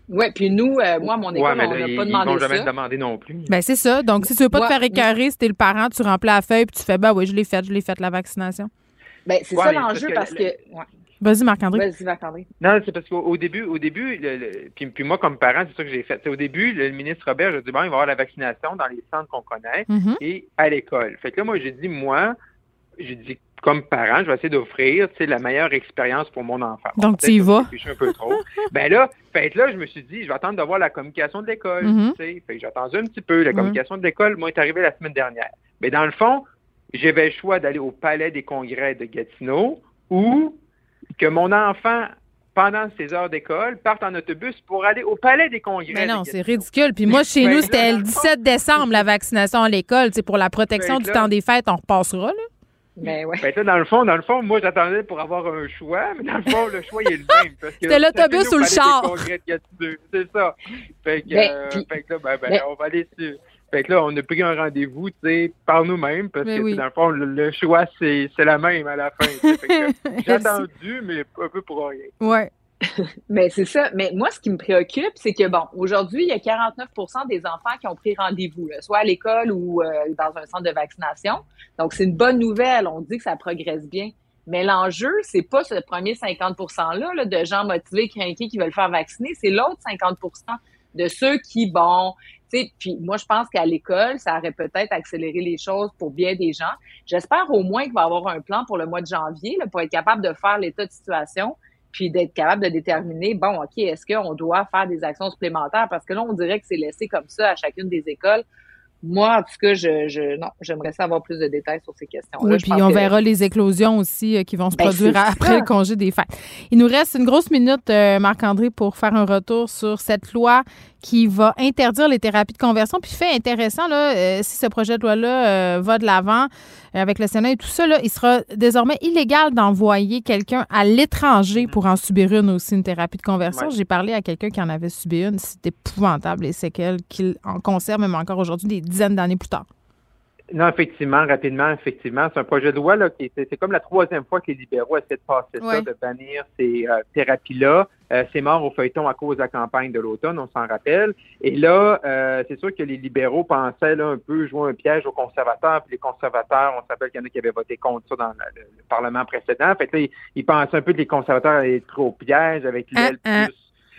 Oui, puis nous, euh, moi, mon école, on n'a pas demandé ils vont jamais demander non plus. Ben c'est ça. Donc, si tu veux pas te faire écœurer, si t'es le parent, tu remplis la feuille puis tu fais, ben oui, je l'ai faite, je l'ai faite, la vaccination. Ben, c'est ça l'enjeu parce que. Vas-y, Marc-André. Vas-y, Marc-André. Non, c'est parce qu'au début, au début, puis, puis, moi, comme parent, c'est ça que j'ai fait. au début, le ministre Robert, j'ai dit, bon, il va y avoir la vaccination dans les centres qu'on connaît mm-hmm. et à l'école. Fait que là, moi, j'ai dit, moi, j'ai dit, comme parent, je vais essayer d'offrir la meilleure expérience pour mon enfant. Donc, tu y vas. un peu trop. ben là, fait là, je me suis dit, je vais attendre de voir la communication de l'école. Fait j'ai attendu un petit peu. La mm-hmm. communication de l'école, moi, est arrivée la semaine dernière. Mais dans le fond, j'avais le choix d'aller au palais des congrès de Gatineau ou que mon enfant pendant ses heures d'école, parte en autobus pour aller au palais des congrès. Mais non, c'est ridicule. Puis moi, chez nous, c'était le 17 décembre, la vaccination à l'école. Pour la protection du temps des fêtes, on repassera, là. Mais ouais. Ben, dans le fond, dans le fond, moi j'attendais pour avoir un choix, mais dans le fond, le choix il est le même. C'était l'autobus ou le char. C'est ça. Fait que, euh, fait que là, ben, ben, on va aller sur. Fait que là, on a pris un rendez-vous, tu sais, par nous-mêmes, parce que dans le fond, le, choix, c'est la même à la fin. J'ai attendu, mais un peu pour rien. Ouais. Mais c'est ça. Mais moi, ce qui me préoccupe, c'est que, bon, aujourd'hui, il y a 49% des enfants qui ont pris rendez-vous, soit à l'école ou euh, dans un centre de vaccination. Donc, c'est une bonne nouvelle. On dit que ça progresse bien. Mais l'enjeu, c'est pas ce premier 50 %-là de gens motivés, craqués qui veulent faire vacciner. C'est l'autre 50 de ceux qui, bon, tu sais, puis moi, je pense qu'à l'école, ça aurait peut-être accéléré les choses pour bien des gens. J'espère au moins qu'il va y avoir un plan pour le mois de janvier pour être capable de faire l'état de situation puis d'être capable de déterminer, bon, OK, est-ce qu'on doit faire des actions supplémentaires? Parce que là, on dirait que c'est laissé comme ça à chacune des écoles. Moi, en tout cas, je, je non, j'aimerais savoir plus de détails sur ces questions. Oui, puis on verra les éclosions aussi euh, qui vont se ben, produire après le congé des fêtes. Il nous reste une grosse minute, euh, Marc-André, pour faire un retour sur cette loi qui va interdire les thérapies de conversion. Puis fait intéressant, là, euh, si ce projet de loi-là va de l'avant avec le Sénat et tout ça, là, il sera désormais illégal d'envoyer quelqu'un à l'étranger pour en subir une aussi, une thérapie de conversion. J'ai parlé à quelqu'un qui en avait subi une. C'est épouvantable les séquelles qu'il en conserve même encore aujourd'hui des dizaines d'années plus tard. Non, effectivement, rapidement, effectivement. C'est un projet de loi là, qui c'est comme la troisième fois que les libéraux essaient de passer ça, de bannir ces euh, thérapies-là. Euh, c'est mort au feuilleton à cause de la campagne de l'automne, on s'en rappelle. Et là, euh, c'est sûr que les libéraux pensaient là, un peu jouer un piège aux conservateurs. Puis les conservateurs, on se rappelle qu'il y en a qui avaient voté contre ça dans le, Parlement précédent. Fait que là, ils, pensaient un peu que les conservateurs allaient être trop piège avec l'aile plus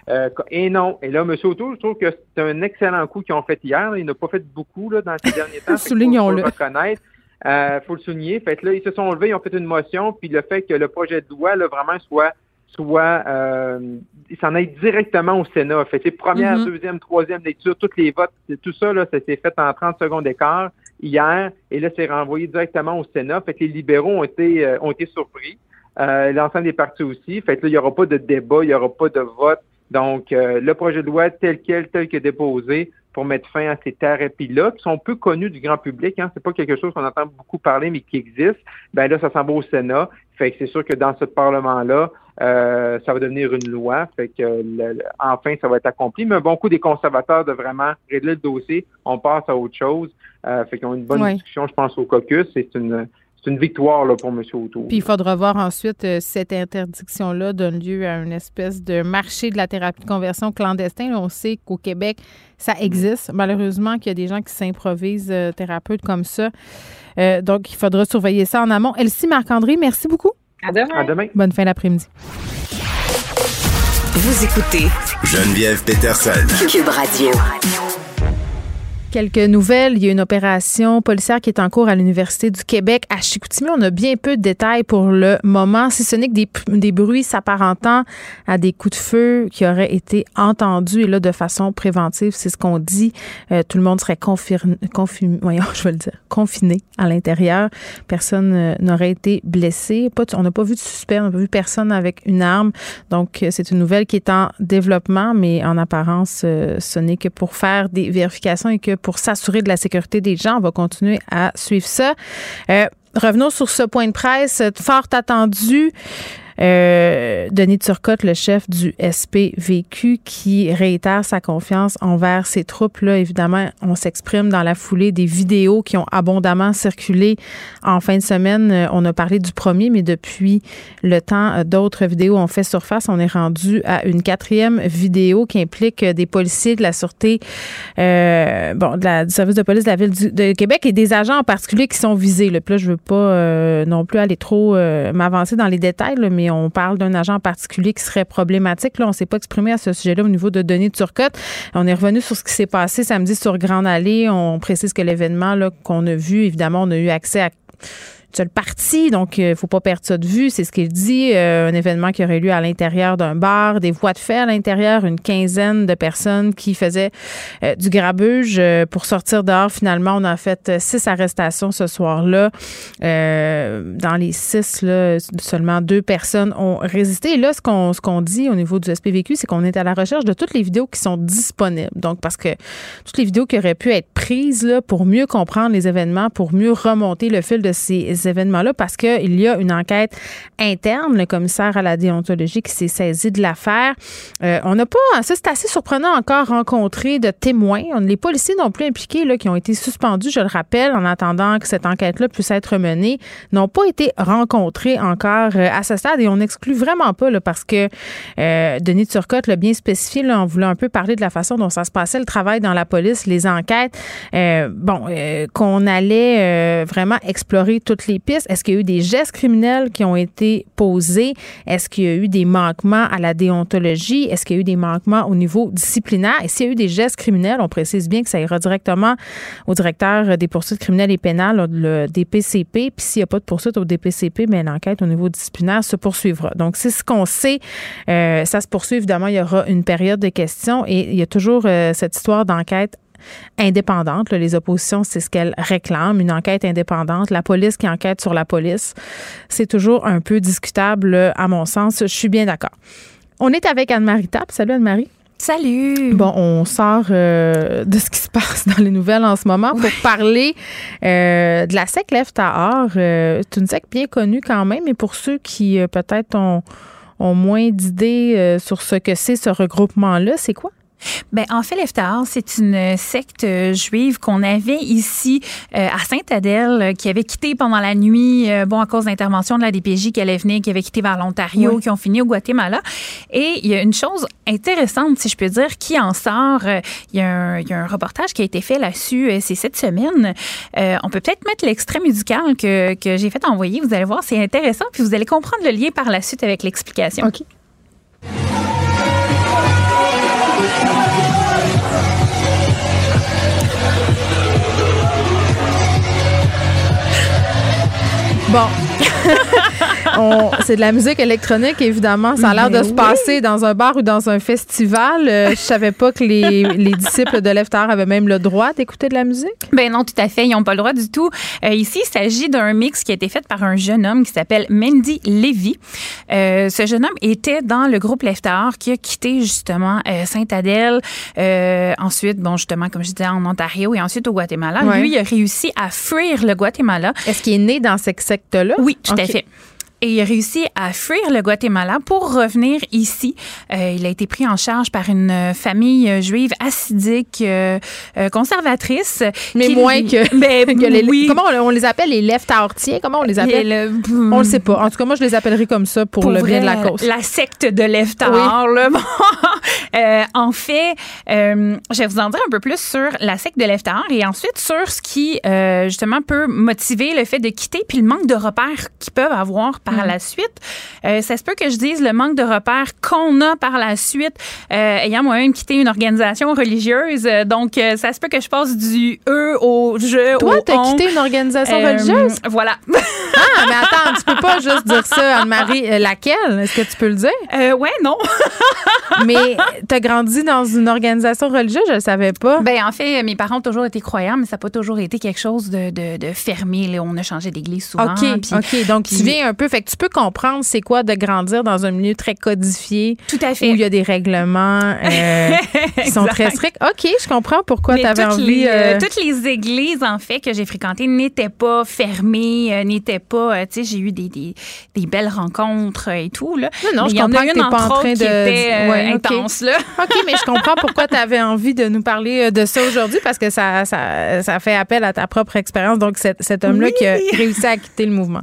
euh, et non. Et là, M. Auto, je trouve que c'est un excellent coup qu'ils ont fait hier. Il n'a pas fait beaucoup là, dans ces derniers temps. Soulignons-le. Faut, reconnaître. Euh, faut le souligner. Fait là, ils se sont levés, ils ont fait une motion, puis le fait que le projet de loi, là, vraiment, soit soit euh, il s'en aille directement au Sénat. Fait c'est première, mm-hmm. deuxième, troisième lecture, toutes les votes, tout ça, là, ça s'est fait en 30 secondes d'écart hier, et là, c'est renvoyé directement au Sénat. Fait que les libéraux ont été euh, ont été surpris. Euh, l'ensemble des partis aussi. Fait que là, il n'y aura pas de débat, il n'y aura pas de vote. Donc, euh, le projet de loi tel quel, tel que déposé pour mettre fin à ces thérapies-là, qui sont peu connues du grand public, hein, c'est pas quelque chose qu'on entend beaucoup parler, mais qui existe, ben là, ça s'en va au Sénat. Fait que c'est sûr que dans ce Parlement-là, euh, ça va devenir une loi. Fait que enfin, ça va être accompli. Mais un bon coup des conservateurs de vraiment régler le dossier, on passe à autre chose. Euh, fait qu'on a une bonne discussion, je pense, au caucus. C'est une c'est une victoire là, pour M. O'Toole. Puis il faudra voir ensuite euh, cette interdiction-là donne lieu à une espèce de marché de la thérapie de conversion clandestin. on sait qu'au Québec, ça existe. Malheureusement, qu'il y a des gens qui s'improvisent euh, thérapeutes comme ça. Euh, donc, il faudra surveiller ça en amont. Elsie Marc-André, merci beaucoup. À demain. À demain. Bonne fin d'après-midi. Vous écoutez Geneviève Peterson. Cube Radio. Quelques nouvelles. Il y a une opération policière qui est en cours à l'Université du Québec à Chicoutimi. On a bien peu de détails pour le moment, si ce n'est que des, bruits s'apparentant à des coups de feu qui auraient été entendus et là de façon préventive, c'est ce qu'on dit. Euh, tout le monde serait confirmé, voyons, je vais le dire, confiné à l'intérieur. Personne euh, n'aurait été blessé. On n'a pas vu de suspect, on n'a pas vu personne avec une arme. Donc euh, c'est une nouvelle qui est en développement, mais en apparence, euh, ce n'est que pour faire des vérifications et que pour s'assurer de la sécurité des gens. On va continuer à suivre ça. Euh, revenons sur ce point de presse fort attendu. Euh, Denis Turcotte, le chef du SPVQ, qui réitère sa confiance envers ses troupes. Là, évidemment, on s'exprime dans la foulée des vidéos qui ont abondamment circulé en fin de semaine. Euh, on a parlé du premier, mais depuis le temps, euh, d'autres vidéos ont fait surface. On est rendu à une quatrième vidéo qui implique des policiers de la sûreté, euh, bon, du service de police de la ville de Québec et des agents en particulier qui sont visés. Là. Puis je veux pas euh, non plus aller trop euh, m'avancer dans les détails, là, mais on parle d'un agent en particulier qui serait problématique. Là, on s'est pas exprimé à ce sujet-là au niveau de Denis Turcotte. On est revenu sur ce qui s'est passé samedi sur Grande Allée. On précise que l'événement qu'on a vu, évidemment, on a eu accès à donc il euh, faut pas perdre ça de vue. C'est ce qu'il dit. Euh, un événement qui aurait lieu à l'intérieur d'un bar, des voies de fait à l'intérieur, une quinzaine de personnes qui faisaient euh, du grabuge pour sortir dehors. Finalement, on a fait six arrestations ce soir-là. dans les six, seulement deux personnes ont résisté. Et là, ce qu'on ce qu'on dit au niveau du SPVQ, c'est qu'on est à la recherche de toutes les vidéos qui sont disponibles. Donc, parce que toutes les vidéos qui auraient pu être prises là, pour mieux comprendre les événements, pour mieux remonter le fil de ces événements-là parce qu'il y a une enquête interne, le commissaire à la déontologie qui s'est saisi de l'affaire. Euh, on n'a pas, ça c'est assez surprenant encore, rencontré de témoins. Les policiers non plus impliqués là, qui ont été suspendus, je le rappelle, en attendant que cette enquête-là puisse être menée, n'ont pas été rencontrés encore euh, à ce stade et on n'exclut vraiment pas là, parce que euh, Denis Turcotte l'a bien spécifié, là, on voulait un peu parler de la façon dont ça se passait, le travail dans la police, les enquêtes. Bon, qu'on allait vraiment explorer toutes les pistes. Est-ce qu'il y a eu des gestes criminels qui ont été posés? Est-ce qu'il y a eu des manquements à la déontologie? Est-ce qu'il y a eu des manquements au niveau disciplinaire? Et s'il y a eu des gestes criminels, on précise bien que ça ira directement au directeur des poursuites criminelles et pénales, le DPCP. Puis s'il n'y a pas de poursuite au DPCP, mais l'enquête au niveau disciplinaire se poursuivra. Donc, c'est ce qu'on sait. Euh, ça se poursuit, évidemment, il y aura une période de questions et il y a toujours euh, cette histoire d'enquête indépendante. Les oppositions, c'est ce qu'elles réclament, une enquête indépendante. La police qui enquête sur la police, c'est toujours un peu discutable, à mon sens. Je suis bien d'accord. On est avec Anne-Marie Tapp. Salut Anne-Marie. Salut. Bon, on sort euh, de ce qui se passe dans les nouvelles en ce moment pour parler euh, de la SEC Lève Tahar. Euh, c'est une SEC bien connue quand même, mais pour ceux qui euh, peut-être ont, ont moins d'idées sur ce que c'est ce regroupement-là, c'est quoi? Ben, en fait, l'Eftar, c'est une secte euh, juive qu'on avait ici euh, à Sainte-Adèle, euh, qui avait quitté pendant la nuit, euh, bon, à cause d'intervention de la DPJ qui allait venir, qui avait quitté vers l'Ontario, Oui. qui ont fini au Guatemala. Et il y a une chose intéressante, si je peux dire, qui en sort. Euh, Il y, a un, il y a un reportage qui a été fait là-dessus, c'est cette semaine. On peut peut-être mettre l'extrait musical que, que j'ai fait envoyer. Vous allez voir, c'est intéressant, puis vous allez comprendre le lien par la suite avec l'explication. OK. Bon. C'est de la musique électronique, évidemment. Ça a l'air de se passer dans un bar ou dans un festival. Euh, je savais pas que les, les disciples de l'Eftar avaient même le droit d'écouter de la musique. Ben non, tout à fait. Ils n'ont pas le droit du tout. Euh, ici, il s'agit d'un mix qui a été fait par un jeune homme qui s'appelle Mendy Levy. Euh, ce jeune homme était dans le groupe Leftar qui a quitté justement euh, Sainte-Adèle. Ensuite, bon, justement, comme je disais, en Ontario et ensuite au Guatemala. Ouais. Lui, il a réussi à fuir le Guatemala. Est-ce qu'il est né dans cette secte-là? Oui, tout à fait. Et il a réussi à fuir le Guatemala pour revenir ici. Euh, il a été pris en charge par une famille juive assidique, euh, euh, conservatrice. Mais moins que, Ben, que les, oui. comment on, on les appelle les lèvres taortiers comment on les appelle? le- on le sait pas en tout cas moi je les appellerai comme ça pour, le bien de la cause La secte de l'Eftar. là. Bon. Euh, en fait, euh, je vais vous en dire un peu plus sur la secte de l'Eftar et ensuite sur ce qui, euh, justement, peut motiver le fait de quitter puis le manque de repères qu'ils peuvent avoir par Mm. la suite. Euh, ça se peut que je dise le manque de repères qu'on a par la suite, euh, ayant moi-même quitté une organisation religieuse. Euh, Donc, ça se peut que je passe du eux au je toi au t'as quitté une organisation religieuse? Voilà. ah mais attends tu peux pas juste dire ça Anne-Marie laquelle? Est-ce que tu peux le dire? Euh, ouais, non. mais t'as grandi dans une organisation religieuse? Je le savais pas Ben en fait, mes parents ont toujours été croyants, mais ça n'a pas toujours été quelque chose de, de, de fermé. Là. On a changé d'église souvent. OK, OK. Donc, tu puis- viens un peu. Fait que tu peux comprendre c'est quoi de grandir dans un milieu très codifié. Tout à fait. Où il y a des règlements euh, qui sont très stricts. OK, je comprends pourquoi tu avais envie. les, euh, euh, toutes les églises, en fait, que j'ai fréquentées n'étaient pas fermées, euh, n'étaient pas. euh, tu sais, j'ai eu des, des, des belles rencontres et tout. Là. Non, non, Mais je comprends que t'es pas en train de- était Ouais, intense. Là. OK, mais je comprends pourquoi tu avais envie de nous parler de ça aujourd'hui parce que ça, ça, ça fait appel à ta propre expérience. Donc, cet, cet homme-là Oui. qui a réussi à quitter le mouvement.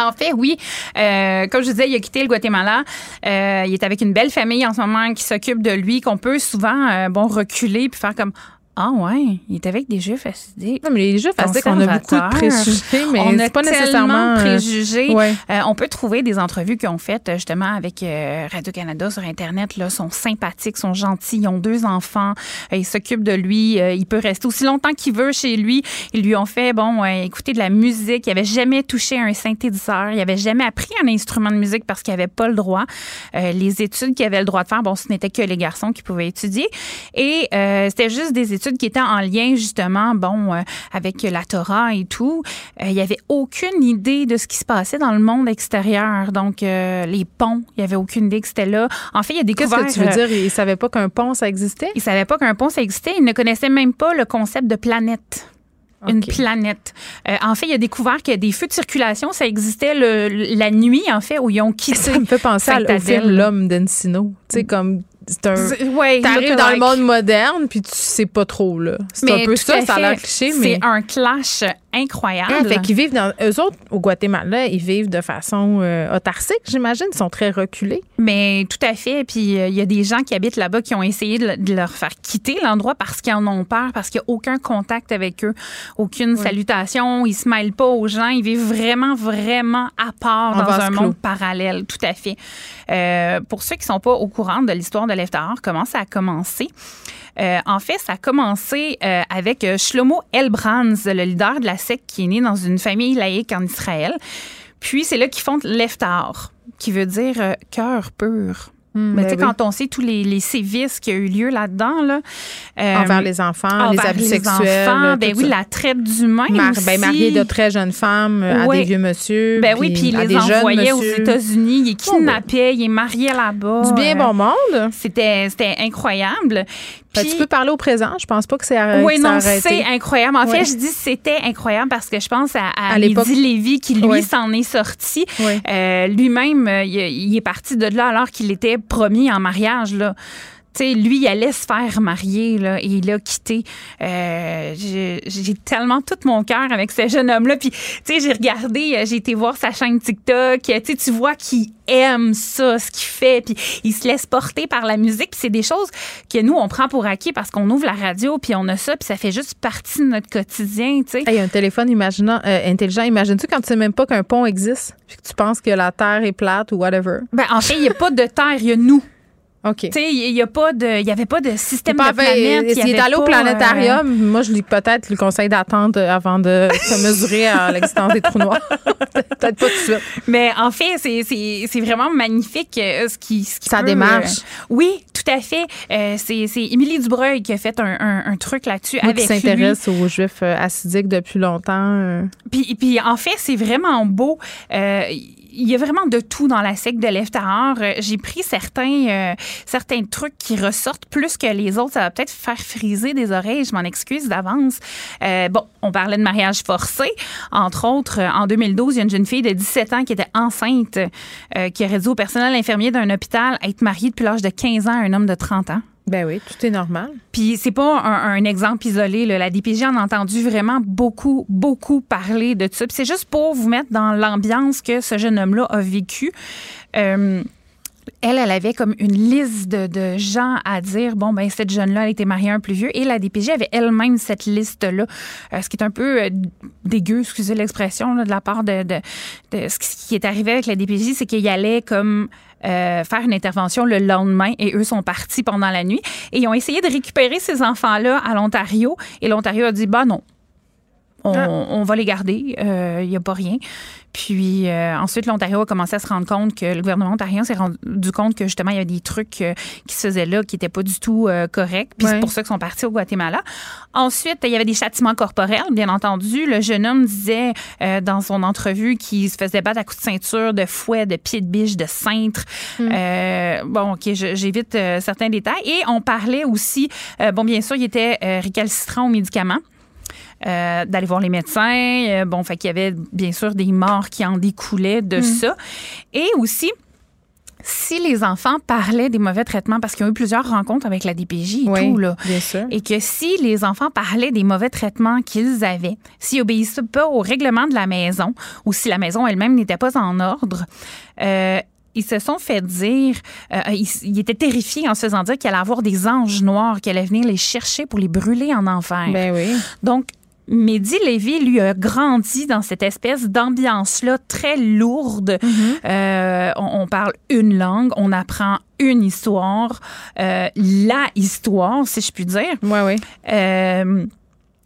En fait, oui. Euh, comme je disais, il a quitté le Guatemala. Euh, il est avec une belle famille en ce moment qui s'occupe de lui, qu'on peut souvent euh, bon reculer puis faire comme ah ouais, il est avec des juifs assidiques. Non, mais les juifs assidiques, on a beaucoup de préjugés, mais on a pas nécessairement, euh, préjugés. ouais. Euh, on peut trouver des entrevues qu'ils ont faites euh, justement avec euh, Radio-Canada sur Internet. Là, sont sympathiques, sont gentils, ils ont deux enfants, euh, ils s'occupent de lui, il peut rester aussi longtemps qu'il veut chez lui. Ils lui ont fait bon écouter de la musique. Il avait jamais touché un synthétiseur, il avait jamais appris un instrument de musique parce qu'il avait pas le droit. Les études qu'il avait le droit de faire, bon, ce n'était que les garçons qui pouvaient étudier, et c'était juste des études qui étaient en lien justement, bon, euh, avec la Torah et tout. Euh, il y avait aucune idée de ce qui se passait dans le monde extérieur. Donc, euh, les ponts, il y avait aucune idée que c'était là. En fait, il y a des Qu'est-ce que tu veux dire? Il savait pas qu'un pont, ça existait? Il savait pas qu'un pont, ça existait. Il ne connaissait même pas le concept de planète. Une planète. Euh, en fait, il a découvert qu'il y a des feux de circulation. Ça existait le- la nuit, en fait, où ils ont quitté. Ça me fait penser à- au film L'homme d'Encino. Tu sais, comme un. Ouais, T'arrives dans le monde moderne, puis tu sais pas trop, là. C'est un peu ça, ça a l'air cliché, mais. C'est un clash incroyable. Ah, fait qu'ils vivent dans. Eux autres, au Guatemala, ils vivent de façon euh, autarcique, j'imagine. Ils sont très reculés. Mais tout à fait. Puis euh, il y a des gens qui habitent là-bas qui ont essayé de, le- de leur faire quitter l'endroit parce qu'ils en ont peur, parce qu'il n'y a aucun contact avec eux, aucune salutation, ils se mêlent pas aux gens, ils vivent vraiment, vraiment à part dans un monde parallèle. Tout à fait. Euh, pour ceux qui sont pas au courant de l'histoire de l'Eftahar, comment ça a commencé? Euh, en fait, ça a commencé euh, avec euh, Shlomo Elbrands, le leader de la secte qui est né dans une famille laïque en Israël. Puis c'est là qu'ils font l'Eftahar, qui veut dire euh, cœur pur. Mais ben tu sais, oui. quand on sait tous les, les sévices qui ont eu lieu là-dedans, là, euh, Envers les enfants, les abus les sexuels. enfants, ben oui, ça. la traite d'humain Mar- aussi. ben, mariés de très jeunes femmes à des vieux monsieur. Ben oui, puis il à les envoyait aux. États-Unis, il les kidnappait, il est marié là-bas. Du bien bon monde. C'était c'était Ben, tu peux parler au présent? Je pense pas que c'est arrêté. oui, non, c'est incroyable. En fait, je dis c'était incroyable parce que je pense à, à, Lévy qui, lui, s'en est sorti. Euh, Lui-même, euh, il, il est parti de là alors qu'il était promis en mariage. Là. Tu sais, lui, il allait se faire marier là, et il a quitté. Euh, j'ai tellement tout mon cœur avec ce jeune homme-là. Puis, tu j'ai regardé, euh, j'ai été voir sa chaîne TikTok. Tu sais, tu vois qu'il aime ça, ce qu'il fait. Puis, il se laisse porter par la musique. Puis, c'est des choses que nous, on prend pour acquis parce qu'on ouvre la radio, puis on a ça, puis ça fait juste partie de notre quotidien, tu sais. Hey, un téléphone imaginant, euh, intelligent. Imagines-tu quand tu sais même pas qu'un pont existe, puis que tu penses que la Terre est plate ou whatever? Ben, en fait, il n'y a pas de terre, il y a nous. OK. Tu sais, il y a pas de, il y avait pas de système Pas- de planète. il y S'il est allé au planétarium, moi, je lui peut-être le conseil d'attendre euh, avant de se mesurer à l'existence des trous noirs. peut-être pas tout de suite. euh, mais en fait, c'est, c'est, c'est vraiment magnifique euh, ce qui, ce qui Sa peut, démarche. euh, oui, tout à fait. Euh, c'est, c'est Émilie Dubreuil qui a fait un, un, un truc là-dessus avec qui lui. s'intéresse aux Juifs euh, assidiques depuis longtemps. euh, Puis, puis en fait, c'est vraiment beau. Euh, il y a vraiment de tout dans la secte de l'Eftahar. Euh, J'ai pris certains, euh, certains trucs qui ressortent plus que les autres. Ça va peut-être faire friser des oreilles. Je m'en excuse d'avance. Euh, bon, on parlait de mariage forcé. Entre autres, euh, en 2012, il y a une jeune fille de 17 ans qui était enceinte, euh, qui aurait dit au personnel infirmier d'un hôpital être mariée depuis l'âge de 15 ans à un homme de 30 ans. Ben oui, tout est normal. Puis c'est pas un, exemple isolé. La DPJ en a entendu vraiment beaucoup, beaucoup parler de ça. Puis c'est juste pour vous mettre dans l'ambiance que ce jeune homme-là a vécu. Euh, elle, elle avait comme une liste de, de gens à dire, bon, ben cette jeune-là, elle était mariée à un plus vieux. Et la DPJ avait elle-même cette liste-là, Euh, ce qui est un peu euh, dégueu, excusez l'expression, de la part de, de, Ce qui est arrivé avec la DPJ, c'est qu'il allait comme euh, faire une intervention le lendemain et eux sont partis pendant la nuit. Et ils ont essayé de récupérer ces enfants-là à l'Ontario. Et l'Ontario a dit, bah non, on, Ah. on va les garder, il n'y a pas rien. Puis euh, ensuite, l'Ontario a commencé à se rendre compte que le gouvernement ontarien s'est rendu compte que justement, il y avait des trucs euh, qui se faisaient là qui n'étaient pas du tout euh, corrects. Puis c'est pour ça qu'ils sont partis au Guatemala. Ensuite, il y avait des châtiments corporels, bien entendu. Le jeune homme disait euh, dans son entrevue qu'il se faisait battre à coups de ceinture, de fouet, de pied de biche, de cintre. Euh, bon, OK, j'évite euh, certains détails. Et on parlait aussi, euh, bon, bien sûr, il était euh, récalcitrant aux médicaments euh, d'aller voir les médecins. Euh, bon, fait qu'il y avait bien sûr des morts qui en découlaient de ça. Et aussi, si les enfants parlaient des mauvais traitements, parce qu'ils ont eu plusieurs rencontres avec la DPJ et Oui, tout, là, bien sûr. et que si les enfants parlaient des mauvais traitements qu'ils avaient, s'ils obéissaient pas au règlement de la maison, ou si la maison elle-même n'était pas en ordre, euh, ils se sont fait dire, euh, ils, ils étaient terrifiés en se faisant dire qu'il allait avoir des anges noirs qui allaient venir les chercher pour les brûler en enfer. Ben oui. Donc, Mehdi Lévy, lui, a grandi dans cette espèce d'ambiance-là très lourde. Euh, on, on parle une langue, on apprend une histoire, euh, la histoire, si je puis dire. Oui, oui. Euh,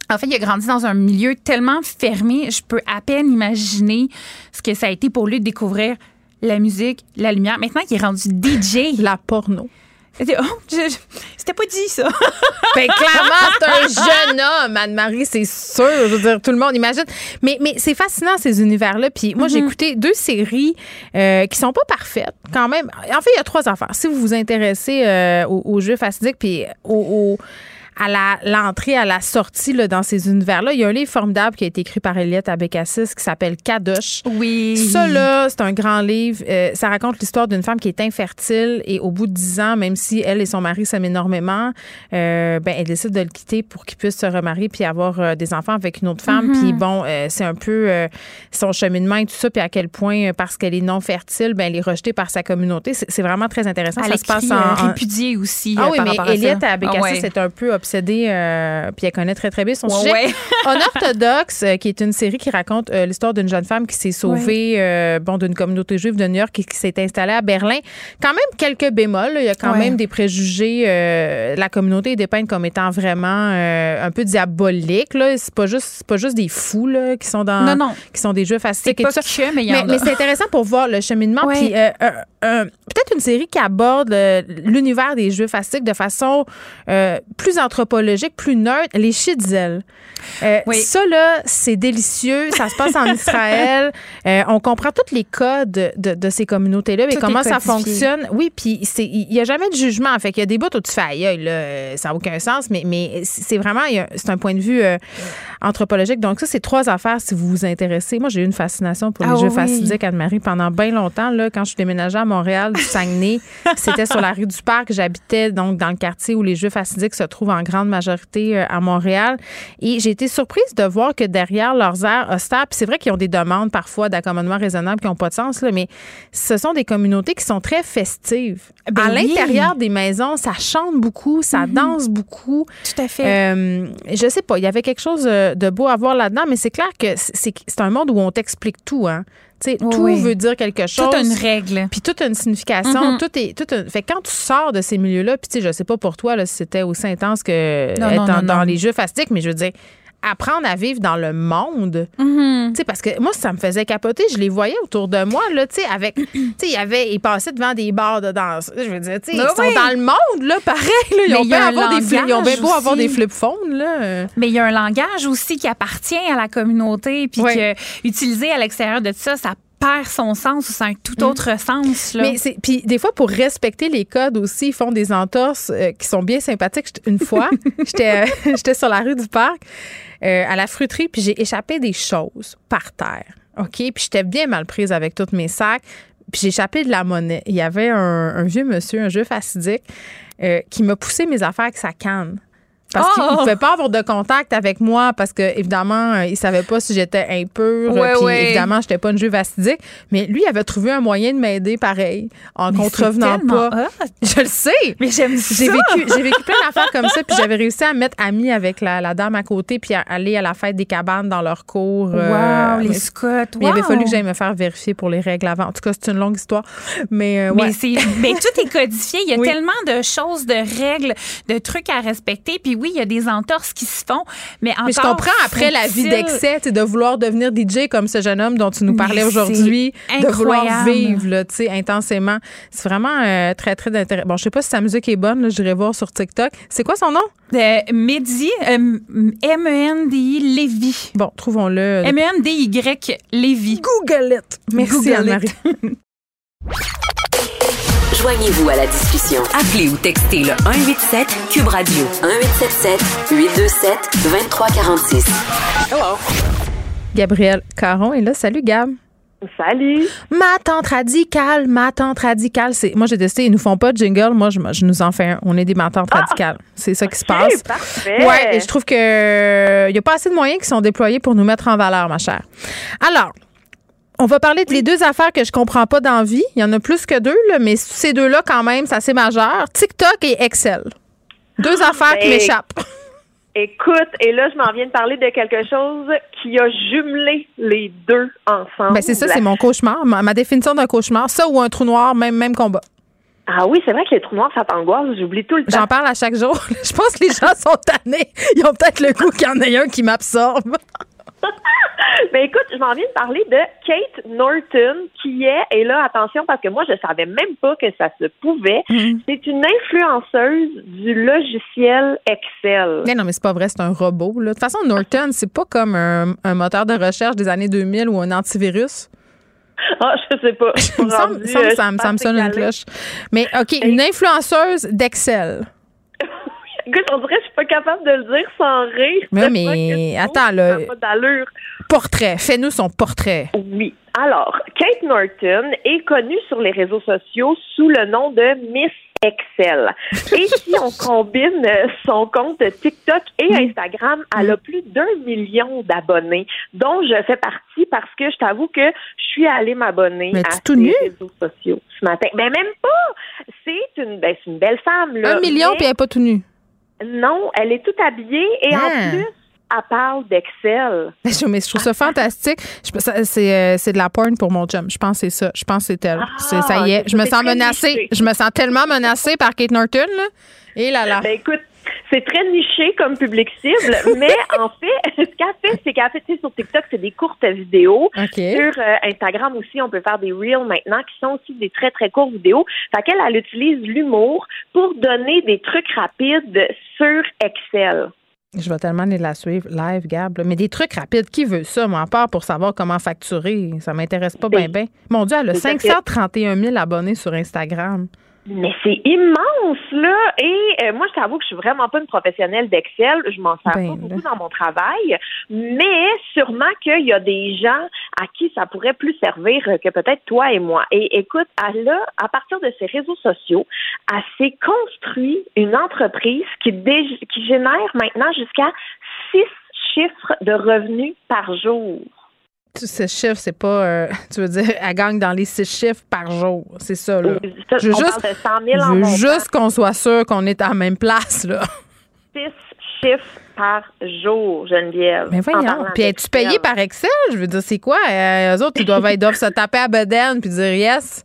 en fait, il a grandi dans un milieu tellement fermé, je peux à peine imaginer ce que ça a été pour lui de découvrir la musique, la lumière. Maintenant qu'il est rendu DJ. La porno. Oh, C'était pas dit, ça. Ben, clairement, c'est un jeune homme, Anne-Marie, c'est sûr. Je veux dire, tout le monde imagine. Mais, mais c'est fascinant, ces univers-là. Puis moi, j'ai écouté deux séries euh, qui sont pas parfaites, quand même. En fait, il y a trois affaires. Si vous vous intéressez euh, aux, aux jeux fastidiques, puis au, au- à la- l'entrée, à la sortie là, dans ces univers-là, il y a un livre formidable qui a été écrit par Eliette Abécassis qui s'appelle Kadosh. Oui. Ça, là, c'est un grand livre. Euh, ça raconte l'histoire d'une femme qui est infertile et au bout de dix ans, même si elle et son mari s'aiment énormément, euh, ben, elle décide de le quitter pour qu'il puisse se remarier puis avoir euh, des enfants avec une autre femme. Puis bon, euh, c'est un peu euh, son cheminement et tout ça, puis à quel point, euh, parce qu'elle est non fertile, ben, elle est rejetée par sa communauté. C'est c'est vraiment très intéressant. Elle ça se passe en, en- aussi. ah oui, par mais. Eliette Abécassis Ah ouais. est un peu obsédée, euh, puis elle connaît très, très bien son Ouais, sujet. ouais. Unorthodoxe, euh, qui est une série qui raconte euh, l'histoire d'une jeune femme qui s'est sauvée euh, bon, d'une communauté juive de New York et qui s'est installée à Berlin. Quand même quelques bémols. là. Il y a quand même des préjugés. la communauté est dépeinte comme étant vraiment un peu diabolique. C'est pas juste, pas juste des fous là, qui sont dans, Non, non. qui sont des fastiques et pas tout ça. que, mais Mais, mais c'est intéressant pour voir le cheminement. Puis peut-être une série qui aborde l'univers des jeux fastiques de façon plus anthropologique, plus neutre. Les Shitzel. Euh, Oui. Ça, là, c'est délicieux. Ça se passe en Israël. Euh, on comprend tous les codes de, de ces communautés-là, Tout comment ça fonctionne. Oui, puis il n'y a jamais de jugement. Fait qu'il y a des bouts où tu fais aïe, là, euh, ça n'a aucun sens, mais, mais c'est vraiment, c'est un point de vue euh, anthropologique. Donc, ça, c'est trois affaires si vous vous intéressez. Moi, j'ai eu une fascination pour les Ah jeux oui. Anne-Marie, pendant bien longtemps. Là, quand je suis déménagée à Montréal, du Saguenay, c'était sur la rue du Parc. J'habitais donc dans le quartier où les jeux fastidiques se trouvent en grande majorité euh, à Montréal. Et j'ai été surprise de voir que derrière leurs aires austères, puis c'est vrai qu'ils ont des demandes parfois d'accommodement raisonnable qui n'ont pas de sens, là, mais ce sont des communautés qui sont très festives. Ben à oui. L'intérieur des maisons, ça chante beaucoup, ça danse beaucoup. Tout à fait. Euh, je sais pas, il y avait quelque chose euh, de beau à voir là-dedans, mais c'est clair que c'est c'est un monde où on t'explique tout. Hein. Oui, tout oui. veut dire quelque chose. Toute une règle. Puis toute une signification, Mhm. tout est tout un- fait que quand tu sors de ces milieux-là, puis tu sais, je sais pas pour toi là, si c'était aussi intense que Non, être non, dans, non, dans les jeux fastiques, mais je veux dire apprendre à vivre dans le monde. Sais, parce que moi, ça me faisait capoter. Je les voyais autour de moi, là, avec. Y avait. Ils passaient devant des bars de danse. Je veux dire, sais, ils Ah sont dans le monde, là, pareil, là. Ils ont y a avoir des Ils ont bien beau avoir des flip phones, là. Mais il y a un langage aussi qui appartient à la communauté, puis Oui. que utilisé à l'extérieur de ça, ça perd son sens ou a un tout autre sens. Là. Mais c'est puis des fois pour respecter les codes aussi, ils font des entorses euh, qui sont bien sympathiques. Une fois, j'étais euh, j'étais sur la rue du parc euh, à la fruiterie puis j'ai échappé des choses par terre. OK, puis j'étais bien mal prise avec tous mes sacs. Puis j'ai échappé de la monnaie. Il y avait un, un vieux monsieur, un juif acidique, euh, qui m'a poussé mes affaires avec sa canne. Parce qu'il Oh! ne pouvait pas avoir de contact avec moi parce que évidemment euh, il savait pas si j'étais impure Ouais, puis ouais. évidemment j'étais pas une juive acidique mais lui il avait trouvé un moyen de m'aider pareil en Mais contrevenant pas hot. je le sais Mais j'aime j'ai ça. vécu j'ai vécu plein d'affaires comme ça puis j'avais réussi à me mettre amie avec la, la dame à côté puis à aller à la fête des cabanes dans leur cour euh, Wow, les scouts. mais il avait wow. fallu que j'aille me faire vérifier pour les règles avant en tout cas c'est une longue histoire mais, euh, ouais. Mais, tout est codifié. Il y a Oui. tellement de choses, de règles, de trucs à respecter. Puis oui, il y a des entorses qui se font. Mais encore, Mais je comprends après la vie d'excès, de vouloir devenir DJ comme ce jeune homme dont tu nous parlais aujourd'hui, de vouloir vivre là, tu sais, intensément. C'est vraiment euh, très très intéressant. Bon, je sais pas si sa musique est bonne, là, j'irai voir sur TikTok. C'est quoi son nom? Euh, Mehdi, euh, M-E-N-D-I, Lévy. Bon, trouvons-le. M-E-N-D-Y, Lévy. Google it. Merci. Anne-Marie. Joignez-vous à la discussion. Appelez ou textez le 187 Cube Radio 1877 827 2346. Gabriel Caron est là. Salut Gab. Salut. Ma tante radicale, ma tante radicale, c'est moi j'ai testé, ils nous font pas de jingle, moi je, je nous en fais un. On est des ma tante radicales. C'est ça qui se passe. parfait. Ouais, et je trouve que il y a pas assez de moyens qui sont déployés pour nous mettre en valeur, ma chère. Alors, on va parler de les deux affaires que je comprends pas dans la vie. Il y en a plus que deux, là, mais ces deux-là, quand même, c'est assez majeur. TikTok et Excel. Deux affaires qui Ben, m'échappent. Écoute, et là, je m'en viens de parler de quelque chose qui a jumelé les deux ensemble. Ben, c'est ça, c'est mon cauchemar. Ma, ma définition d'un cauchemar. Ça ou un trou noir, même, même combat. Ah oui, c'est vrai que les trous noirs, ça t'angoisse. J'oublie tout le temps. J'en parle à chaque jour. Je pense que les gens sont tannés. Ils ont peut-être le goût qu'il y en ait un qui m'absorbe. Ben écoute, je m'en viens de parler de Kate Norton, qui est, et là, attention, parce que moi, je savais même pas que ça se pouvait. Mm-hmm. C'est une influenceuse du logiciel Excel. Mais non, mais c'est pas vrai, c'est un robot. là. De toute façon, Norton, c'est pas comme un, un moteur de recherche des années 2000 ou un antivirus. Ah, je sais pas. Ça me semble- Rendu, ça me- ça me- je ça me pense sonne une cloche. Mais OK, une influenceuse d'Excel. Écoute, on dirait que je suis pas capable de le dire sans rire. Mais, mais, attends, là. pas d'allure. Portrait. Fais-nous son portrait. Oui. Alors, Kate Norton est connue sur les réseaux sociaux sous le nom de Miss Excel. Et si on combine euh, son compte TikTok et. Instagram, elle a plus d'un million d'abonnés, dont je fais partie parce que je t'avoue que je suis allée m'abonner Mais à ses nu? réseaux sociaux ce matin. Ben même pas! C'est une, ben, c'est une belle femme, là. Un million, mais puis elle n'est pas tout nue. Non, elle est toute habillée et Ah. en plus, elle parle d'Excel. Mais je, mais je trouve ça fantastique. Je- ça- C'est euh, c'est de la porn pour mon chum. Je pense que c'est ça. Je pense que c'est elle. Ça y est. Je me sens menacée. Je me sens tellement menacée par Kate Norton. Là. Et là là. Ben écoute, c'est très niché comme public cible, mais en fait, ce qu'elle fait, c'est qu'elle fait, tu sais, sur TikTok, c'est des courtes vidéos. Sur euh, Instagram aussi, on peut faire des reels maintenant qui sont aussi des très, très courtes vidéos. Fait qu'elle, elle utilise l'humour pour donner des trucs rapides sur Excel. Je vais tellement aller la suivre live, Gab. là. Mais des trucs rapides, qui veut ça, moi, à part pour savoir comment facturer? Ça m'intéresse pas bien, bien. Mon Dieu, elle a C'est 531 000 abonnés sur Instagram. Mais c'est immense, là. Et euh, moi, je t'avoue que je suis vraiment pas une professionnelle d'Excel. Je m'en sers Ben, pas beaucoup dans mon travail. Mais sûrement qu'il y a des gens à qui ça pourrait plus servir que peut-être toi et moi. Et écoute, elle a, à partir de ses réseaux sociaux, elle s'est construit une entreprise qui, dé- qui génère maintenant jusqu'à six chiffres de revenus par jour. Tu sais, ce chiffre, c'est pas. euh, tu veux dire, elle gagne dans les six chiffres par jour. C'est ça, là. Ça, Je veux on juste, parle de 100 000 je en veux montant. juste qu'on soit sûr qu'on est à la même place, là. six chiffres par jour, Geneviève. Mais voyons. Puis es-tu payé par Excel? Je veux dire, c'est quoi? Euh, eux autres, ils doivent, ils doivent se taper à bedaine puis dire yes.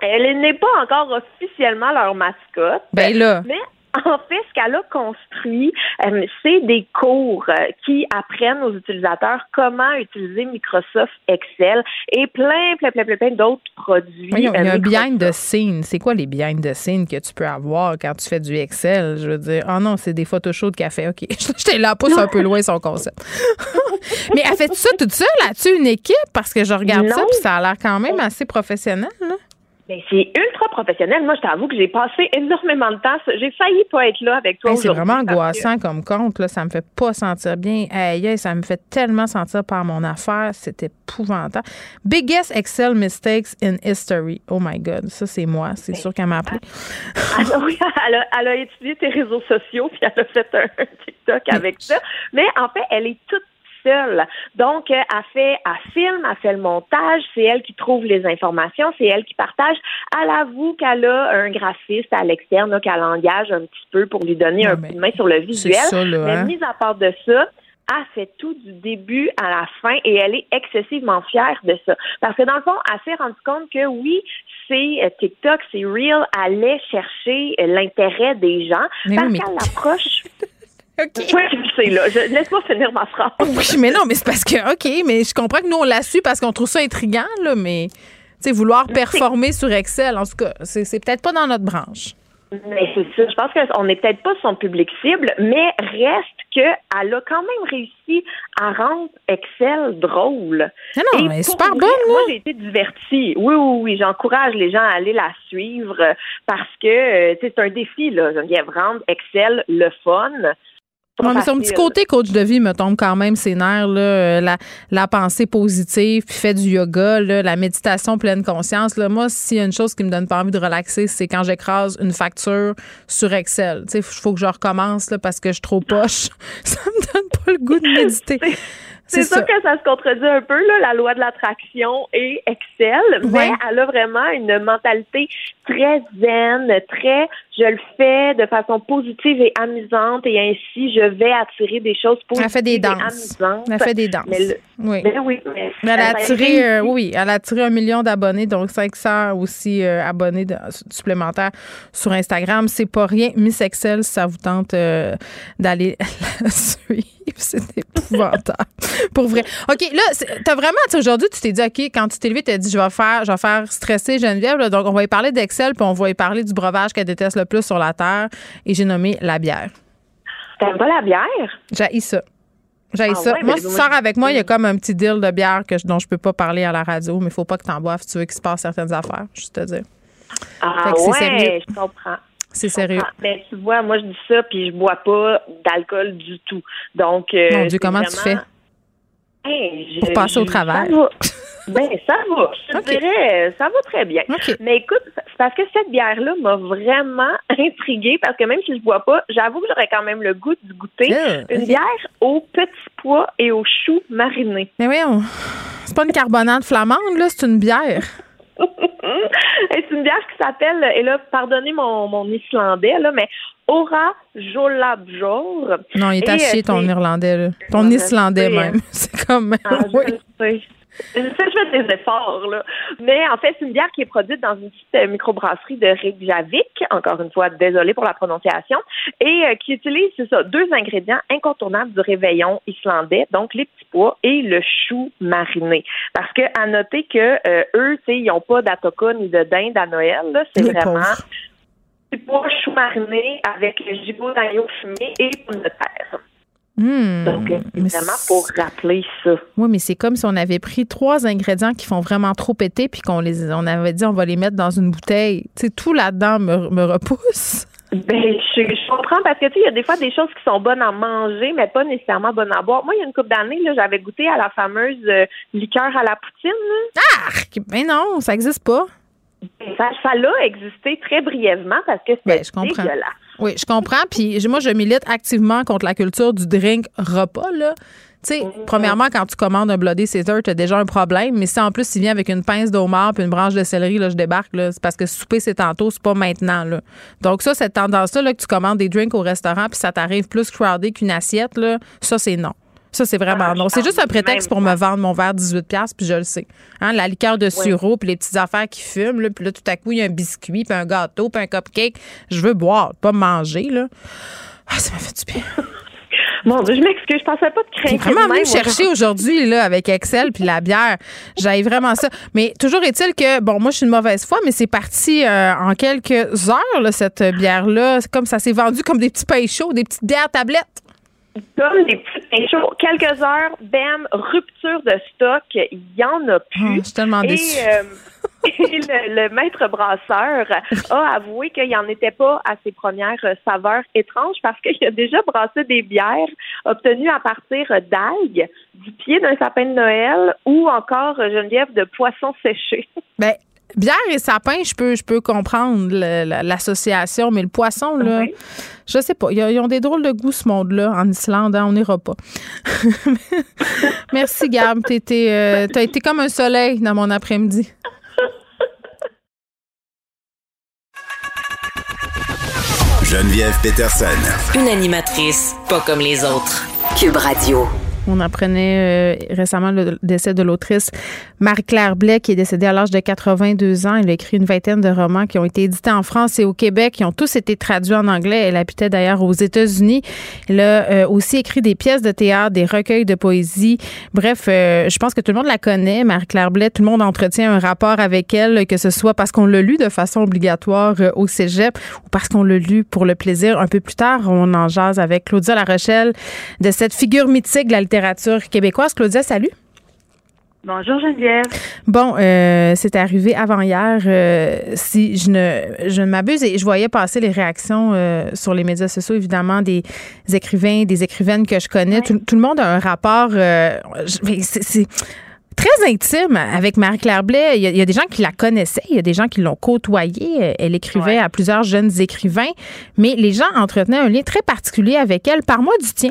Elle n'est pas encore officiellement leur mascotte. Ben là. Mais en fait, ce qu'elle a construit, euh, c'est des cours euh, qui apprennent aux utilisateurs comment utiliser Microsoft Excel et plein, plein, plein, plein, plein d'autres produits. il y a, euh, un behind the scene. C'est quoi les behind the scene que tu peux avoir quand tu fais du Excel? Je veux dire, oh non, c'est des photoshoots qu'elle fait. OK. J'étais là, pousse un peu loin son concept. Mais elle fait ça toute seule? As-tu une équipe? Parce que je regarde ça, puis ça a l'air quand même assez professionnel. Là. Ben, c'est ultra professionnel. Moi, je t'avoue que j'ai passé énormément de temps. J'ai failli pas être là avec toi Hey, c'est vraiment angoissant comme compte. Là. Ça me fait pas sentir bien. Aïe, aïe, ça me fait tellement sentir par mon affaire. C'est épouvantable. Biggest Excel mistakes in history. Oh my God. Ça, c'est moi. C'est sûr qu'elle m'a appelé. Elle a, oui, elle a, elle a étudié tes réseaux sociaux puis elle a fait un TikTok avec ça. Mais en fait, elle est toute seule. Donc, euh, elle fait, elle filme, elle fait le montage, c'est elle qui trouve les informations, c'est elle qui partage. Elle avoue qu'elle a un graphiste à l'externe qu'elle engage un petit peu pour lui donner un coup de main sur le visuel. ça, là, mais hein? mis à part de ça, elle fait tout du début à la fin et elle est excessivement fière de ça. Parce que dans le fond, elle s'est rendue compte que oui, c'est euh, TikTok, c'est real, elle allait chercher euh, l'intérêt des gens Mais parce oui, mais- qu'elle l'approche. OK. Oui, je sais, là? Je- Laisse-moi finir ma phrase. Oui, mais non, mais c'est parce que, OK, mais je comprends que nous, on l'a su parce qu'on trouve ça intriguant, là, mais, tu sais, vouloir performer sur Excel, en tout cas, c'est peut-être pas dans notre branche. Mais c'est ça. Je pense qu'on n'est peut-être pas son public cible, mais reste qu'elle a quand même réussi à rendre Excel drôle. Non, non, est pour super bonne. Moi, j'ai été divertie. Oui, oui, oui. J'encourage les gens à aller la suivre parce que euh, c'est un défi, là. Geneviève, rendre Excel le fun. Ouais, mais son petit côté coach de vie me tombe quand même ses nerfs, là, euh, la, la pensée positive, puis fait du yoga, là, la méditation pleine conscience. Là. Moi, s'il y a une chose qui me donne pas envie de relaxer, c'est quand j'écrase une facture sur Excel. Il faut que je recommence là, parce que je suis trop poche. ça me donne pas le goût de méditer. C'est sûr que ça se contredit un peu, là, la loi de l'attraction et Excel, mais Ouais. elle a vraiment une mentalité très zen, très je le fais de façon positive et amusante et ainsi je vais attirer des choses positives Elle fait des et danses. amusantes. Elle fait des danses. Mais le- oui. mais oui, mais Mais elle a attiré, euh, oui, elle a attiré un million d'abonnés, donc 500 aussi euh, abonnés de- supplémentaires sur Instagram. C'est pas rien. Miss Excel, ça vous tente euh, d'aller la suivre, c'est épouvantable. Pour vrai. OK, là, t'as vraiment, tu sais, aujourd'hui, tu t'es dit, OK, quand tu t'es levé, t'as dit, je vais faire, je vais faire stresser Geneviève. là. donc, on va y parler d'Excel, puis on va y parler du breuvage qu'elle déteste le plus sur la Terre. Et j'ai nommé la bière. T'aimes pas la bière? J'ai ça. J'ai Ah ça. ouais, moi, si tu sors je- avec moi, il y a comme un petit deal de bière que je- dont je peux pas parler à la radio, mais il faut pas que t'en boives si tu veux qu'il se passe certaines affaires, juste te dire. Ah ouais, sérieux. je comprends. C'est sérieux. Mais tu vois, moi je dis ça puis je bois pas d'alcool du tout. Donc euh, Mon Dieu, comment tu fais? Hey, je- Pour passer au travail. Ça va. Ben, ça va. Je te dirais, ça va très bien. Mais écoute, c'est parce que cette bière-là m'a vraiment intriguée parce que même si je bois pas, j'avoue que j'aurais quand même le goût de goûter une bière aux petits pois et aux choux marinés. Mais voyons, c'est pas une carbonade flamande, là, c'est une bière. C'est une bière qui s'appelle, et là, pardonnez mon, mon islandais, là, mais Ora Jolabjor. Non, il est à euh, ton irlandais, là. Ton je islandais, sais, même. C'est comme. Ah, je oui. sais. Je sais, je fais des efforts, là. Mais en fait, c'est une bière qui est produite dans une petite euh, microbrasserie de Reykjavik. Encore une fois, désolée pour la prononciation. Et euh, qui utilise, c'est ça, deux ingrédients incontournables du réveillon islandais, donc les petits pois et le chou mariné. Parce que, à noter que euh, eux, tu sais, ils n'ont pas d'atoka ni de dinde à Noël, là. C'est vraiment pauvres. Petits pois chou mariné avec le gigot d'agneau fumé et pommes de terre. Hmm. Donc, évidemment, pour rappeler ça. Oui, mais c'est comme si on avait pris trois ingrédients qui font vraiment trop péter, puis qu'on les, on avait dit on va les mettre dans une bouteille. Tu sais, tout là-dedans me, me repousse. Ben, je, je comprends parce que tu sais, il y a des fois des choses qui sont bonnes à manger, mais pas nécessairement bonnes à boire. Moi, il y a une couple d'années, là, j'avais goûté à la fameuse euh, liqueur à la poutine. là. Arc! Mais non, ça n'existe pas. Ça, ça l'a existé très brièvement parce que Ben, c'était dégueulasse. Oui, je comprends. Puis moi, je milite activement contre la culture du drink repas, là. Tu sais, premièrement, quand tu commandes un Bloody Caesar, tu as déjà un problème. Mais si en plus, il vient avec une pince d'homard puis une branche de céleri, là, je débarque, là. C'est parce que souper, c'est tantôt, c'est pas maintenant, là. Donc, ça, cette tendance-là, là, que tu commandes des drinks au restaurant puis ça t'arrive plus crowded qu'une assiette, là, ça, c'est non. Ça, c'est vraiment Ah, non. C'est je juste un prétexte pour me vendre mon verre 18$, puis je le sais. Hein, la liqueur de sirop, puis les petites affaires qui fument, là, puis là, tout à coup, il y a un biscuit, puis un gâteau, puis un cupcake. Je veux boire, pas manger, là. Ah, ça m'a fait du bien. Mon Dieu, je m'excuse, je pensais pas de craindre. vraiment venu chercher aujourd'hui là avec Excel puis la bière. J'avais vraiment ça. Mais toujours est-il que bon, moi je suis une mauvaise foi, mais c'est parti euh, en quelques heures là, cette bière là. C'est comme ça s'est vendu comme des petits pains chauds, des petites bières tablettes. Comme des petites. Quelques heures, bam, rupture de stock, il y en a Ah, plus. je suis tellement Et, déçue. euh, et le, le maître brasseur a avoué qu'il n'en était pas à ses premières saveurs étranges parce qu'il a déjà brassé des bières obtenues à partir d'algues, du pied d'un sapin de Noël ou encore, euh, Geneviève, de poissons séchés. Ben bière et sapin, je peux je peux comprendre l'association, mais le poisson là, Oui. je sais pas, ils ont- des drôles de goût ce monde là en Islande, hein, on n'ira pas. Merci Gab, t'étais euh, t'as été comme un soleil dans mon après-midi. Geneviève Peterson. Une animatrice pas comme les autres. Cube Radio. On apprenait euh, récemment le décès de l'autrice Marie-Claire Blais, qui est décédée à l'âge de 82 ans. Elle a écrit une vingtaine de romans qui ont été édités en France et au Québec, qui ont tous été traduits en anglais. Elle habitait d'ailleurs aux États-Unis. Elle a euh, aussi écrit des pièces de théâtre, des recueils de poésie. Bref, euh, je pense que tout le monde la connaît, Marie-Claire Blais. Tout le monde entretient un rapport avec elle, que ce soit parce qu'on l'a lu de façon obligatoire au cégep ou parce qu'on l'a lu pour le plaisir. Un peu plus tard, on en jase avec Claudia La Rochelle de cette figure mythique de québécoise. Claudia, salut. Bonjour Geneviève. Bon, euh, c'est arrivé avant hier. euh, si je ne, je ne m'abuse, et je voyais passer les réactions euh, sur les médias sociaux, évidemment, des écrivains, des écrivaines que je connais. Tout, tout le monde a un rapport. euh, c'est- c'est très intime avec Marie-Claire Blais. Il y, a, il y a des gens qui la connaissaient, il y a des gens qui l'ont côtoyée. Elle écrivait Ouais. à plusieurs jeunes écrivains, mais les gens entretenaient un lien très particulier avec elle. Par moi du tien.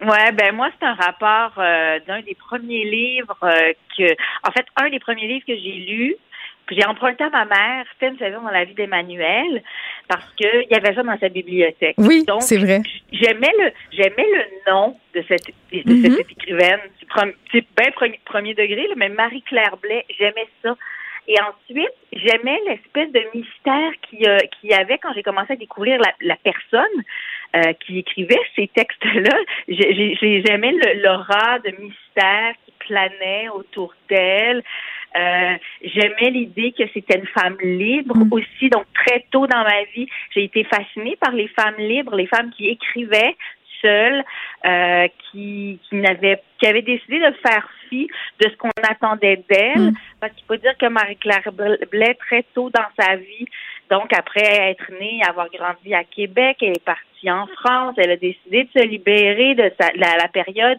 Ouais, ben moi c'est un rapport euh, d'un des premiers livres euh, que, en fait, un des premiers livres que j'ai lu, que j'ai emprunté à ma mère, c'était une saison dans la vie d'Emmanuel, parce que il y avait ça dans sa bibliothèque. Oui, Donc, c'est vrai. J'aimais le, j'aimais le nom de cette, de cette écrivaine. C'est bien premier, premier degré, là, mais Marie-Claire Blais, j'aimais ça. Et ensuite, j'aimais l'espèce de mystère qu'il euh, qu'il y avait quand j'ai commencé à découvrir la, la personne euh, qui écrivait ces textes-là. J'ai- le- l'aura de mystère qui planait autour d'elle. Euh, J'aimais l'idée que c'était une femme libre aussi. Donc, très tôt dans ma vie, j'ai été fascinée par les femmes libres, les femmes qui écrivaient seules, euh, qui, qui n'avaient qui avaient décidé de faire fi de ce qu'on attendait d'elle. Parce qu'il faut dire que Marie-Claire Blais, très tôt dans sa vie, donc après être née, avoir grandi à Québec, elle est partie en France, elle a décidé de se libérer de sa, la, la période.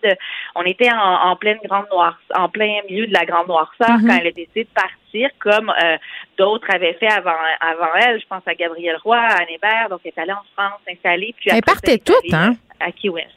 On était en, en pleine grande noirceur, en plein milieu de la grande noirceur Mhm. quand elle a décidé de partir, comme euh, d'autres avaient fait avant avant elle. Je pense à Gabrielle Roy, à Anne Hébert, donc elle est allée en France s'installer. Puis après elle est toutes, allée, hein? À Key West.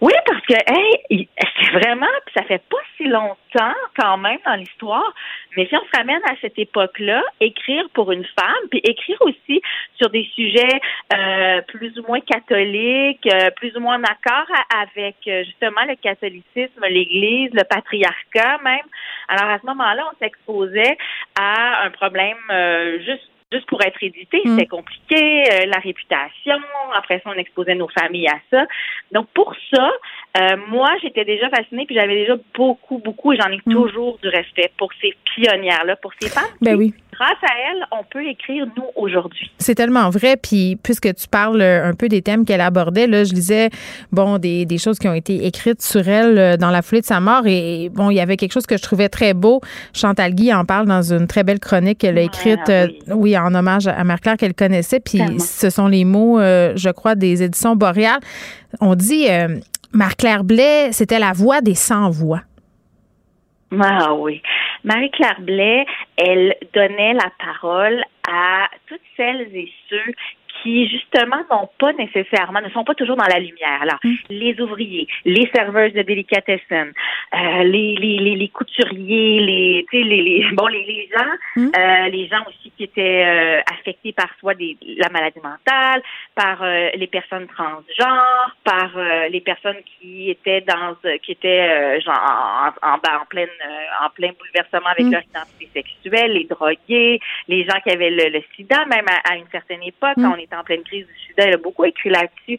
Oui, parce que hey, c'est vraiment, puis ça fait pas si longtemps quand même dans l'histoire, mais si on se ramène à cette époque-là, écrire pour une femme, puis écrire aussi sur des sujets euh, plus ou moins catholiques, euh, plus ou moins en accord avec euh, justement le catholicisme, l'Église, le patriarcat même. Alors à ce moment-là, on s'exposait à un problème euh, juste juste pour être édité, Mm. c'était compliqué, euh, la réputation, après ça on exposait nos familles à ça. Donc pour ça, euh, moi j'étais déjà fascinée puis j'avais déjà beaucoup beaucoup et j'en ai toujours du respect pour ces pionnières là, pour ces femmes Ben oui. Grâce à elles, on peut écrire nous aujourd'hui. C'est tellement vrai. Puis, puisque tu parles euh, un peu des thèmes qu'elle abordait, là, je lisais, bon, des, des choses qui ont été écrites sur elle euh, dans la foulée de sa mort. Et, bon, il y avait quelque chose que je trouvais très beau. Chantal Guy en parle dans une très belle chronique qu'elle a écrite, euh, oui. en hommage à Marie-Claire qu'elle connaissait. Puis, Tellement. ce sont les mots, euh, je crois, des éditions Boréal. On dit, euh, Marie-Claire Blais, c'était la voix des sans-voix. Ah oui. Marie-Claire Blais, elle donnait la parole à toutes celles et ceux qui justement n'ont pas nécessairement, ne sont pas toujours dans la lumière. Alors, Mm. les ouvriers, les serveuses de délicatessen, euh, les, les, les, les couturiers, les, les, les, bon, les, les gens, Mm. euh, les gens aussi qui étaient euh, affectés par soit des, la maladie mentale, par euh, les personnes transgenres, par euh, les personnes qui étaient dans, euh, qui étaient euh, genre en, en, ben, en pleine, euh, en plein bouleversement avec Mm. leur identité sexuelle, les drogués, les gens qui avaient le, le sida, même à, à une certaine époque, en pleine crise du sida, elle a beaucoup écrit là-dessus.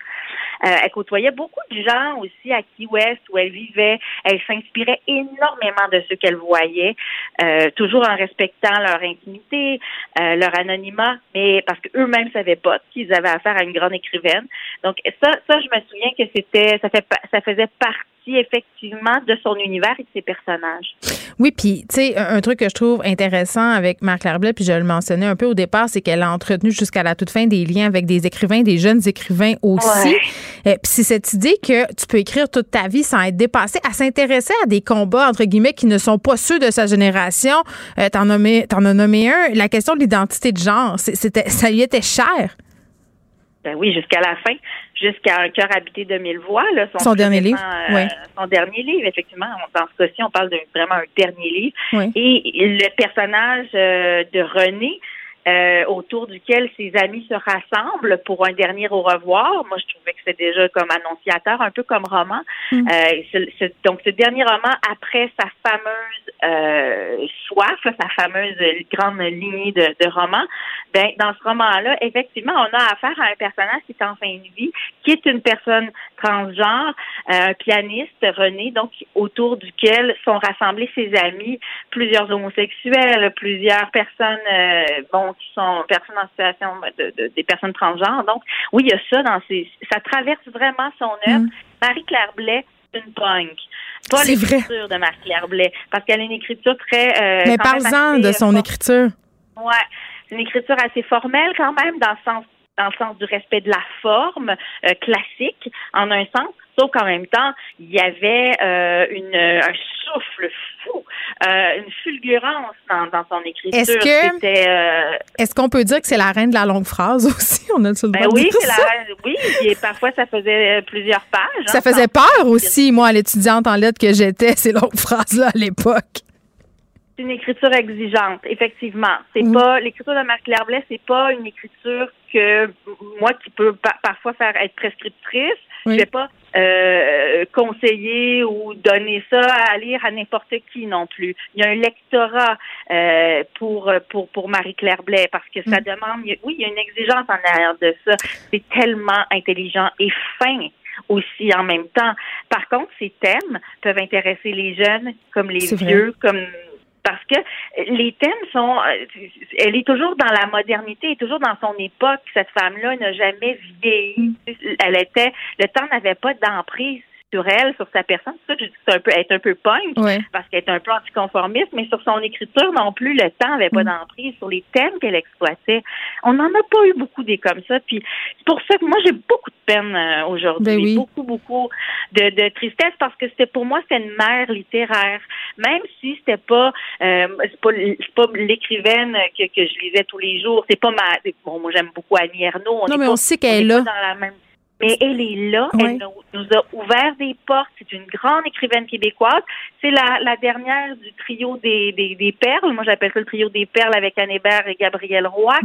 Euh, elle côtoyait beaucoup de gens aussi à Key West où elle vivait. Elle s'inspirait énormément de ce qu'elle voyait, euh, toujours en respectant leur intimité, euh, leur anonymat, mais parce qu'eux-mêmes savaient pas qu'ils avaient affaire à une grande écrivaine. Donc ça, ça, je me souviens que c'était, ça fait, ça faisait partie effectivement de son univers et de ses personnages. Oui, puis tu sais, un, un truc que je trouve intéressant avec Marc-Claire Blais, puis je le mentionnais un peu au départ, c'est qu'elle a entretenu jusqu'à la toute fin des liens avec des écrivains, des jeunes écrivains aussi. Ouais. Euh, puis c'est cette idée que tu peux écrire toute ta vie sans être dépassé, à s'intéresser à des combats, entre guillemets, qui ne sont pas ceux de sa génération. Euh, t'en, nommé- t'en as nommé un, la question de l'identité de genre, c'était, ça lui était cher. Ben oui, jusqu'à la fin, jusqu'à Un cœur habité de mille voix. Là, Son dernier livre, euh. Son dernier livre, effectivement. Dans ce cas-ci, on parle de vraiment un dernier livre. Oui. Et le personnage euh, de René, euh, autour duquel ses amis se rassemblent pour un dernier au revoir. Moi, je trouvais que c'était déjà comme annonciateur, un peu comme roman. Mm. Euh, ce- ce- donc, ce dernier roman, après sa fameuse euh, soif, là, sa fameuse grande lignée de, de romans, ben, dans ce roman-là, effectivement, on a affaire à un personnage qui est en fin de vie, qui est une personne transgenre, euh, un pianiste, René, donc autour duquel sont rassemblés ses amis, plusieurs homosexuels, plusieurs personnes, euh, bon, qui sont personnes en situation de, de- des personnes transgenres. Donc, oui, il y a ça dans ses, ça traverse vraiment son œuvre. Mm. Marie-Claire Blais, une punk. Pas l'écriture de Marie-Claire Blais, parce qu'elle a une écriture très... euh, Mais parle-en de euh, son écriture. Ouais, c'est une écriture assez formelle quand même, dans le sens dans le sens du respect de la forme euh, classique, en un sens, sauf qu'en même temps, il y avait euh, une, un souffle fou, euh, une fulgurance dans, dans son écriture. Est-ce que- euh, Est-ce qu'on peut dire que c'est la reine de la longue phrase aussi? On a le droit ben oui, c'est ça? la, oui, et parfois ça faisait euh, plusieurs pages. Ça hein, faisait sans- peur aussi, moi, à l'étudiante en lettres que j'étais, ces longues phrases-là à l'époque. C'est une écriture exigeante, effectivement. C'est Mm. pas l'écriture de Marc-Claire Blais, c'est pas une écriture que moi qui peux pa- parfois faire être prescriptrice, Oui. je vais pas euh, conseiller ou donner ça à lire à n'importe qui non plus. Il y a un lectorat euh, pour pour pour Marie-Claire Blais parce que ça demande y a- oui, il y a une exigence en arrière de ça. C'est tellement intelligent et fin aussi en même temps. Par contre, ces thèmes peuvent intéresser les jeunes comme les vieux, comme parce que les thèmes sont, euh, elle est toujours dans la modernité, toujours dans son époque. Cette femme-là n'a jamais vieilli. Elle était, le temps n'avait pas d'emprise sur elle, sur sa personne. C'est ça que je dis que c'est un peu, être un peu punk, Ouais. parce qu'elle est un peu anticonformiste, mais sur son écriture non plus, le temps n'avait pas d'emprise sur les thèmes qu'elle exploitait. On n'en a pas eu beaucoup des comme ça. Puis c'est pour ça que moi j'ai beaucoup de peine euh, aujourd'hui, Ben oui. beaucoup beaucoup de, de tristesse parce que c'était pour moi c'était une mère littéraire, même si c'était pas euh, c'est pas c'est pas l'écrivaine que, que je lisais tous les jours. C'est pas ma bon moi j'aime beaucoup Annie Ernaux. Non, est mais pas- on sait qu'elle est là. pas dans la même mais elle est là, elle nous, a ouvert des portes. C'est une grande écrivaine québécoise. C'est la, la dernière du trio des, des, des perles. Moi, j'appelle ça le trio des perles avec Anne Hébert et Gabrielle Roy.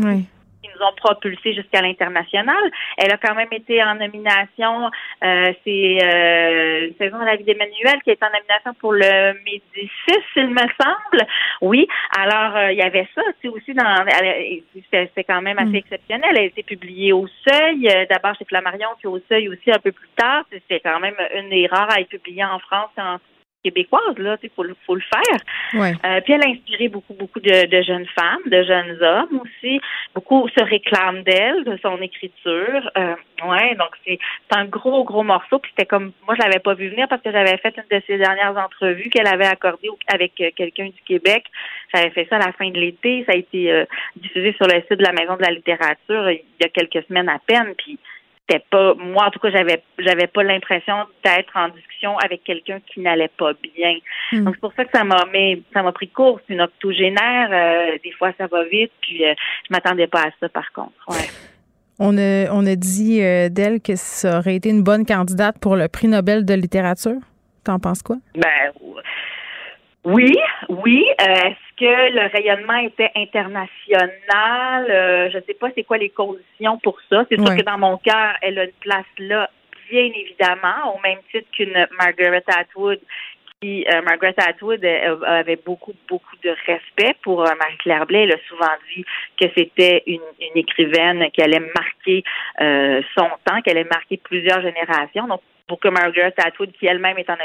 Qui nous ont propulsés jusqu'à l'international. Elle a quand même été en nomination, euh, c'est euh, Saison de la vie d'Emmanuel qui est en nomination pour le Médicis, il me semble. Oui, alors euh, il y avait ça, tu sais, aussi dans c'était quand même assez Mm. exceptionnel. Elle a été publiée au Seuil, euh, d'abord chez Flammarion, puis au Seuil aussi un peu plus tard. C'était quand même une des rares à être publiée en France en québécoise, là, il faut, le- faut le faire. Ouais. Euh, puis elle a inspiré beaucoup, beaucoup de, de jeunes femmes, de jeunes hommes aussi. Beaucoup se réclament d'elle, de son écriture. Euh, ouais, donc c'est c'est un gros, gros morceau. Puis c'était comme moi, je l'avais pas vu venir parce que j'avais fait une de ses dernières entrevues qu'elle avait accordée avec euh, quelqu'un du Québec. J'avais fait ça à la fin de l'été. Ça a été euh, diffusé sur le site de la Maison de la littérature euh, il y a quelques semaines à peine. Puis c'était pas moi en tout cas j'avais j'avais pas l'impression d'être en discussion avec quelqu'un qui n'allait pas bien Mm. donc c'est pour ça que ça m'a mais ça m'a pris court c'est une octogénaire euh, des fois ça va vite puis euh, je m'attendais pas à ça par contre ouais On a, on a dit euh, d'elle que ça aurait été une bonne candidate pour le prix Nobel de littérature. T'en penses quoi? Ben, oui, oui. Euh, est-ce que le rayonnement était international? Euh, je ne sais pas c'est quoi les conditions pour ça. C'est sûr que dans mon cœur, elle a une place là, bien évidemment, au même titre qu'une Margaret Atwood qui, euh, Margaret Atwood avait beaucoup, beaucoup de respect pour Marie-Claire Blais. Elle a souvent dit que c'était une, une, écrivaine qui allait marquer son temps, qui allait marquer plusieurs générations. Donc, pour que Margaret Atwood, qui elle-même est en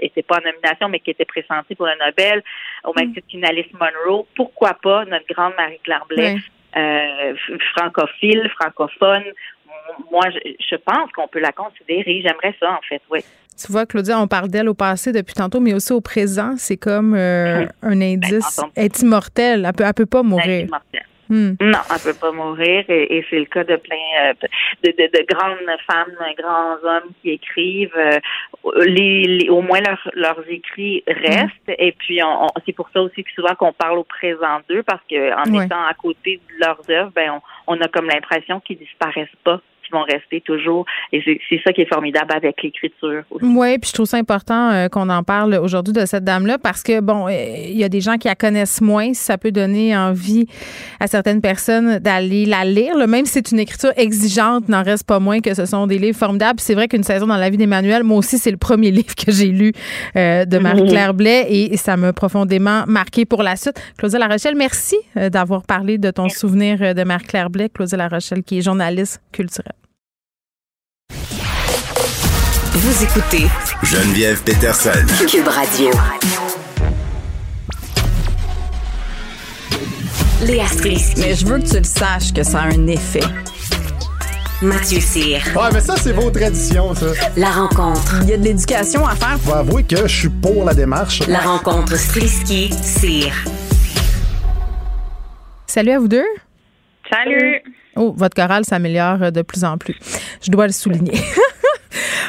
était pas en nomination, mais qui était pressentie pour le Nobel, au même mm. titre qu'une Alice Munro, pourquoi pas notre grande Marie-Claire Blais, euh, francophile, francophone. Moi, je, pense qu'on peut la considérer. J'aimerais ça, en fait, oui. Tu vois, Claudia, on parle d'elle au passé depuis tantôt, mais aussi au présent. C'est comme euh, un ben, indice. Elle est immortelle. Elle peut, elle peut pas mourir. Hmm. Non, elle peut pas mourir et, c'est le cas de plein euh, de, de, de, grandes femmes, grands hommes qui écrivent. Euh, les, au moins leurs écrits restent et puis on, c'est pour ça aussi que souvent qu'on parle au présent d'eux parce que en étant à côté de leurs œuvres, ben on, on a comme l'impression qu'ils disparaissent pas vont rester toujours. Et c'est ça qui est formidable avec l'écriture. Oui, puis je trouve ça important euh, qu'on en parle aujourd'hui de cette dame-là parce que, bon, euh, il y a des gens qui la connaissent moins. Ça peut donner envie à certaines personnes d'aller la lire. Même si c'est une écriture exigeante, n'en reste pas moins que ce sont des livres formidables. C'est vrai qu'une saison dans la vie d'Emmanuel, moi aussi, c'est le premier livre que j'ai lu euh, de Marie-Claire Blais et, ça m'a profondément marqué pour la suite. Claudia Larochelle, merci d'avoir parlé de ton souvenir de Marie-Claire Blais. Claudia Larochelle, qui est journaliste culturelle. Vous écoutez Geneviève Peterson. Cube Radio. Léa Strisky. Mais je veux que tu le saches que ça a un effet. Mathieu Cyr. Ouais, mais ça, c'est vos traditions, ça. La rencontre. Il y a de l'éducation à faire. Faut avouer que je suis pour la démarche. La rencontre Strisky-Cyr. Salut à vous deux. Salut. Oh, votre chorale s'améliore de plus en plus. Je dois le souligner.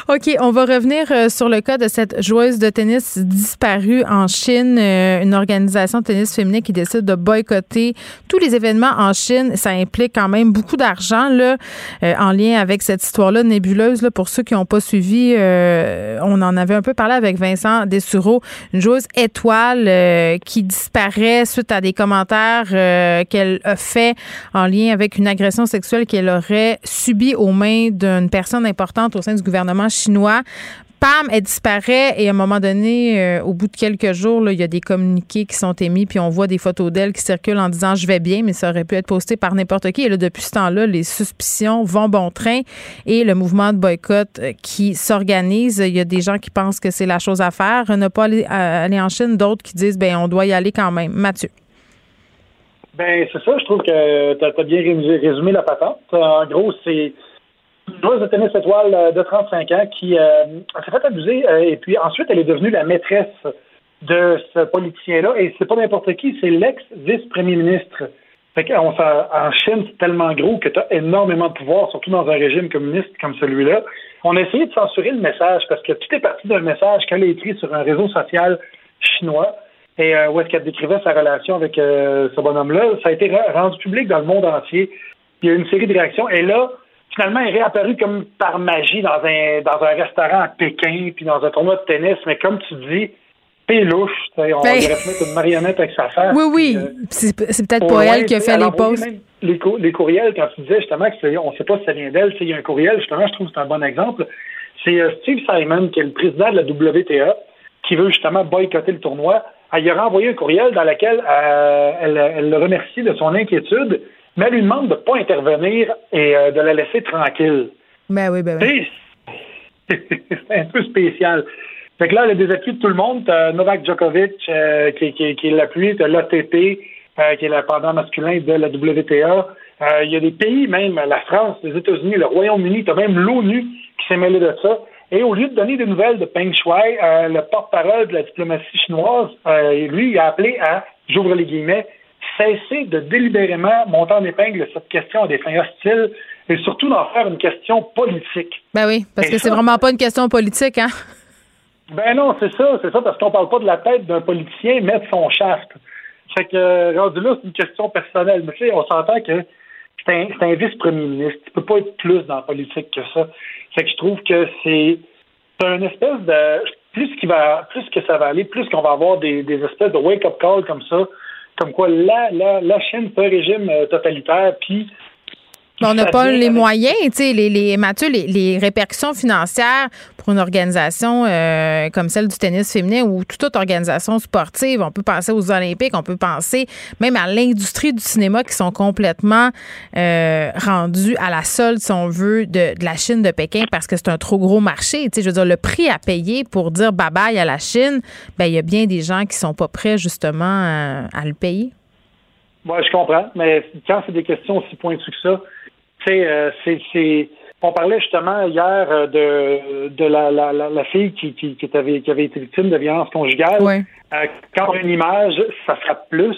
OK, on va revenir euh, sur le cas de cette joueuse de tennis disparue en Chine, euh, une organisation de tennis féminin qui décide de boycotter tous les événements en Chine. Ça implique quand même beaucoup d'argent là, euh, en lien avec cette histoire-là nébuleuse. Là, pour ceux qui n'ont pas suivi, on en avait un peu parlé avec Vincent Dessureau, une joueuse étoile qui disparaît suite à des commentaires qu'elle a fait en lien avec une agression sexuelle qu'elle aurait subie aux mains d'une personne importante au sein du gouvernement chinois. Pam, elle disparaît et à un moment donné, euh, au bout de quelques jours, il y a des communiqués qui sont émis, puis on voit des photos d'elle qui circulent en disant je vais bien, mais ça aurait pu être posté par n'importe qui. Et là, depuis ce temps-là, les suspicions vont bon train et le mouvement de boycott euh, qui s'organise, il y a des gens qui pensent que c'est la chose à faire, ne pas aller, aller en Chine, d'autres qui disent ben on doit y aller quand même. Mathieu. Ben c'est ça, je trouve que tu as, bien résumé la patente. En gros, c'est une joueuse de tennis étoile euh, de 35 ans qui euh, s'est fait abuser euh, et puis ensuite elle est devenue la maîtresse de ce politicien-là et c'est pas n'importe qui, c'est l'ex-vice-premier ministre. Fait qu'en en Chine, c'est tellement gros que tu as énormément de pouvoir, surtout dans un régime communiste comme celui-là. On a essayé de censurer le message parce que tout est parti d'un message qu'elle a écrit sur un réseau social chinois et où est-ce qu'elle décrivait sa relation avec ce bonhomme-là? Ça a été rendu public dans le monde entier. Il y a eu une série de réactions. Et là, finalement, il est réapparu comme par magie dans un, dans un restaurant à Pékin, puis dans un tournoi de tennis. Mais comme tu dis, c'est louche. On ben... aurait mettre une marionnette avec sa femme. Oui, oui. Euh, c'est peut-être pas elle qui a fait les posts. Les, les, courriels, quand tu disais justement qu'on ne sait pas si ça vient d'elle, il y a un courriel, justement, je trouve que c'est un bon exemple. C'est euh, Steve Simon, qui est le président de la WTA, qui veut justement boycotter le tournoi. Elle a renvoyé un courriel dans lequel euh, elle, elle le remercie de son inquiétude mais elle lui demande de ne pas intervenir et euh, de la laisser tranquille. Ben oui, ben oui. C'est un peu spécial. Fait que là, des appuis de tout le monde. T'as Novak Djokovic euh, qui, qui, qui est l'appui, t'as l'ATP euh, qui est pendant masculin de la WTA. Il y a des pays, même la France, les États-Unis, le Royaume-Uni, t'as même l'ONU qui s'est mêlé de ça. Et au lieu de donner des nouvelles de Peng Shuai, le porte-parole de la diplomatie chinoise, lui, il a appelé à, j'ouvre les guillemets, cesser de délibérément monter en épingle cette question à des fins hostiles et surtout d'en faire une question politique. Ben oui, parce que c'est vraiment pas une question politique, hein? Ben non, c'est ça, c'est ça, parce qu'on parle pas de la tête d'un politicien mettre son shaft. Fait que, rendu là, c'est une question personnelle. Mais tu sais, on s'entend que c'est un, un vice-premier ministre. Tu peux pas être plus dans la politique que ça. Fait que je trouve que c'est une espèce de plus qu'il va plus que ça va aller, plus qu'on va avoir des, des espèces de wake-up call comme ça, comme quoi la la la Chine c'est un régime euh, totalitaire, puis on n'a pas les avec- moyens, tu sais, les, les, Mathieu, les, les répercussions financières pour une organisation euh, comme celle du tennis féminin ou toute autre organisation sportive. On peut penser aux Olympiques, on peut penser même à l'industrie du cinéma qui sont complètement euh, rendus à la solde, si on veut, de, de la Chine, de Pékin, parce que c'est un trop gros marché. Tu sais, je veux dire, le prix à payer pour dire bye-bye à la Chine, ben il y a bien des gens qui sont pas prêts, justement, à, à le payer. Ouais, je comprends, mais quand c'est des questions aussi pointues que ça, euh, c'est, on parlait justement hier euh, de, de la, la, la, la fille qui, qui, qui, avait, qui avait été victime de violence conjugale. Euh, quand on a une image, ça frappe plus,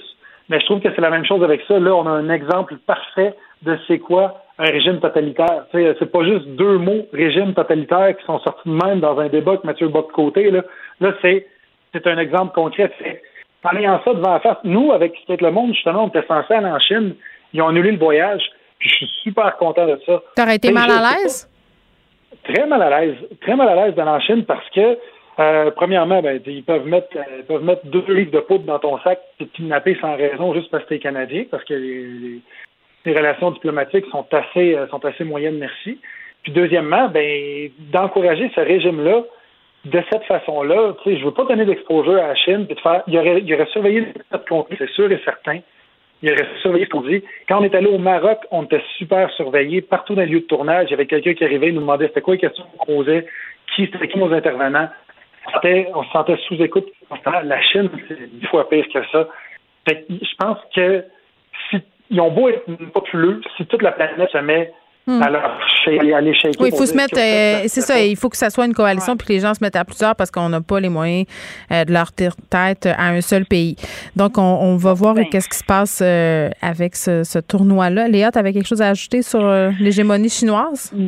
mais je trouve que c'est la même chose avec ça. Là, on a un exemple parfait de c'est quoi un régime totalitaire. C'est pas juste deux mots régime totalitaire qui sont sortis de même dans un débat que Mathieu bat de côté. Là, là c'est, c'est un exemple concret. C'est, en ayant ça devant la face, nous, avec Skate Le Monde, justement, on était censé aller en Chine. Ils ont annulé le voyage. Puis je suis super content de ça. T'aurais été mal à l'aise? Très mal à l'aise. Très mal à l'aise d'aller en Chine parce que, euh, premièrement, ben, ils peuvent mettre euh, ils peuvent mettre deux livres de poudre dans ton sac et te kidnapper sans raison juste parce que t'es Canadien, parce que les, relations diplomatiques sont assez euh, sont assez moyennes, merci. Puis deuxièmement, ben d'encourager ce régime-là de cette façon-là, tu sais, je veux pas donner d'exposure à la Chine, puis de faire, il y aurait, il y aurait surveillé le contenu, c'est sûr et certain. Il aurait surveillé ce qu'on dit. Quand on est allé au Maroc, on était super surveillés. Partout dans les lieux de tournage, il y avait quelqu'un qui arrivait, il nous demandait c'était quoi les questions qu'on posait, qui c'était qui nos intervenants. On se sentait, sous écoute. La Chine, c'est dix fois pire que ça. Fait je pense que si ils ont beau être populeux, si toute la planète se met Hmm. shaker Oui, il faut se mettre. euh, c'est ça, il faut que ça soit une coalition puis que les gens se mettent à plusieurs parce qu'on n'a pas les moyens euh, de leur tête à un seul pays. Donc, on, on va voir Ben. qu'est-ce qui se passe euh, avec ce, ce tournoi-là. Léa, tu avais quelque chose à ajouter sur euh, l'hégémonie chinoise?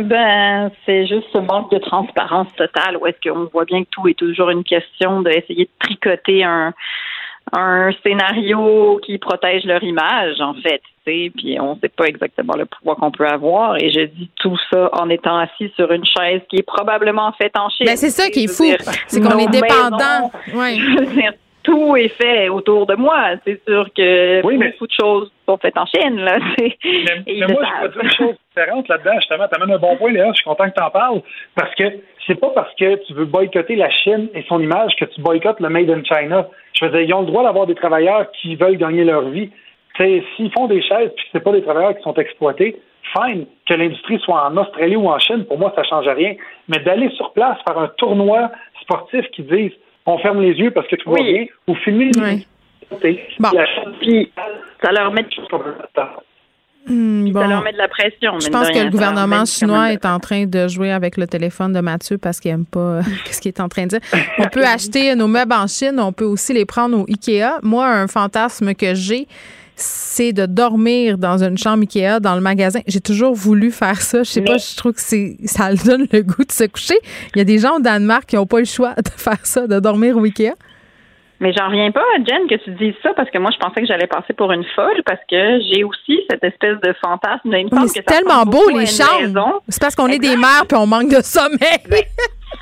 Ben, c'est juste ce manque de transparence totale où est-ce qu'on voit bien que tout est toujours une question d'essayer de tricoter un, un scénario qui protège leur image, en fait. Puis on ne sait pas exactement le pouvoir qu'on peut avoir. Et je dis tout ça en étant assis sur une chaise qui est probablement faite en Chine. Ben, c'est ça qui est fou. C'est qu'on est dépendant. tout est fait autour de moi. C'est sûr que Oui, mais- beaucoup de choses sont faites en Chine. Là. Mais, moi, je peux dire une chose différente là-dedans, justement. Tu amènes un bon point, Léa. Je suis content que tu en parles. Parce que c'est pas parce que tu veux boycotter la Chine et son image que tu boycottes le Made in China. Je veux dire, ils ont le droit d'avoir des travailleurs qui veulent gagner leur vie. S'ils font des chaises puis que c'est pas des travailleurs qui sont exploités, fine. Que l'industrie soit en Australie ou en Chine, pour moi, ça change rien. Mais d'aller sur place, faire un tournoi sportif qui disent on ferme les yeux parce que tout va Oui. bien, ou filmer Oui. Bon. la Chine, Puis ça leur met, Hmm, bon. ça leur met de la pression. Je mine pense que le gouvernement chinois est en train de jouer avec le téléphone de Mathieu parce qu'il n'aime pas euh, ce qu'il est en train de dire. On peut acheter nos meubles en Chine, on peut aussi les prendre au Ikea. Moi, un fantasme que j'ai, c'est de dormir dans une chambre Ikea dans le magasin. J'ai toujours voulu faire ça. Je sais pas, je trouve que c'est ça donne le goût de se coucher. Il y a des gens au Danemark qui n'ont pas le choix de faire ça, de dormir au Ikea. Mais j'en reviens pas, Jen, que tu dises ça parce que moi, je pensais que j'allais passer pour une folle parce que j'ai aussi cette espèce de fantasme. Il me Mais semble c'est que ça tellement beau, les chambres. C'est parce qu'on est des mères puis on manque de sommeil.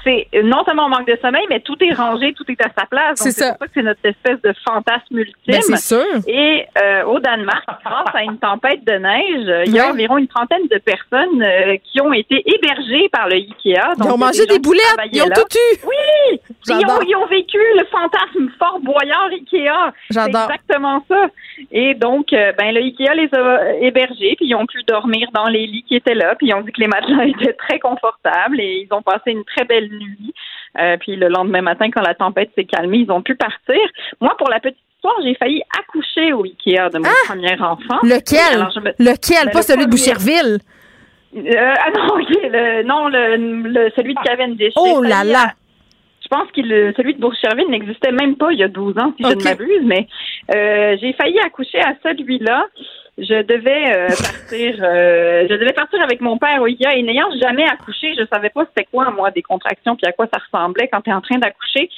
C'est non seulement on manque de sommeil, mais tout est rangé, tout est à sa place. C'est ça. c'est notre espèce de fantasme ultime. Ben, c'est sûr. Et euh, au Danemark, grâce à une tempête de neige, il y a environ une trentaine de personnes euh, qui ont été hébergées par le IKEA. Ils Donc, ont il y a mangé des boulettes. Ils ont là. tout eu. Oui! Ils ont, ils ont vécu le fantasme fort boyard Ikea. J'adore. exactement ça. Et donc, euh, ben, le Ikea les a hébergés, puis ils ont pu dormir dans les lits qui étaient là, puis ils ont dit que les matelas étaient très confortables et ils ont passé une très belle nuit. Euh, puis le lendemain matin, quand la tempête s'est calmée, ils ont pu partir. Moi, pour la petite histoire, j'ai failli accoucher au Ikea de mon premier enfant. Ah! Lequel? Me- Lequel? Ben, pas le celui de. Boucherville? Euh, ah non, le, non, le, le- celui de Cavendish. Oh là là. Je pense que le- celui de Bourg-Cherville n'existait même pas il y a 12 ans, si je ne m'abuse, mais euh, j'ai failli accoucher à celui-là. Je devais euh, partir euh, je devais partir avec mon père au IKEA et n'ayant jamais accouché, je savais pas c'était quoi moi des contractions puis à quoi ça ressemblait quand tu es en train d'accoucher.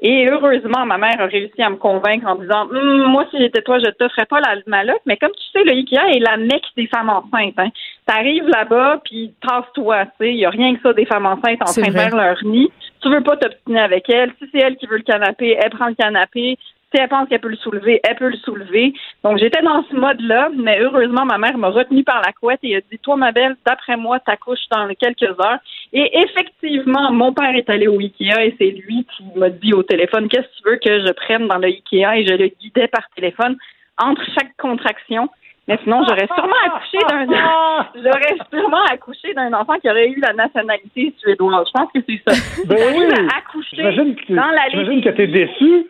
Et heureusement, ma mère a réussi à me convaincre en disant Hum, Moi, si j'étais toi, je te ferais pas la malotte. Mais comme tu sais, le IKEA est la mecque des femmes enceintes. Hein. T'arrives là-bas, puis tasse-toi. Il n'y a rien que ça des femmes enceintes en train de faire leur nid. Tu veux pas t'obstiner avec elle. Si c'est elle qui veut le canapé, elle prend le canapé. Si elle pense qu'elle peut le soulever, elle peut le soulever. Donc, j'étais dans ce mode-là, mais heureusement, ma mère m'a retenue par la couette et a dit, toi, ma belle, d'après moi, t'accouches dans quelques heures. Et effectivement, mon père est allé au Ikea et c'est lui qui m'a dit au téléphone, qu'est-ce que tu veux que je prenne dans le Ikea? Et je le guidais par téléphone entre chaque contraction. Mais sinon, j'aurais sûrement accouché d'un, j'aurais sûrement accouché d'un enfant qui aurait eu la nationalité suédoise. Je pense que c'est ça. Ben oui. Que, dans la j'imagine que t'es déçu.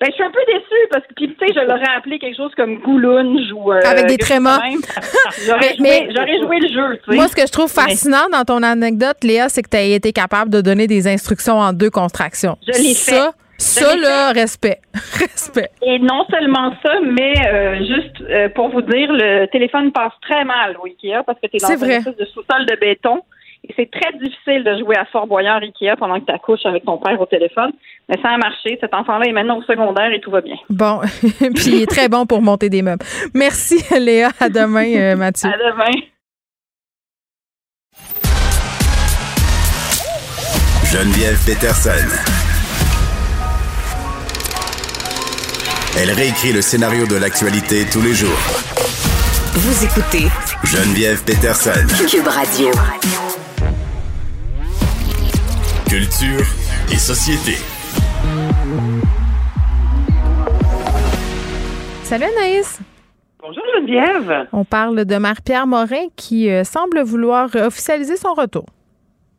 Ben, je suis un peu déçue parce que, tu sais, je l'aurais appelé quelque chose comme Goulunge ou. euh, Avec des trémas. J'aurais joué, le jeu, tu sais. Moi, ce que je trouve Mais- fascinant dans ton anecdote, Léa, c'est que tu as été capable de donner des instructions en deux contractions. Je l'ai Ça, fait. ça, là, respect. respect. Et non seulement ça, mais euh, juste euh, pour vous dire, le téléphone passe très mal au Ikea parce que tu es dans une espèce de sous-sol de béton. C'est très difficile de jouer à Fort Boyard Ikea pendant que tu accouches avec ton père au téléphone. Mais ça a marché. Cet enfant-là est maintenant au secondaire et tout va bien. Bon, puis il est très bon pour monter des meubles. Merci, Léa. À demain, euh, Mathieu. À demain. Geneviève Peterson. Elle réécrit le scénario de l'actualité tous les jours. Vous écoutez Geneviève Peterson. Cube Radio. Culture et société. Salut, Anaïs. Bonjour Geneviève. On parle de Marie-Pierre Morin qui euh, semble vouloir officialiser son retour.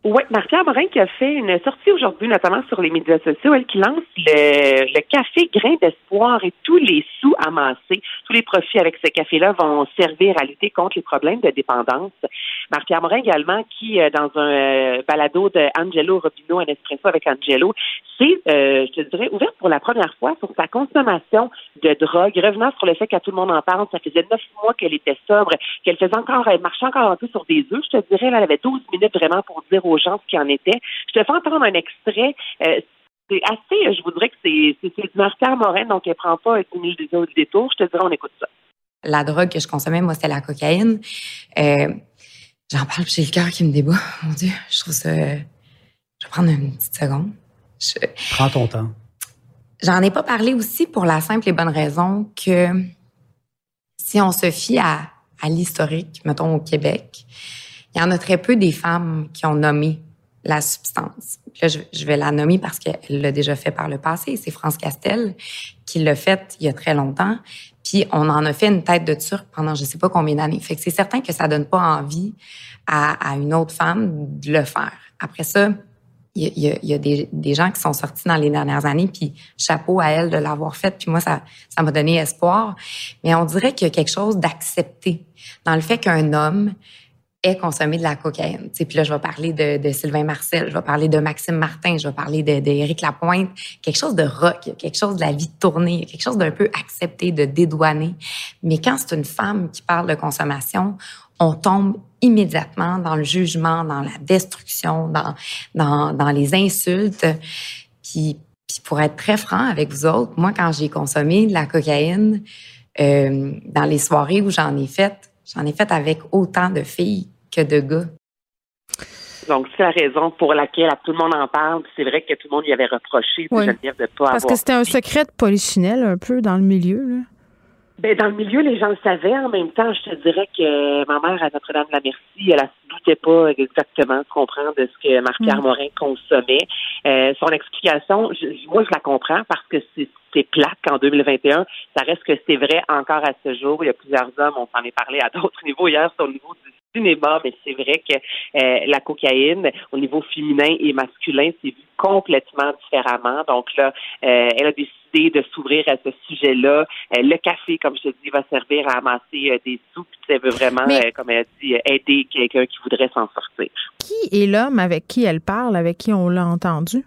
Oui, Marie-Pierre Morin qui a fait une sortie aujourd'hui, notamment sur les médias sociaux, elle qui lance le, le café Grain d'espoir et tous les sous amassés, tous les profits avec ce café-là vont servir à lutter contre les problèmes de dépendance. Marie-Pierre Morin également qui, euh, dans un euh, balado de Angelo Robino, un espresso avec Angelo, s'est, euh, je te dirais, ouverte pour la première fois sur sa consommation de drogue, revenant sur le fait qu'à tout le monde en parle, ça faisait neuf mois qu'elle était sobre, qu'elle faisait encore, elle marchait encore un peu sur des œufs, je te dirais, là, elle avait 12 minutes vraiment pour dire aux gens ce qu'il en était. Je te fais entendre un extrait. euh, c'est assez, je vous dirais que c'est, c'est, c'est du Marie-Pierre Morin, donc elle prend pas 10 000 détours. Je te dirais, on écoute ça. La drogue que je consommais, moi, c'était la cocaïne. Euh, J'en parle, puis j'ai le cœur qui me débat. Mon Dieu, je trouve ça... Je vais prendre une petite seconde. Je- Prends ton temps. J'en ai pas parlé aussi pour la simple et bonne raison que si on se fie à, à l'historique, mettons au Québec, il y en a très peu des femmes qui ont nommé la substance. Puis Là, je, je vais la nommer parce qu'elle l'a déjà fait par le passé. C'est France Castel qui l'a fait il y a très longtemps. Puis on en a fait une tête de turc pendant je sais pas combien d'années. Fait que c'est certain que ça donne pas envie à, une autre femme de le faire. Après ça, il y a, des, gens qui sont sortis dans les dernières années, puis chapeau à elle de l'avoir fait. Puis moi, ça ça m'a donné espoir. Mais on dirait qu'il y a quelque chose d'accepté dans le fait qu'un homme ait consommé de la cocaïne. Tu sais, Puis là, je vais parler de, de Sylvain Marcel, je vais parler de Maxime Martin, je vais parler de, de Éric Lapointe. Quelque chose de rock, quelque chose de la vie de tournée, quelque chose d'un peu accepté, de dédouané. Mais quand c'est une femme qui parle de consommation, on tombe immédiatement dans le jugement, dans la destruction, dans, dans, dans les insultes. Puis, puis pour être très franc avec vous autres, moi, quand j'ai consommé de la cocaïne, euh, dans les soirées où j'en ai fait, j'en ai fait avec autant de filles que de gars? Donc, c'est la raison pour laquelle tout le monde en parle. C'est vrai que tout le monde y avait reproché, Oui. Geneviève, de pas Parce avoir que c'était un secret de polichinelle un peu dans le milieu. Là. Ben, dans le milieu, les gens le savaient. En même temps, je te dirais que ma mère à Notre-Dame-la-Merci, elle ne doutait pas exactement, tu comprends, de ce que Marc-Pierre Mm. Morin consommait. Euh, son explication, je- moi, je la comprends parce que c'est c'est plate qu'en 2021, ça reste que c'est vrai encore à ce jour. Il y a plusieurs hommes, on s'en est parlé à d'autres niveaux hier, c'est au niveau du cinéma, mais c'est vrai que euh, la cocaïne, au niveau féminin et masculin, c'est vu complètement différemment. Donc là, euh, elle a décidé de s'ouvrir à ce sujet-là. Euh, le café, comme je te dis, va servir à amasser euh, des sous. Puis elle veut vraiment, Mais- euh, comme elle a dit, aider quelqu'un qui voudrait s'en sortir. Qui est l'homme avec qui elle parle, avec qui on l'a entendu?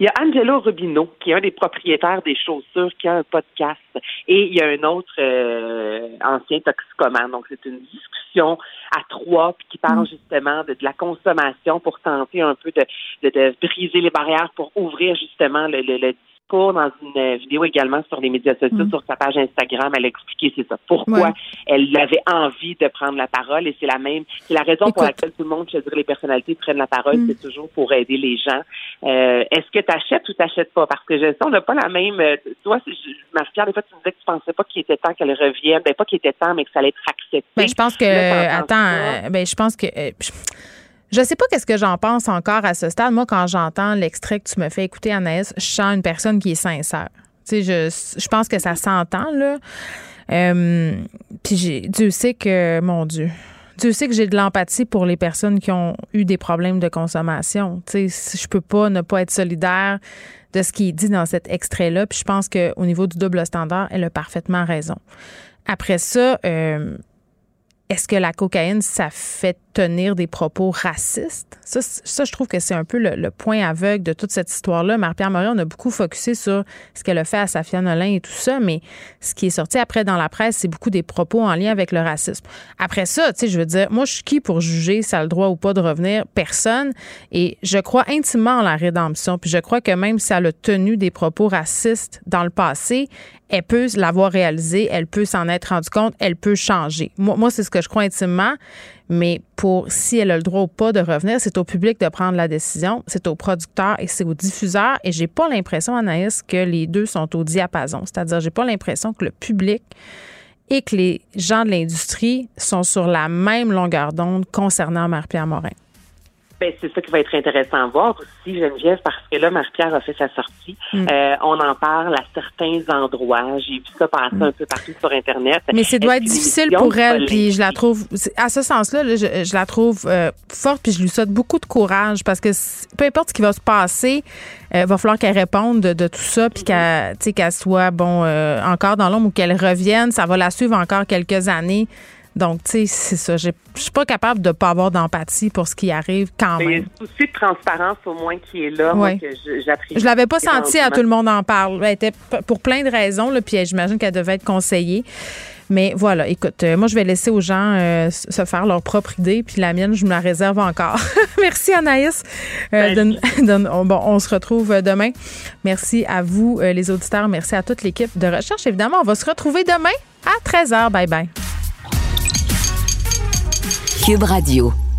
Il y a Angelo Rubino, qui est un des propriétaires des chaussures, qui a un podcast. Et il y a un autre euh, ancien toxicomane. Donc, c'est une discussion à trois puis qui parle justement de, de la consommation pour tenter un peu de, de, de briser les barrières pour ouvrir justement le, le, le discours dans une vidéo également sur les médias sociaux, Mm. sur sa page Instagram. Elle a expliqué c'est ça. Pourquoi Ouais. elle avait envie de prendre la parole et c'est la même, c'est la raison pour laquelle tout le monde, je dirais, les personnalités prennent la parole, Mm. c'est toujours pour aider les gens. Euh, est-ce que tu achètes ou t'achètes pas? Parce que je sais, on n'a pas la même. euh, toi, Marie-Pierre, des fois, tu me disais que tu pensais pas qu'il était temps qu'elle revienne. Ben, pas qu'il était temps, mais que ça allait être accepté. Ben, je pense que. Là, attends, euh, ben, je pense que. euh, je- je sais pas qu'est-ce que j'en pense encore à ce stade. Moi, quand j'entends l'extrait que tu me fais écouter, Anaïs, je sens une personne qui est sincère. Tu sais, je, je pense que ça s'entend, là. Euh, Puis j'ai- Dieu sait que, mon Dieu, Dieu sait que j'ai de l'empathie pour les personnes qui ont eu des problèmes de consommation. Tu sais, je peux pas ne pas être solidaire de ce qui est dit dans cet extrait-là. Puis je pense qu'au niveau du double standard, elle a parfaitement raison. Après ça, euh, est-ce que la cocaïne, ça fait tenir des propos racistes? Ça, je trouve que c'est un peu le, le point aveugle de toute cette histoire-là. Marie-Pierre Morin, on a beaucoup focusé sur ce qu'elle a fait à Safia Nolin et tout ça, mais ce qui est sorti après dans la presse, c'est beaucoup des propos en lien avec le racisme. Après ça, tu sais, je veux dire, moi, je suis qui pour juger si elle a le droit ou pas de revenir? Personne. Et je crois intimement en la rédemption. Puis je crois que même si elle a tenu des propos racistes dans le passé, elle peut l'avoir réalisé, elle peut s'en être rendu compte, elle peut changer. Moi, moi c'est ce que je crois intimement. Mais pour si elle a le droit ou pas de revenir, c'est au public de prendre la décision, c'est au producteur et c'est au diffuseur. Et j'ai pas l'impression, Anaïs, que les deux sont au diapason. C'est-à-dire, j'ai pas l'impression que le public et que les gens de l'industrie sont sur la même longueur d'onde concernant Marie-Pierre Morin. Ben, c'est ça qui va être intéressant à voir aussi, Geneviève, parce que là, Marie-Pierre a fait sa sortie. Mm. Euh, on en parle à certains endroits. J'ai vu ça passer un peu partout sur Internet. Mais ça doit être difficile pour elle, puis je la trouve, c'est- à ce sens-là, là, je, je la trouve euh, forte, puis je lui souhaite beaucoup de courage parce que peu importe ce qui va se passer, il va falloir qu'elle réponde de, de tout ça, puis qu'elle, soit bon euh, encore dans l'ombre ou qu'elle revienne, ça va la suivre encore quelques années. Donc, tu sais, c'est ça. Je suis pas capable de pas avoir d'empathie pour ce qui arrive quand Mais il y a même. souci de transparence au moins qui est là, moi, Ouais. que je- j'apprécie. Je l'avais pas senti à tout le monde en parle. Elle était pour plein de raisons, là, puis j'imagine qu'elle devait être conseillée. Mais voilà, écoute, euh, moi, je vais laisser aux gens euh, se faire leur propre idée, puis la mienne, je me la réserve encore. Merci, Anaïs. Euh, on- bon, on se retrouve demain. Merci à vous, les auditeurs. Merci à toute l'équipe de recherche. Évidemment, on va se retrouver demain à 13h. Bye bye. Cube Radio.